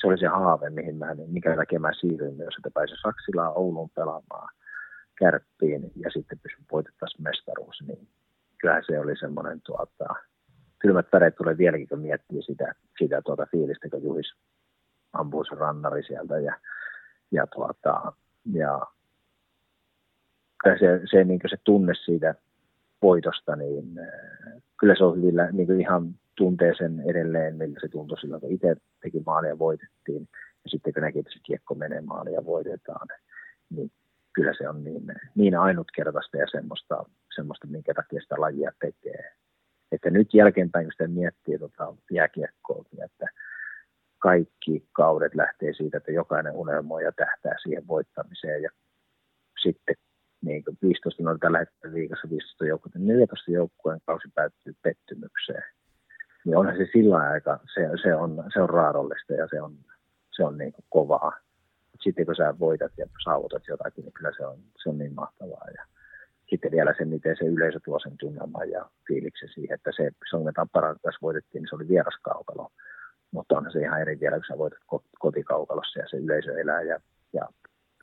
se oli se haave, mihin mä, mikä takia mä siirryin myös, että pääsin Saksilaan Ouluun pelaamaan kärppiin ja sitten pystyn voitettaisiin mestaruus. Niin kyllähän se oli semmoinen tuota, kylmät väreet tulee vieläkin, kun miettii sitä, sitä tuota fiilistä, kun Juhis ampuu rannari sieltä ja, ja, tuota, ja se, se, niin se tunne siitä voitosta, niin äh, kyllä se on hyvin, niin ihan tuntee sen edelleen, miltä se tuntui silloin, kun itse teki maalia voitettiin. Ja sitten kun näki, että se kiekko menee maaliin ja voitetaan, niin kyllä se on niin, niin ainutkertaista ja semmoista, semmoista, minkä takia sitä lajia tekee. Että nyt jälkeenpäin, kun sitä miettii tota jääkiekkoa, että kaikki kaudet lähtee siitä, että jokainen unelmoi ja tähtää siihen voittamiseen. Ja sitten niin 15, no tällä hetkellä viikossa 15 joukkuetta, 14 joukkueen kausi päättyy pettymykseen. Niin onhan se sillä aika, se, se, on, se on raadollista ja se on, se on niin kovaa sitten kun sä voitat ja saavutat jotakin, niin kyllä se on, se on niin mahtavaa. Ja sitten vielä se, miten se yleisö tuo sen tunnelman ja fiiliksen siihen, että se Songen Tappara, tässä voitettiin, niin se oli vieraskaukalo. Mutta onhan se ihan eri vielä, kun sä voitat kotikaukalossa ja se yleisö elää ja, ja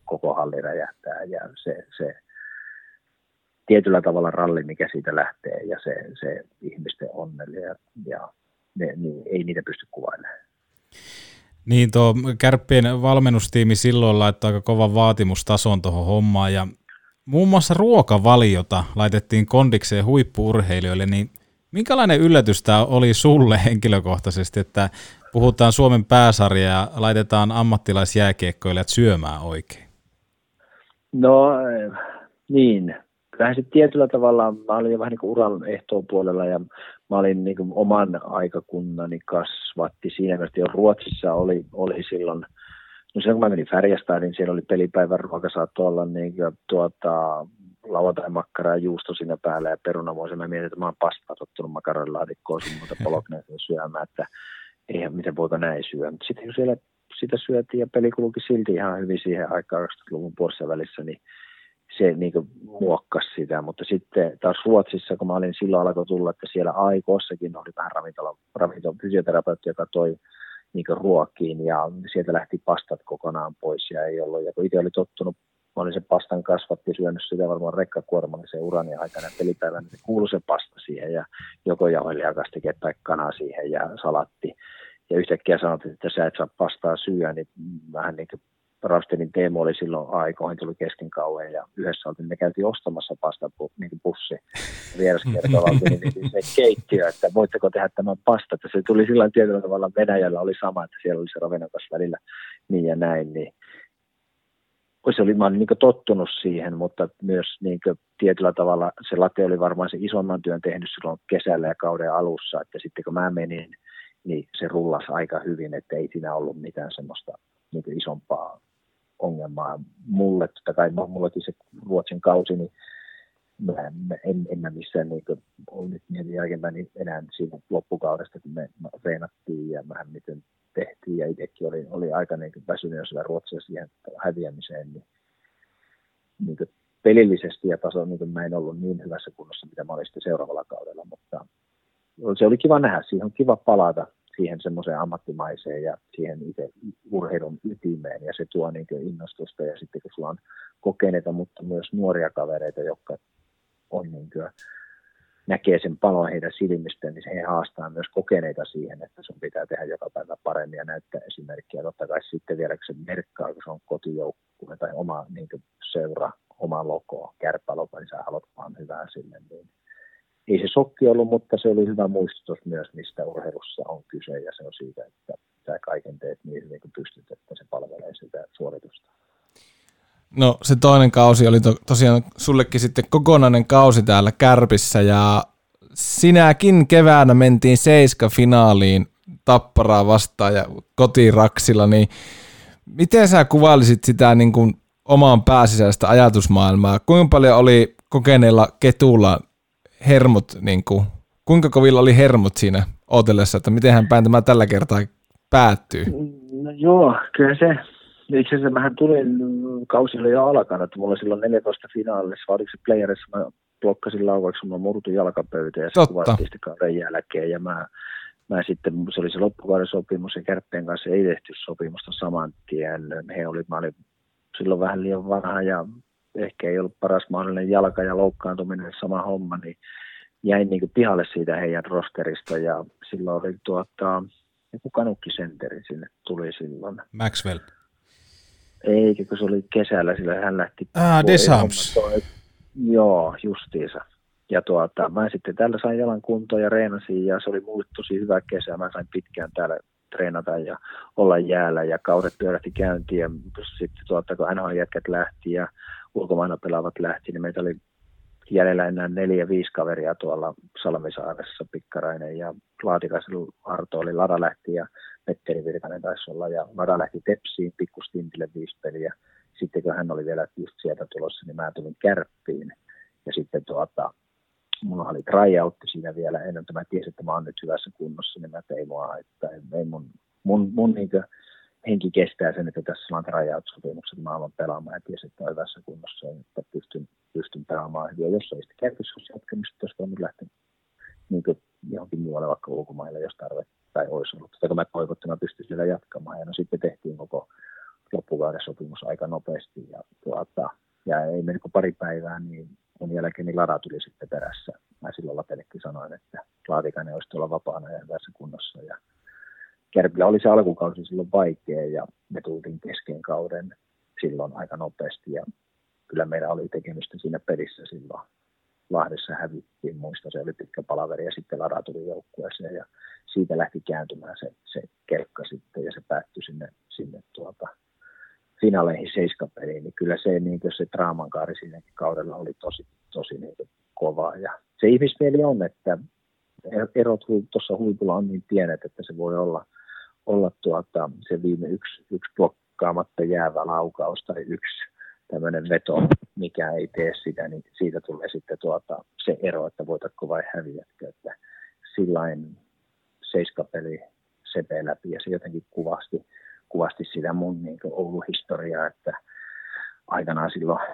koko halli räjähtää ja se, se tietyllä tavalla ralli, mikä siitä lähtee ja se, se ihmisten onnelle ja, ja ne, niin ei niitä pysty kuvailemaan. Niin, tuo kärppien valmennustiimi silloin laittoi aika kovan vaatimustason tuohon hommaan ja muun muassa ruokavaliota laitettiin kondikseen huippuurheilijoille, niin minkälainen yllätys tämä oli sulle henkilökohtaisesti, että puhutaan Suomen pääsarja ja laitetaan ammattilaisjääkiekkoilijat syömään oikein? No niin, kyllähän se tietyllä tavalla, mä olin jo vähän niin kuin uran ehtoon puolella ja mä olin niin kuin oman aikakunnani kasvatti siinä mielessä, jo Ruotsissa oli, oli silloin, no silloin kun mä menin Färjestään, niin siellä oli pelipäivän ruoka saattoi olla niin kuin, tuota, lauantai-makkaraa ja juusto siinä päällä ja perunamuosa. Mä mietin, että mä oon pastaa tottunut makaronilaatikkoon sun muuta polokneeseen syömään, että eihän miten voiko näin syödä. Mutta sitten kun siellä sitä syötiin ja peli kulki silti ihan hyvin siihen aikaan 20-luvun puolessa välissä, niin se niin muokkasi sitä, mutta sitten taas Ruotsissa, kun mä olin silloin alkoi tulla, että siellä aikoissakin oli vähän ravintola, ravintola fysioterapeutti, joka toi niin ruokiin ja sieltä lähti pastat kokonaan pois ja ei ollut. Ja kun itse oli tottunut, mä olin sen pastan kasvatti syönyt sitä varmaan rekkakuormalla se urani aikana. Pelipäivänä, niin kuului se pasta siihen ja joko jauhelijakasti tai kanaa siihen ja salatti. Ja yhtäkkiä sanottiin, että sä et saa pastaa syödä, niin vähän niin kuin Raustenin Teemu oli silloin aikoihin, tuli kesken kauan ja yhdessä oltiin, me käytiin ostamassa pasta niin pussi vieraskertovalta, niin, niin se keittiö, että voitteko tehdä tämän pasta, että se tuli sillä tietyllä tavalla Venäjällä oli sama, että siellä oli se ravinnokas välillä niin ja näin, niin se oli, mä olin niin tottunut siihen, mutta myös niin tietyllä tavalla se late oli varmaan se isomman työn tehnyt silloin kesällä ja kauden alussa, että sitten kun mä menin, niin se rullasi aika hyvin, että ei siinä ollut mitään semmoista niin isompaa ongelmaa mulle. Totta kai mullakin se Ruotsin kausi, niin mä, en, en mä missään niin kuin, nyt jälkeenpäin niin enää siinä loppukaudesta, kun me reenattiin ja vähän miten tehtiin ja itsekin oli, oli aika niin väsynyt jos Ruotsia siihen häviämiseen, niin, niin kuin pelillisesti ja taso, niin kuin mä en ollut niin hyvässä kunnossa, mitä mä olin sitten seuraavalla kaudella, mutta se oli kiva nähdä, siihen on kiva palata siihen semmoiseen ammattimaiseen ja siihen itse urheilun ytimeen ja se tuo niin innostusta ja sitten kun sulla on kokeneita, mutta myös nuoria kavereita, jotka on niin kuin, näkee sen palon heidän silmistä, niin he haastaa myös kokeneita siihen, että sun pitää tehdä joka päivä paremmin ja näyttää esimerkkiä. Totta kai sitten vielä, kun se merkkaa, kun se on kotijoukkue tai oma niin seura, oma logo, kärppälogo, niin sä haluat vaan hyvää sille, niin ei se sokki ollut, mutta se oli hyvä muistutus myös, mistä urheilussa on kyse, ja se on siitä, että sä kaiken teet niin hyvin kuin pystyt, että se palvelee sitä suoritusta. No se toinen kausi oli to, tosiaan sullekin sitten kokonainen kausi täällä Kärpissä, ja sinäkin keväänä mentiin seiska finaaliin Tapparaa vastaan ja kotiraksilla, niin miten sä kuvailisit sitä niin kuin omaan pääsisäistä ajatusmaailmaa? Kuinka paljon oli kokeneella ketulla hermot, niin kuin, kuinka kovilla oli hermot siinä odotellessa, että miten päin tämä tällä kertaa päättyy? No joo, kyllä se, itse asiassa mähän tulin, kausi oli jo alkanut, että mulla silloin 14 finaalissa, vai oliko se playerissa, mä blokkasin laukaksi, mulla murtui jalkapöytä ja se kuvattiin kauden jälkeen ja mä, mä sitten, se oli se loppukauden sopimus ja Kärppien kanssa ei tehty sopimusta saman tien. He oli, mä olin silloin vähän liian vanha ja ehkä ei ollut paras mahdollinen jalka ja loukkaantuminen sama homma, niin jäin niin pihalle siitä heidän rosterista ja silloin oli tuota, joku kanukkisenteri sinne tuli silloin. Maxwell. Eikä, kun se oli kesällä, sillä hän lähti... Ah, Deshams. Joo, justiinsa. Ja tuota, mä sitten täällä sain jalan kuntoon ja reenasin ja se oli mulle tosi hyvä kesä. Mä sain pitkään täällä treenata ja olla jäällä ja kaudet pyörähti käyntiin ja sitten tuota, kun NHL-jätkät lähti ja ulkomailla pelaavat lähti, niin meitä oli jäljellä enää neljä, viisi kaveria tuolla Salmisaaressa, Pikkarainen ja Laatikaisen Arto oli, Lada lähti ja Petteri Virtanen taisi olla, ja Lada lähti Tepsiin, pikkustintille viisi peliä. Sitten kun hän oli vielä just sieltä tulossa, niin mä tulin kärppiin. Ja sitten tuota, mulla oli tryoutti siinä vielä ennen, että mä tiesin, että mä oon nyt hyvässä kunnossa, niin mä tein mua, että ei mun, mun, mun niin henki kestää sen, että tässä on tryout-sopimukset, mä aloin pelaamaan ja tiesin, että on hyvässä kunnossa, että pystyn, pystyn pelaamaan hyvin. Ja jos ei sitten käytössä olisi jatkamista, olisi voinut lähteä niin johonkin muualle vaikka ulkomaille, jos tarve tai olisi ollut. Tätä mä toivon, että mä pystyn siellä jatkamaan. Ja no sitten tehtiin koko loppukauden sopimus aika nopeasti. Ja, tuota, ja ei meni kuin pari päivää, niin mun jälkeen niin Lada tuli sitten perässä. Mä silloin Latellekin sanoin, että Laatikainen olisi tuolla vapaana ja hyvässä kunnossa. Ja Kärpillä oli se alkukausi silloin vaikea ja me tultiin kesken kauden silloin aika nopeasti ja kyllä meillä oli tekemistä siinä pelissä silloin. Lahdessa hävittiin, muista se oli pitkä palaveri ja sitten Lara tuli joukkueeseen ja siitä lähti kääntymään se, se kelkka sitten ja se päättyi sinne, sinne tuota, finaaleihin seiskapeliin, niin kyllä se, niin se draaman kaari siinäkin kaudella oli tosi, tosi niin kova. Ja se ihmismieli on, että erot tuossa huipulla on niin pienet, että se voi olla – olla tuota, se viime yksi, yksi blokkaamatta jäävä laukaus tai yksi, tämmöinen veto, mikä ei tee sitä, niin siitä tulee sitten tuota, se ero, että voitatko vai häviätkö. Että sillain seiskapeli sepe läpi ja se jotenkin kuvasti, kuvasti sitä mun niin Oulu-historiaa, että aikanaan silloin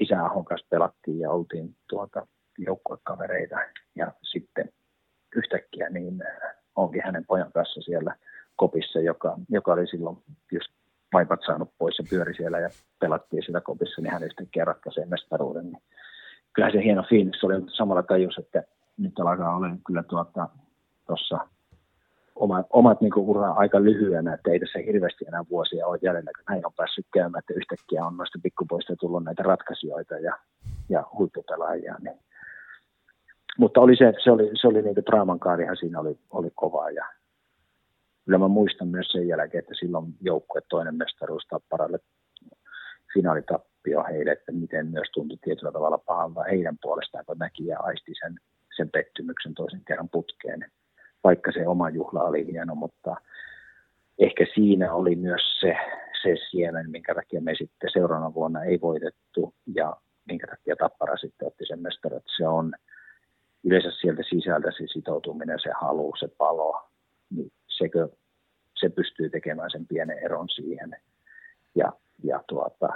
isäahon kanssa pelattiin ja oltiin tuota joukkuekavereita ja sitten yhtäkkiä niin onkin hänen pojan kanssa siellä kopissa, joka, joka oli silloin just vaipat saanut pois ja pyöri siellä ja pelattiin sitä kopissa, niin hän yhtäkkiä ratkaisee mestaruuden. Niin kyllähän se hieno fiilis oli, mutta samalla tajus, että nyt alkaa olla kyllä tuota, tuossa omat, omat niin ura aika lyhyenä, että ei tässä hirveästi enää vuosia ole jäljellä, kun näin on päässyt käymään, että yhtäkkiä on noista pikkupoista tullut näitä ratkaisijoita ja, ja huippupelaajia. Niin. Mutta oli se, se oli, se oli niin draaman kaarihan siinä oli, oli kovaa ja kyllä mä muistan myös sen jälkeen, että silloin joukkue toinen mestaruus Tapparalle finaalitappio heille, että miten myös tuntui tietyllä tavalla pahalta heidän puolestaan, kun näki ja aisti sen, sen pettymyksen toisen kerran putkeen vaikka se oma juhla oli hieno, mutta ehkä siinä oli myös se, se siemen, minkä takia me sitten seuraavana vuonna ei voitettu ja minkä takia Tappara sitten otti sen mestarat. Se on yleensä sieltä sisältä se sitoutuminen, se halu, se palo, niin sekö, se pystyy tekemään sen pienen eron siihen. Ja, ja tuota,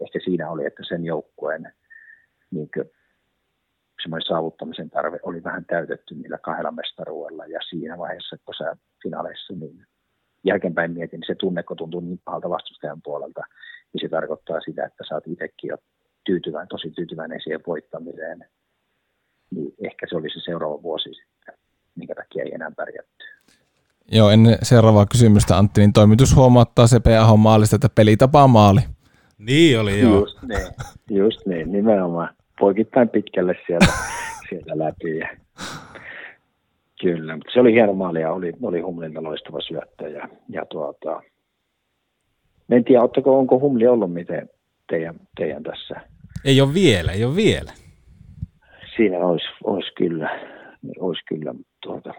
ehkä siinä oli, että sen joukkueen niin semmoinen saavuttamisen tarve oli vähän täytetty niillä kahdella mestaruudella ja siinä vaiheessa, kun sä finaaleissa, niin jälkeenpäin mietin, niin se tunne, kun tuntuu niin pahalta vastustajan puolelta, niin se tarkoittaa sitä, että sä oot itsekin jo tyytyväinen, tosi tyytyväinen siihen voittamiseen. Niin ehkä se oli se seuraava vuosi sitten, minkä takia ei enää pärjätty. Joo, ennen seuraavaa kysymystä Antti, niin toimitus huomauttaa se PAH maalista, että pelitapa maali. Niin oli, joo. Just niin, just niin nimenomaan poikittain pitkälle sieltä, sieltä läpi. Ja, kyllä, mutta se oli hieno maali ja oli, oli Humlilta loistava syöttö. Ja, ja tuota, en tiedä, ottako, onko Humli ollut miten teidän, teidän tässä? Ei ole vielä, ei ole vielä. Siinä olisi, olisi kyllä, olisi kyllä tuota,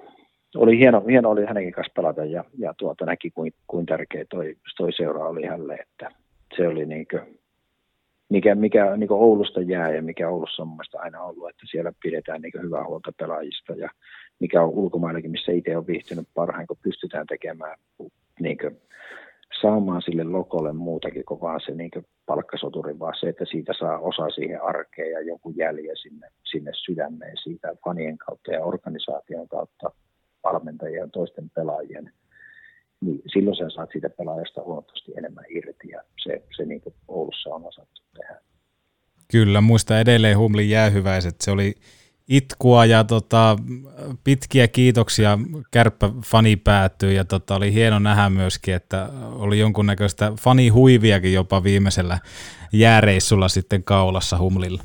oli hieno, hieno oli hänenkin kanssa pelata ja, ja tuota, näki kuin, kuin tärkeä toi, toi seura oli hänelle, että se oli niin kuin, mikä, mikä niin Oulusta jää ja mikä Oulussa on mielestäni aina ollut, että siellä pidetään niin hyvää huolta pelaajista ja mikä on ulkomaillakin, missä itse on viihtynyt parhain, kun pystytään tekemään niin kuin, saamaan sille lokolle muutakin kuin vaan se niin palkkasoturi, vaan se, että siitä saa osa siihen arkeen ja joku jälje sinne, sinne sydämeen siitä fanien kautta ja organisaation kautta valmentajien ja toisten pelaajien niin silloin sä saat siitä pelaajasta huomattavasti enemmän irti ja se, se niin kuin Oulussa on osattu tehdä. Kyllä, muista edelleen Humlin jäähyväiset. Se oli itkua ja tota, pitkiä kiitoksia kärppä fani päättyy ja tota, oli hieno nähdä myöskin, että oli jonkunnäköistä fani-huiviakin jopa viimeisellä jääreissulla sitten kaulassa Humlilla.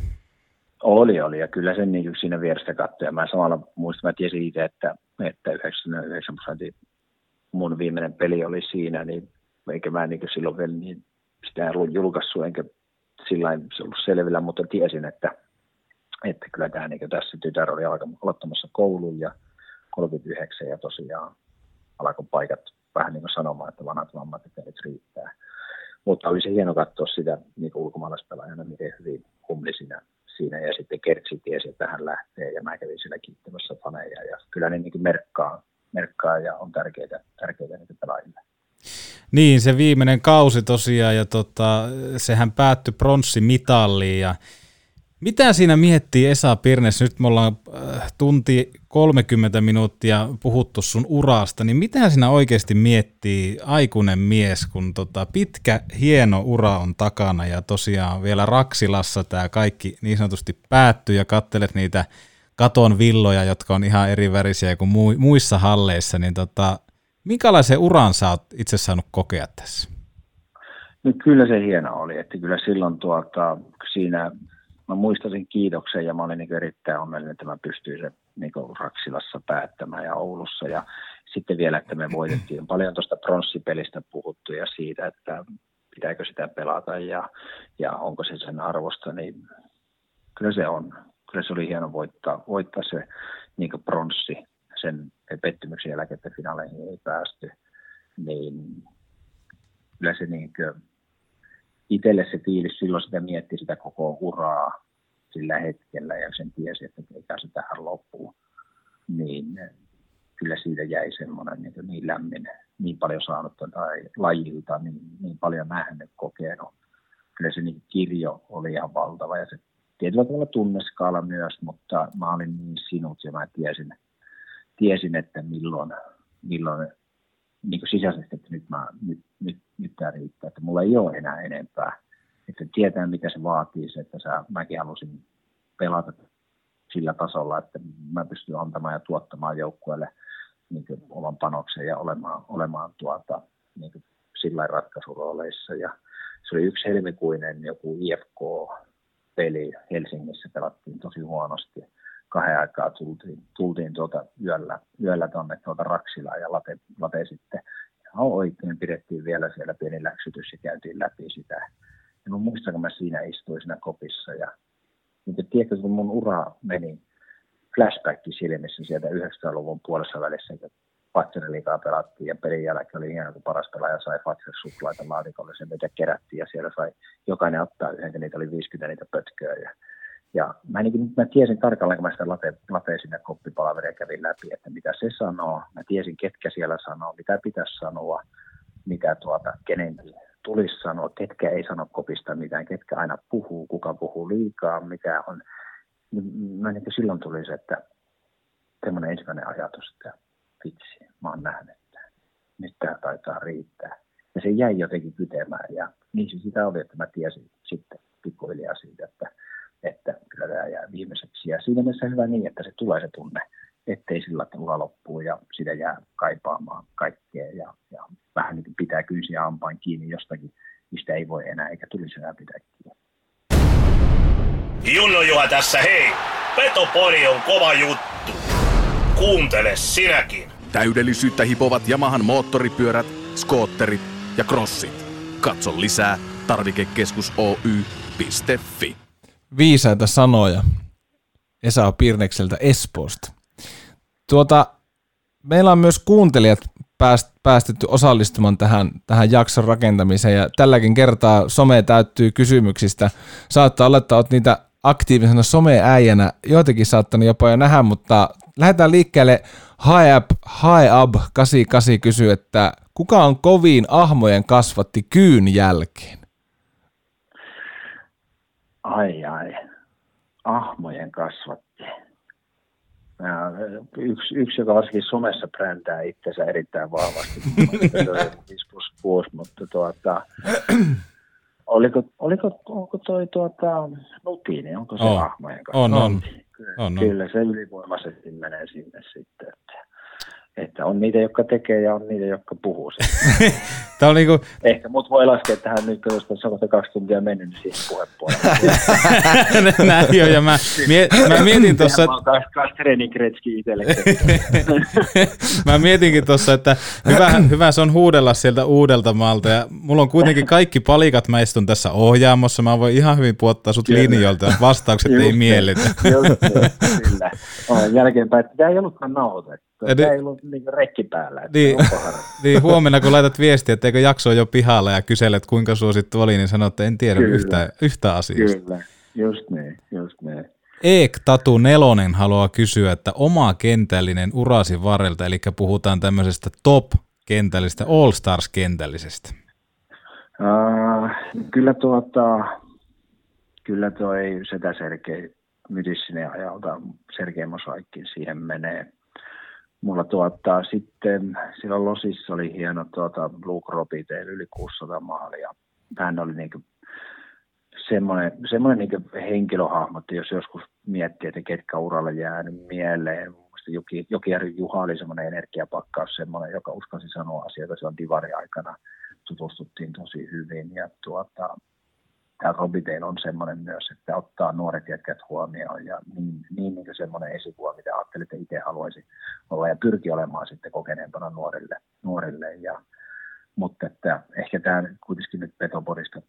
Oli, oli ja kyllä sen niin siinä vierestä katsoi mä samalla muistan, mä tiesin itse, että, että 99 prosentin mun viimeinen peli oli siinä, niin eikä mä niin silloin vielä niin, sitä julkaissut, enkä sillä se ollut selvillä, mutta tiesin, että, että kyllä tämä niin tässä tytär oli aloittamassa koulun ja 39 ja tosiaan alkoi paikat vähän niin kuin sanomaan, että vanhat vammat että nyt riittää. Mutta oli se hieno katsoa sitä niin ulkomaalaispelaajana, miten hyvin humli siinä, siinä. Ja sitten Kertsi tiesi, että hän lähtee ja mä kävin siellä kiittämässä faneja. Ja kyllä ne niin merkkaa, merkkaa ja on tärkeitä, tärkeitä niitä pelaajille. Niin, se viimeinen kausi tosiaan, ja tota, sehän päättyi pronssimitalliin, ja mitä siinä miettii Esa Pirnes, nyt me ollaan äh, tunti 30 minuuttia puhuttu sun urasta, niin mitä siinä oikeasti miettii aikuinen mies, kun tota pitkä, hieno ura on takana ja tosiaan vielä Raksilassa tämä kaikki niin sanotusti päättyy ja kattelet niitä katon villoja, jotka on ihan eri värisiä kuin muissa halleissa, niin tota, minkälaisen uran sä oot itse saanut kokea tässä? No kyllä se hieno oli, että kyllä silloin tuota, siinä mä muistasin kiitoksen ja mä olin niin erittäin onnellinen, että mä pystyin se niin Raksilassa päättämään ja Oulussa. Ja sitten vielä, että me voitettiin paljon tuosta pronssipelistä puhuttu ja siitä, että pitääkö sitä pelata ja, ja onko se sen arvosta, niin kyllä se on. Kyllä se oli hieno voittaa, voittaa se niin pronssi sen pettymyksen jälkeen, että finaaleihin ei päästy, niin kyllä se niin kuin, itselle se fiilis, silloin sitä mietti sitä koko uraa sillä hetkellä ja sen tiesi, että eikä se tähän loppuu. Niin kyllä siitä jäi semmoinen niin, niin lämmin, niin paljon saanut tai lajilta, niin, niin paljon nähnyt, kokenut. Kyllä se niin kirjo oli ihan valtava ja se tietyllä tavalla tunneskaala myös, mutta mä olin niin sinut ja mä tiesin, tiesin että milloin, milloin niin kuin sisäisesti, että nyt, mä, nyt, nyt, nyt tämä riittää, että mulla ei ole enää enempää. Että tietää, mitä se vaatii, se, että sä, mäkin halusin pelata sillä tasolla, että mä pystyn antamaan ja tuottamaan joukkueelle niin oman panoksen ja olemaan, olemaan tuota, niin sillä ratkaisurooleissa. Ja se oli yksi helmikuinen joku IFK-peli Helsingissä, pelattiin tosi huonosti kahden aikaa tultiin, tultiin tuota yöllä, yöllä tuonne tuota Raksilaan ja late, late sitten ihan oikein pidettiin vielä siellä pieni läksytys ja käytiin läpi sitä. Ja mä muistan, kun mä siinä istuin siinä kopissa ja niin tiedätkö, kun mun ura meni flashback silmissä sieltä 90-luvun puolessa välissä, kun Fatseriliikaa pelattiin ja pelin jälkeen oli hieno, kun paras pelaaja sai Fatser suklaita laatikolle, se mitä kerättiin ja siellä sai jokainen ottaa yhden, niitä oli 50 niitä pötköä ja ja mä, niin, mä tiesin tarkalleen, kun mä sitä late, late sinne koppipalaveria kävin läpi, että mitä se sanoo. Mä tiesin, ketkä siellä sanoo, mitä pitäisi sanoa, mitä tuota, kenenkin tulisi sanoa, ketkä ei sano kopista mitään, ketkä aina puhuu, kuka puhuu liikaa, mikä on. Mä niin silloin tuli se, että semmoinen ensimmäinen ajatus, että vitsi, mä oon nähnyt, että nyt tämä taitaa riittää. Ja se jäi jotenkin kytemään ja niin se sitä oli, että mä tiesin sitten pikkuhiljaa siitä, että että kyllä tämä jää viimeiseksi. Ja siinä mielessä hyvä niin, että se tulee se tunne, ettei sillä tavalla loppuu ja sitä jää kaipaamaan kaikkea ja, ja vähän niin kuin pitää kyysiä ampain kiinni jostakin, mistä ei voi enää eikä tulisi enää pitää kiinni. Junno Juha tässä, hei! Petopori on kova juttu. Kuuntele sinäkin. Täydellisyyttä hipovat Yamahan moottoripyörät, skootterit ja crossit. Katso lisää tarvikekeskus Oy.fi viisaita sanoja Esa Pirnekseltä Espoosta. Tuota, meillä on myös kuuntelijat pääst, päästetty osallistumaan tähän, tähän jakson rakentamiseen ja tälläkin kertaa some täyttyy kysymyksistä. Saattaa olla, että olet niitä aktiivisena someäijänä joitakin saattanut jopa jo nähdä, mutta lähdetään liikkeelle. Haeab, Haeab 88 kysyy, että kuka on kovin ahmojen kasvatti kyyn jälkeen? Ai ai, ahmojen kasvatti. Yksi, yksi, joka varsinkin somessa brändää itsensä erittäin vahvasti, 5 plus 6, mutta tuota, oliko, oliko, onko toi tuota, nutiini, onko se oh. ahmojen kasvatti? On, on. Kyllä, on, on. kyllä se ylivoimaisesti menee sinne sitten. Että että on niitä, jotka tekee ja on niitä, jotka puhuu Tämä on niinku... Ehkä mut voi laskea tähän nyt, kun on kaksi tuntia mennyt, niin siihen puhepuolelle. Näin jo, ja mä, mie, mä mietin tuossa... Mä mietinkin tuossa, että hyvä, hyvä se on huudella sieltä uudelta maalta, ja mulla on kuitenkin kaikki palikat, mä istun tässä ohjaamossa, mä voin ihan hyvin puottaa sut linjoilta, että vastaukset ei miellytä. Just, kyllä. Jälkeenpäin, että tämä ei ollutkaan nauhoitettu. Ei ollut niin rekki päällä. Niin, niin, huomenna kun laitat viestiä, että eikö jakso jo pihalla ja kyselet kuinka suosittu oli, niin sanot, että en tiedä yhtä, yhtä asiasta. Kyllä, just niin, just niin. Eek Tatu Nelonen haluaa kysyä, että oma kentällinen urasi varrelta, eli puhutaan tämmöisestä top-kentällisestä, all-stars-kentällisestä. Uh, kyllä tuota, kyllä toi sitä Sergei Mydissinen ajalta, Sergei Mosaikkin siihen menee mulla tuottaa sitten, silloin Losissa oli hieno tuota, Blue Cropiteillä yli 600 maalia. Hän oli niin semmoinen, semmoinen niin henkilöhahmo, että jos joskus miettii, että ketkä uralle jäänyt mieleen, Joki, Jokijärvi Juha oli semmoinen energiapakkaus, semmoinen, joka uskalsi sanoa asioita silloin divari aikana. Tutustuttiin tosi hyvin ja tuota, tämä Robitaille on semmoinen myös, että ottaa nuoret jätkät huomioon ja niin, niin, niin semmoinen esikuva, mitä ajattelin, että itse haluaisi olla ja pyrki olemaan sitten kokeneempana nuorille. nuorille ja, mutta että ehkä tämä kuitenkin nyt Petoporista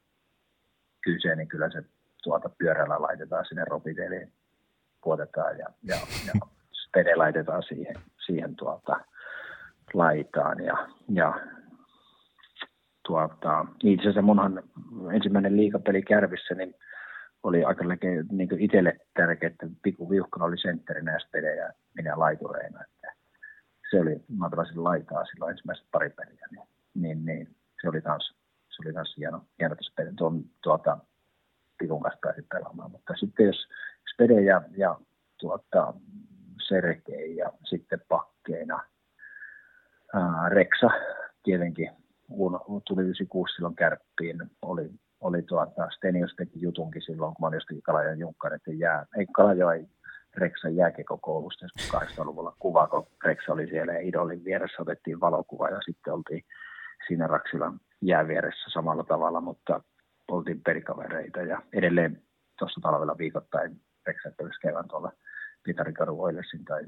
kyse, niin kyllä se tuota pyörällä laitetaan sinne Robitailleen, puotetaan ja, ja, ja spede laitetaan siihen, siihen tuota, laitaan ja, ja tuota, itse asiassa munhan ensimmäinen liikapeli Kärvissä, niin oli aika niin itselle tärkeää, että Piku Viuhkana oli sentterinä Spede ja minä laitureina. Että se oli, mä pelasin laitaa silloin ensimmäiset pari peliä, niin, niin, niin se oli taas, se oli taas hieno, hieno tässä peli. Tuon, tuota, Pikun kanssa pääsin pelaamaan. Mutta sitten jos Spede ja, ja tuota, Sergei ja sitten pakkeina ää, Reksa tietenkin kun tuli 96 silloin kärppiin, oli, oli tuota, Stenius teki jutunkin silloin, kun mä olin jostakin Kalajoen junkkareiden jää, ei Kalajoen Reksan jääkekokoulusta 80-luvulla kuva, kun Reksa oli siellä ja Idolin vieressä otettiin valokuva ja sitten oltiin siinä Raksilan jäävieressä samalla tavalla, mutta oltiin perikavereita ja edelleen tuossa talvella viikoittain Reksa kävisi kevään tuolla Pitarikadun Oilersin tai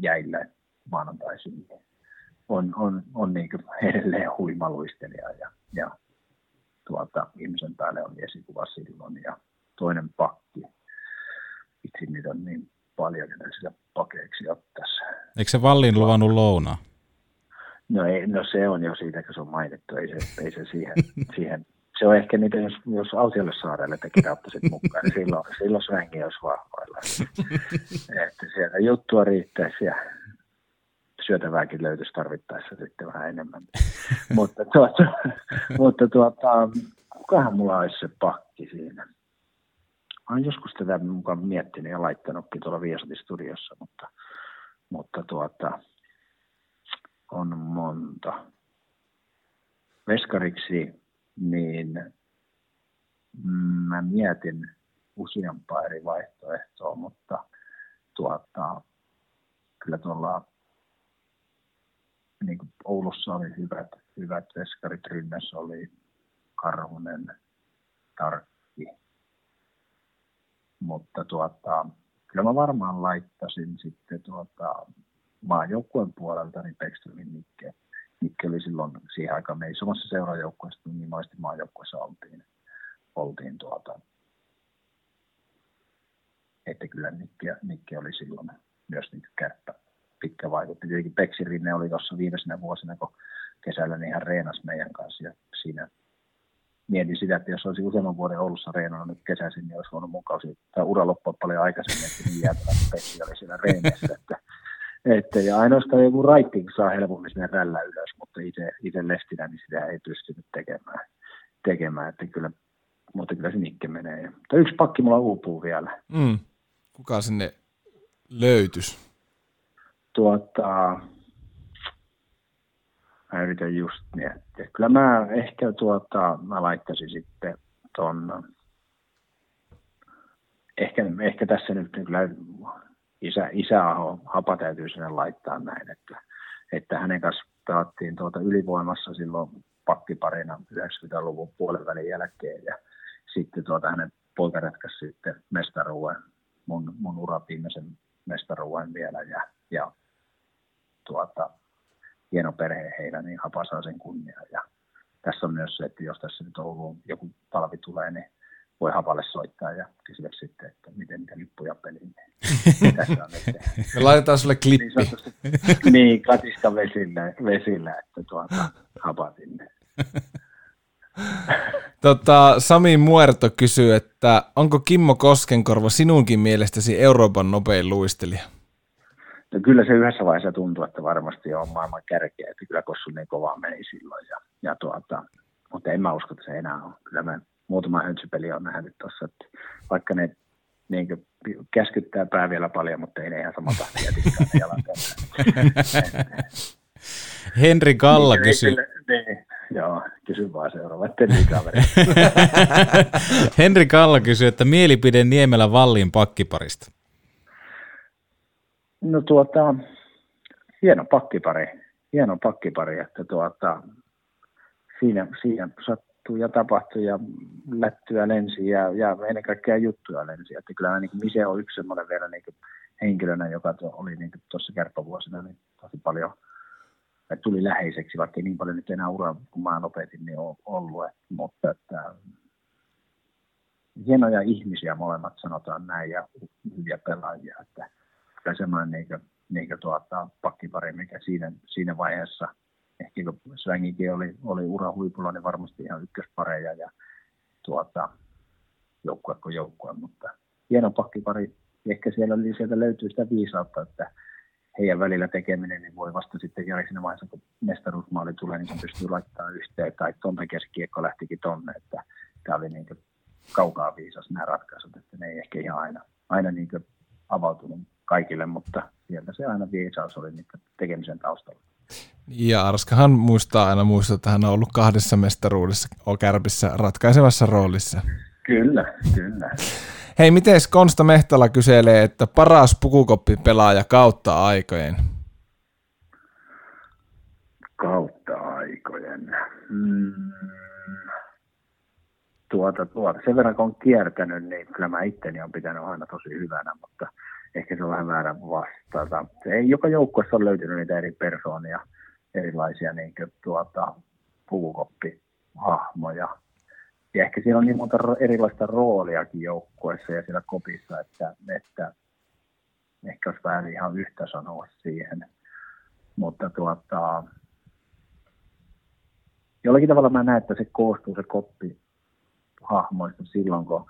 jäillä maanantaisin. On, on, on niin edelleen huimaluistelija ja, ja tuota, ihmisen päälle on esikuva silloin ja toinen pakki. Itse niitä on niin paljon, että sillä pakeiksi ottaisi. Eikö se Vallin luvannut lounaa? No, ei, no se on jo siitä, kun se on mainittu. Ei se, ei se siihen, siihen se on ehkä niitä, jos, jos Autiolle saarelle teki ottaisit mukaan, niin silloin, silloin svängi olisi vahvoilla. että siellä juttua riittäisi ja syötävääkin löytyisi tarvittaessa sitten vähän enemmän. mutta tuota, mutta tuota, kukahan mulla olisi se pakki siinä? Olen joskus tätä mukaan miettinyt ja laittanutkin tuolla Viasatin studiossa, mutta, mutta tuota, on monta. Veskariksi niin mä mietin useampaa eri vaihtoehtoa, mutta tuota, kyllä tuolla niin kuin Oulussa oli hyvät, hyvät veskarit, Rynnes oli Karhunen, Tarkki, mutta tuota, kyllä mä varmaan laittasin sitten tuota, maajoukkueen puolelta niin Beckströmin Nikke. Nikke oli silloin siihen aikaan me ei samassa seurajoukkueessa, niin noista maajoukkueessa oltiin, oltiin tuota, että kyllä Nikke, Nikke oli silloin myös niin kärppä pitkä vaikutti. Tietenkin Peksi Rinne oli tuossa viimeisenä vuosina, kun kesällä niin hän reenasi meidän kanssa ja siinä mietin sitä, että jos olisi useamman vuoden Oulussa reenannut nyt kesäisin, niin olisi voinut mukausi tai ura loppua paljon aikaisemmin, että niin jäätävä Peksi oli siinä reenessä. Että, että, ja ainoastaan joku raitting saa helpommin sinne rällä ylös, mutta itse, itse lestinä niin sitä ei pystynyt tekemään. tekemään että kyllä, mutta kyllä se nikke menee. Mutta yksi pakki mulla uupuu vielä. Mm. Kuka sinne löytys? Tuota, mä yritän just miettiä. Kyllä mä ehkä tuota, mä laittaisin sitten ton, ehkä, ehkä tässä nyt kyllä isä, isäaho hapa täytyy sinne laittaa näin, että, että hänen kanssa pelattiin tuota ylivoimassa silloin pakkiparina 90-luvun puolen välin jälkeen ja sitten tuota hänen poika ratkaisi sitten mestaruuden, mun, mun ura viimeisen mestaruuden vielä ja, ja tuota, hieno perhe heillä, niin hapa saa sen kunniaa. Ja tässä on myös se, että jos tässä nyt Ouluun joku talvi tulee, niin voi Hapalle soittaa ja kysyä sitten, että miten niitä lippuja peliin. Niin tässä on nyt Me laitetaan sulle klippi. Niin, niin katiska vesillä, vesillä että tuota, Hapa sinne. Tota, Sami Muerto kysyy, että onko Kimmo Koskenkorva sinunkin mielestäsi Euroopan nopein luistelija? No kyllä se yhdessä vaiheessa tuntuu, että varmasti on maailman kärkeä, että kyllä Kossu niin kovaa meni silloin. Ja, ja tuota, mutta en mä usko, että se enää on. Kyllä mä muutama höntsypeli on nähnyt tuossa, että vaikka ne niin kuin, käskyttää pää vielä paljon, mutta ei ne ihan sama tahtia Henri Kalla niin, kysyy. Niin, joo, kysy vaan seuraava, ettei niin kaveri. Henri Kalla kysyy, että mielipide Niemelä Vallin pakkiparista. No tuota, hieno pakkipari, hieno pakkipari, että tuota, siinä, siinä sattuu ja tapahtui ja lättyä lensi ja, ja ennen kaikkea juttuja lensi. Että kyllä niin Mise on yksi semmoinen vielä niin henkilönä, joka oli niin tuossa kärppävuosina niin tosi paljon että tuli läheiseksi, vaikka niin paljon nyt enää uraa, kun mä lopetin, niin on ollut. Että, mutta että, hienoja ihmisiä molemmat sanotaan näin ja hyviä pelaajia. Että, semmoinen niin kuin, niin kuin tuota, pakkipari, mikä siinä, siinä vaiheessa, ehkä kun Svängikin oli, oli ura huipulla, niin varmasti ihan ykköspareja ja tuota, joukkue kuin joukkue, mutta hieno pakkipari. Ehkä siellä oli, sieltä löytyy sitä viisautta, että heidän välillä tekeminen niin voi vasta sitten jälleen siinä vaiheessa, kun mestaruusmaali tulee, niin se pystyy laittamaan yhteen. Tai Tomme keskiekko lähtikin tonne, että tämä oli niin kaukaa viisas nämä ratkaisut, että ne ei ehkä ihan aina, aina niin avautunut kaikille, mutta sieltä se aina viisaus oli niin tekemisen taustalla. Ja Arskahan muistaa aina muistaa, että hän on ollut kahdessa mestaruudessa Kärpissä ratkaisevassa roolissa. Kyllä, kyllä. Hei, miten Konsta Mehtala kyselee, että paras pukukoppipelaaja kautta aikojen? Kautta aikojen. Mm. Tuota, tuota. Sen verran kun on kiertänyt, niin kyllä mä itteni on pitänyt aina tosi hyvänä, mutta ehkä se on vähän väärä vastata. Ei, joka joukkueessa on löytynyt niitä eri persoonia, erilaisia niin kuin, tuota, pukukoppihahmoja ja ehkä siellä on niin monta erilaista rooliakin joukkueessa ja siellä kopissa, että, että ehkä olisi vähän ihan yhtä sanoa siihen. Mutta tuota, jollakin tavalla mä näen, että se koostuu se koppi hahmoista silloin, kun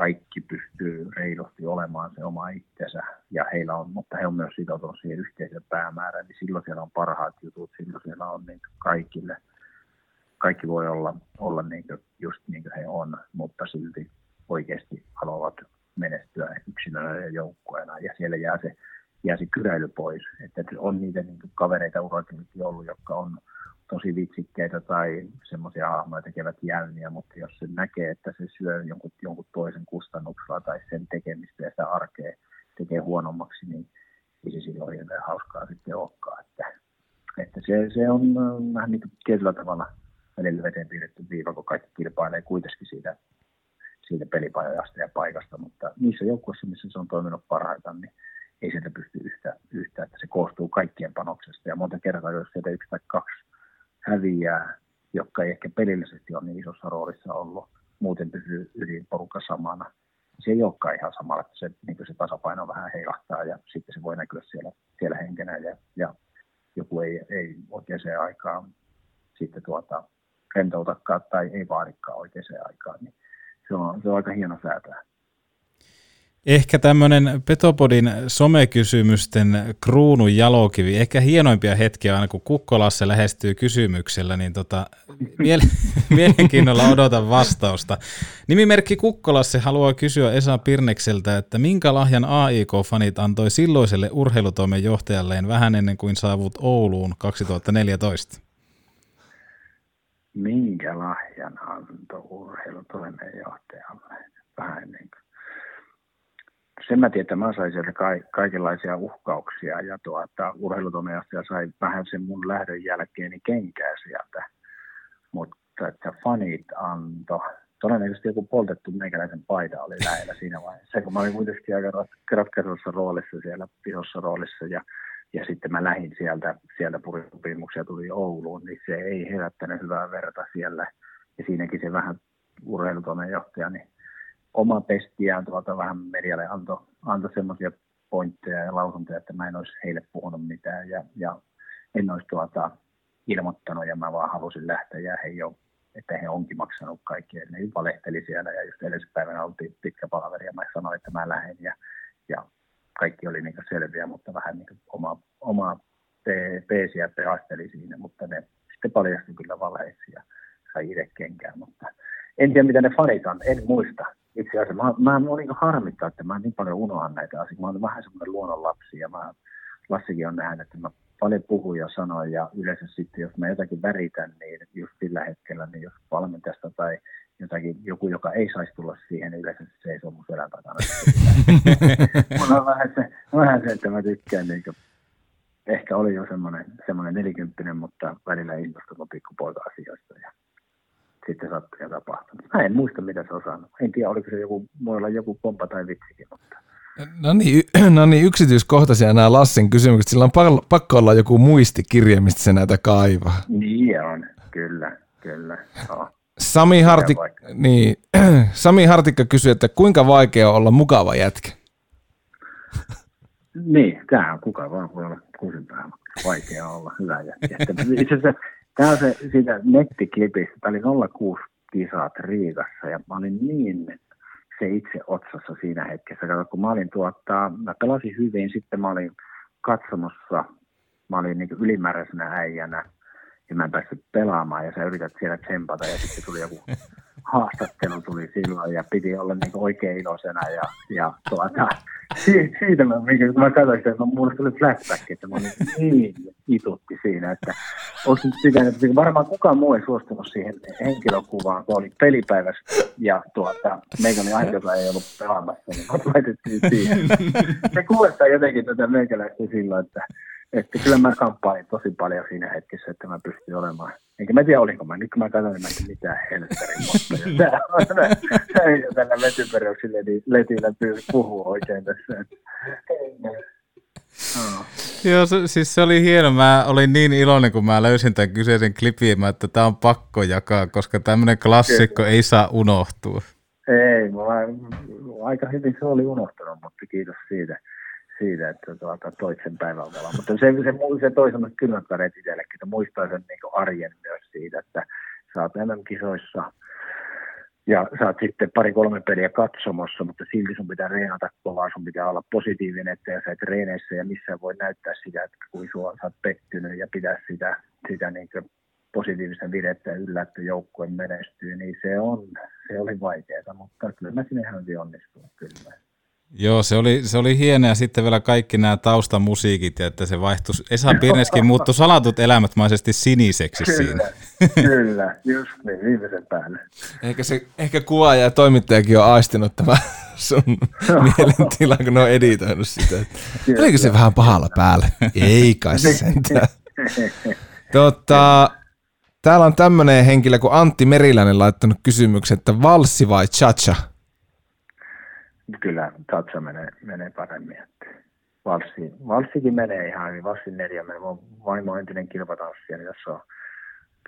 kaikki pystyy reilusti olemaan se oma itsensä ja heillä on, mutta he on myös sitoutunut siihen yhteisön päämäärään, niin silloin siellä on parhaat jutut, silloin siellä on niin kaikille – kaikki voi olla, olla niin kuin, just niin kuin he on, mutta silti oikeasti haluavat menestyä yksilönä ja joukkueena. Ja siellä jää se, jää se kyräily pois. Että on niitä niin kavereita urakillakin ollut, jotka on tosi vitsikkeitä tai semmoisia hahmoja tekevät jälniä, mutta jos se näkee, että se syö jonkun, jonkun toisen kustannuksella tai sen tekemistä ja sitä arkea tekee huonommaksi, niin ei se silloin hirveän hauskaa sitten olekaan. Että, että se, se on äh, vähän niin kuin tietyllä tavalla välillä veteen piirretty viiva, kun kaikki kilpailee kuitenkin siitä, siitä pelipajasta ja paikasta, mutta niissä joukkueissa, missä se on toiminut parhaiten, niin ei sieltä pysty yhtä, yhtä, että se koostuu kaikkien panoksesta. Ja monta kertaa, jos sieltä yksi tai kaksi häviää, jotka ei ehkä pelillisesti ole niin isossa roolissa ollut, muuten pysyy ydinporukka samana, se ei olekaan ihan samalla, että se, niin se tasapaino vähän heilahtaa ja sitten se voi näkyä siellä, siellä henkenä ja, ja joku ei, ei oikeaan aikaan sitten tuota, rentoutakaan tai ei vaadikaan oikeaan aikaan, niin se on, se on aika hieno säätää. Ehkä tämmöinen Petopodin somekysymysten kruunun jalokivi, ehkä hienoimpia hetkiä aina kun Kukkolasse lähestyy kysymyksellä, niin tota, mielenkiinnolla odotan vastausta. Nimimerkki Kukkolasse haluaa kysyä Esa Pirnekseltä, että minkä lahjan AIK-fanit antoi silloiselle urheilutoimen johtajalleen vähän ennen kuin saavut Ouluun 2014? minkä lahjan antoi urheilutoimenjohtajalle vähän ennen. Sen mä tiedän, että mä sain sieltä ka- kaikenlaisia uhkauksia ja tuota, urheilutoimenjohtaja sai vähän sen mun lähdön jälkeeni kenkää sieltä. Mutta että fanit anto, todennäköisesti joku poltettu meikäläisen paita oli lähellä siinä vaiheessa, kun mä olin kuitenkin aika ratkaisussa roolissa siellä isossa roolissa ja ja sitten mä lähdin sieltä, sieltä purisopimuksia tuli Ouluun, niin se ei herättänyt hyvää verta siellä. Ja siinäkin se vähän urheilutoimenjohtaja, niin oma pestiään tuolta vähän medialle antoi anto semmoisia pointteja ja lausuntoja, että mä en olisi heille puhunut mitään ja, ja en olisi tuota ilmoittanut ja mä vaan halusin lähteä ja he jo, että he onkin maksanut kaikki. Ne valehteli siellä ja just edellispäivänä oltiin pitkä palaveri ja mä sanoin, että mä lähden ja, ja kaikki oli niin selviä, mutta vähän niin oma, oma peesiä peasteli siinä, mutta ne sitten paljastui kyllä valeiksi ja sai itse kenkään, mutta en tiedä mitä ne fanit on, en muista. Itse asiassa mä, mä, mä niin harmittaa, että mä niin paljon unohan näitä asioita. Mä olen vähän semmoinen luonnonlapsi ja mä, Lassikin on nähnyt, että mä paljon puhun ja sanon ja yleensä sitten, jos mä jotakin väritän, niin just sillä hetkellä, niin jos valmentajasta tai jotakin, joku, joka ei saisi tulla siihen, niin yleensä se seisoo mun selän takana. Mulla on vähän se, vähän se, että mä tykkään niin kuin, ehkä oli jo semmoinen, semmoinen nelikymppinen, mutta välillä innostunut pikkupoika asioista ja sitten sattui ja tapahtui. Mä en muista, mitä se on saanut. En tiedä, oliko se joku, voi olla joku pompa tai vitsikin, mutta No niin, no niin, yksityiskohtaisia nämä Lassin kysymykset. Sillä on pakko olla joku muistikirja, mistä se näitä kaivaa. Niin on, kyllä, kyllä. Oh. Sami, Hartik, niin, Sami Hartikka kysyi, että kuinka vaikea on olla mukava jätkä? Niin, tämä on kuka vaan voi olla kuusinpäivä. Vaikea olla hyvä jätkä. Itse asiassa tämä on se siitä nettiklipistä, tämä oli 06 kisat Riikassa ja mä olin niin se itse otsassa siinä hetkessä. Kato, kun mä olin tuottaa, mä pelasin hyvin, sitten mä olin katsomossa, mä olin niin ylimääräisenä äijänä ja mä en päässyt pelaamaan ja sä yrität siellä tsempata ja sitten tuli joku haastattelu tuli silloin ja piti olla niin oikein iloisena ja, ja tuota, siitä, mä, kun mä katsoin sitä, että mulle tuli flashback, että mä olin niin itutti siinä, että olisi nyt pitänyt, että varmaan kukaan muu ei suostunut siihen henkilökuvaan, kun oli pelipäivässä ja tuota, meikä oli aina, joka ei ollut pelaamassa, niin laitettiin siihen. Se kuulostaa jotenkin tätä meikäläistä silloin, että että kyllä mä kamppailin tosi paljon siinä hetkessä, että mä pystyin olemaan. Enkä mä tiedä, olinko mä. Nyt kun mä katson, niin mä en mitään helverin mutta tällä vetyperjouksilla letillä puhua oikein tässä. Oh. Joo, se, siis se oli hieno. Mä olin niin iloinen, kun mä löysin tämän kyseisen klipin, että tämä on pakko jakaa, koska tämmöinen klassikko ei saa unohtua. Ei, mä, aika hyvin se oli unohtunut, mutta kiitos siitä siitä, että tuota, toit sen päivällä. Mutta se, se, se toi semmoiset kylmät väreet itsellekin, että muistaa sen niin arjen myös siitä, että sä oot MM-kisoissa ja sä oot sitten pari-kolme peliä katsomossa, mutta silti sun pitää reenata kovaa, sun pitää olla positiivinen, että sä et reeneissä ja missään voi näyttää sitä, että kuin sua, sä oot pettynyt ja pitää sitä, sitä niin positiivista virettä yllä, että joukkue menestyy, niin se on, se oli vaikeaa, mutta kyllä mä sinne ihan onnistunut kyllä. Joo, se oli, se oli hieno ja sitten vielä kaikki nämä taustamusiikit ja että se vaihtui. Esa Pirneskin muuttui salatut elämätmaisesti siniseksi kyllä, siinä. Kyllä, just niin, viimeisen päälle. Ehkä, se, ehkä kuvaaja ja toimittajakin on aistinut tämä sun mielentila, kun ne on editoinut sitä. Oliko se vähän pahalla päällä? Ei kai sentään. Tota, täällä on tämmöinen henkilö kuin Antti Meriläinen laittanut kysymyksen, että valssi vai cha-cha? Kyllä Tatsa menee, menee paremmin. Että valssi, valssikin menee ihan hyvin, valssin neljä menee. Mun vaimo on entinen kilpatanssija, niin tässä on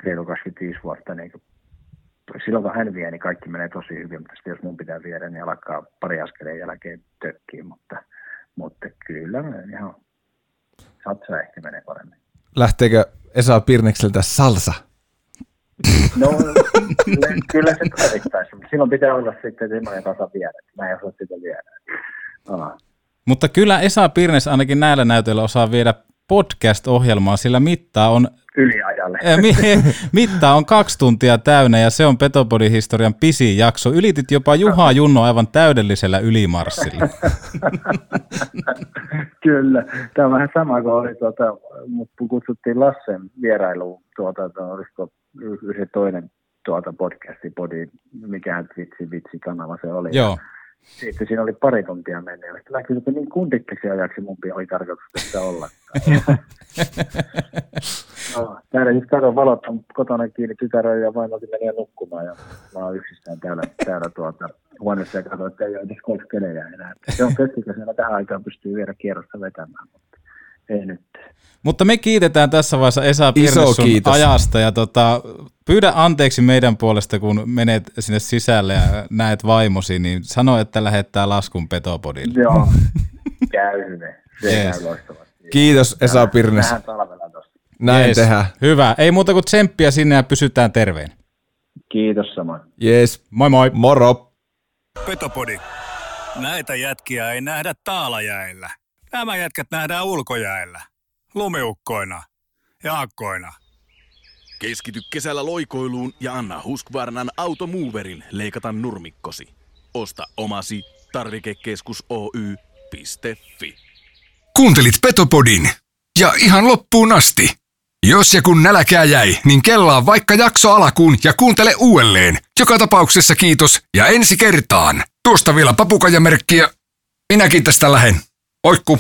reilu 25 vuotta. Niin silloin kun hän vie, niin kaikki menee tosi hyvin, mutta sitten jos mun pitää viedä, niin alkaa pari askeleen jälkeen tökkiä, mutta, mutta kyllä ihan Tatsa ehkä menee paremmin. Lähteekö Esa Pirnekseltä salsa? No kyllä se tarvittaisi, mutta silloin pitää olla sitten semmoinen, osaa viedä. Mä en osaa sitä viedä. Aha. Mutta kyllä Esa Pirnes ainakin näillä näytöillä osaa viedä podcast-ohjelmaa, sillä mittaa on yliajalle. Mitta on kaksi tuntia täynnä ja se on Petopodin historian pisin jakso. Ylitit jopa Juha Junno aivan täydellisellä ylimarssilla. Kyllä. Tämä on vähän sama kuin oli, tuota, mutta kutsuttiin Lassen vierailuun, tuota, olisiko se toinen tuota podcasti, podi, mikä vitsi, vitsi kanava se oli. Joo. Sitten siinä oli pari tuntia mennyt. Ja sitten näkyy, että niin kundikkisi ajaksi mun oli tarkoitus tässä olla. no, täällä siis katon valot on kotona kiinni tytärön ja vain meni nukkumaan. Ja mä oon yksistään täällä, täällä tuota, huoneessa ja katsoin, että ei ole edes golfkelejä enää. Se on keskikäisenä tähän aikaan pystyy vielä kierrosta vetämään, mutta ei nyt. Mutta me kiitetään tässä vaiheessa Esa Pirnes sun ajasta ja tota, pyydä anteeksi meidän puolesta, kun menet sinne sisälle ja näet vaimosi, niin sano, että lähettää laskun Petopodille. Joo, käy hyvin. Se yes. Kiitos Esa Pirnes. Näin yes. tehdään. Hyvä. Ei muuta kuin tsemppiä sinne ja pysytään terveen. Kiitos samoin. Yes. Moi moi. Moro. Petopodi. Näitä jätkiä ei nähdä taalajäillä. Nämä jätkät nähdään ulkojäillä lumiukkoina ja akkoina. Keskity kesällä loikoiluun ja anna Husqvarnan Automoverin leikata nurmikkosi. Osta omasi tarvikekeskus Oy.fi. Kuuntelit Petopodin ja ihan loppuun asti. Jos ja kun nälkää jäi, niin kellaa vaikka jakso alakuun ja kuuntele uudelleen. Joka tapauksessa kiitos ja ensi kertaan. Tuosta vielä papukajamerkkiä. Minäkin tästä lähen. Oikku!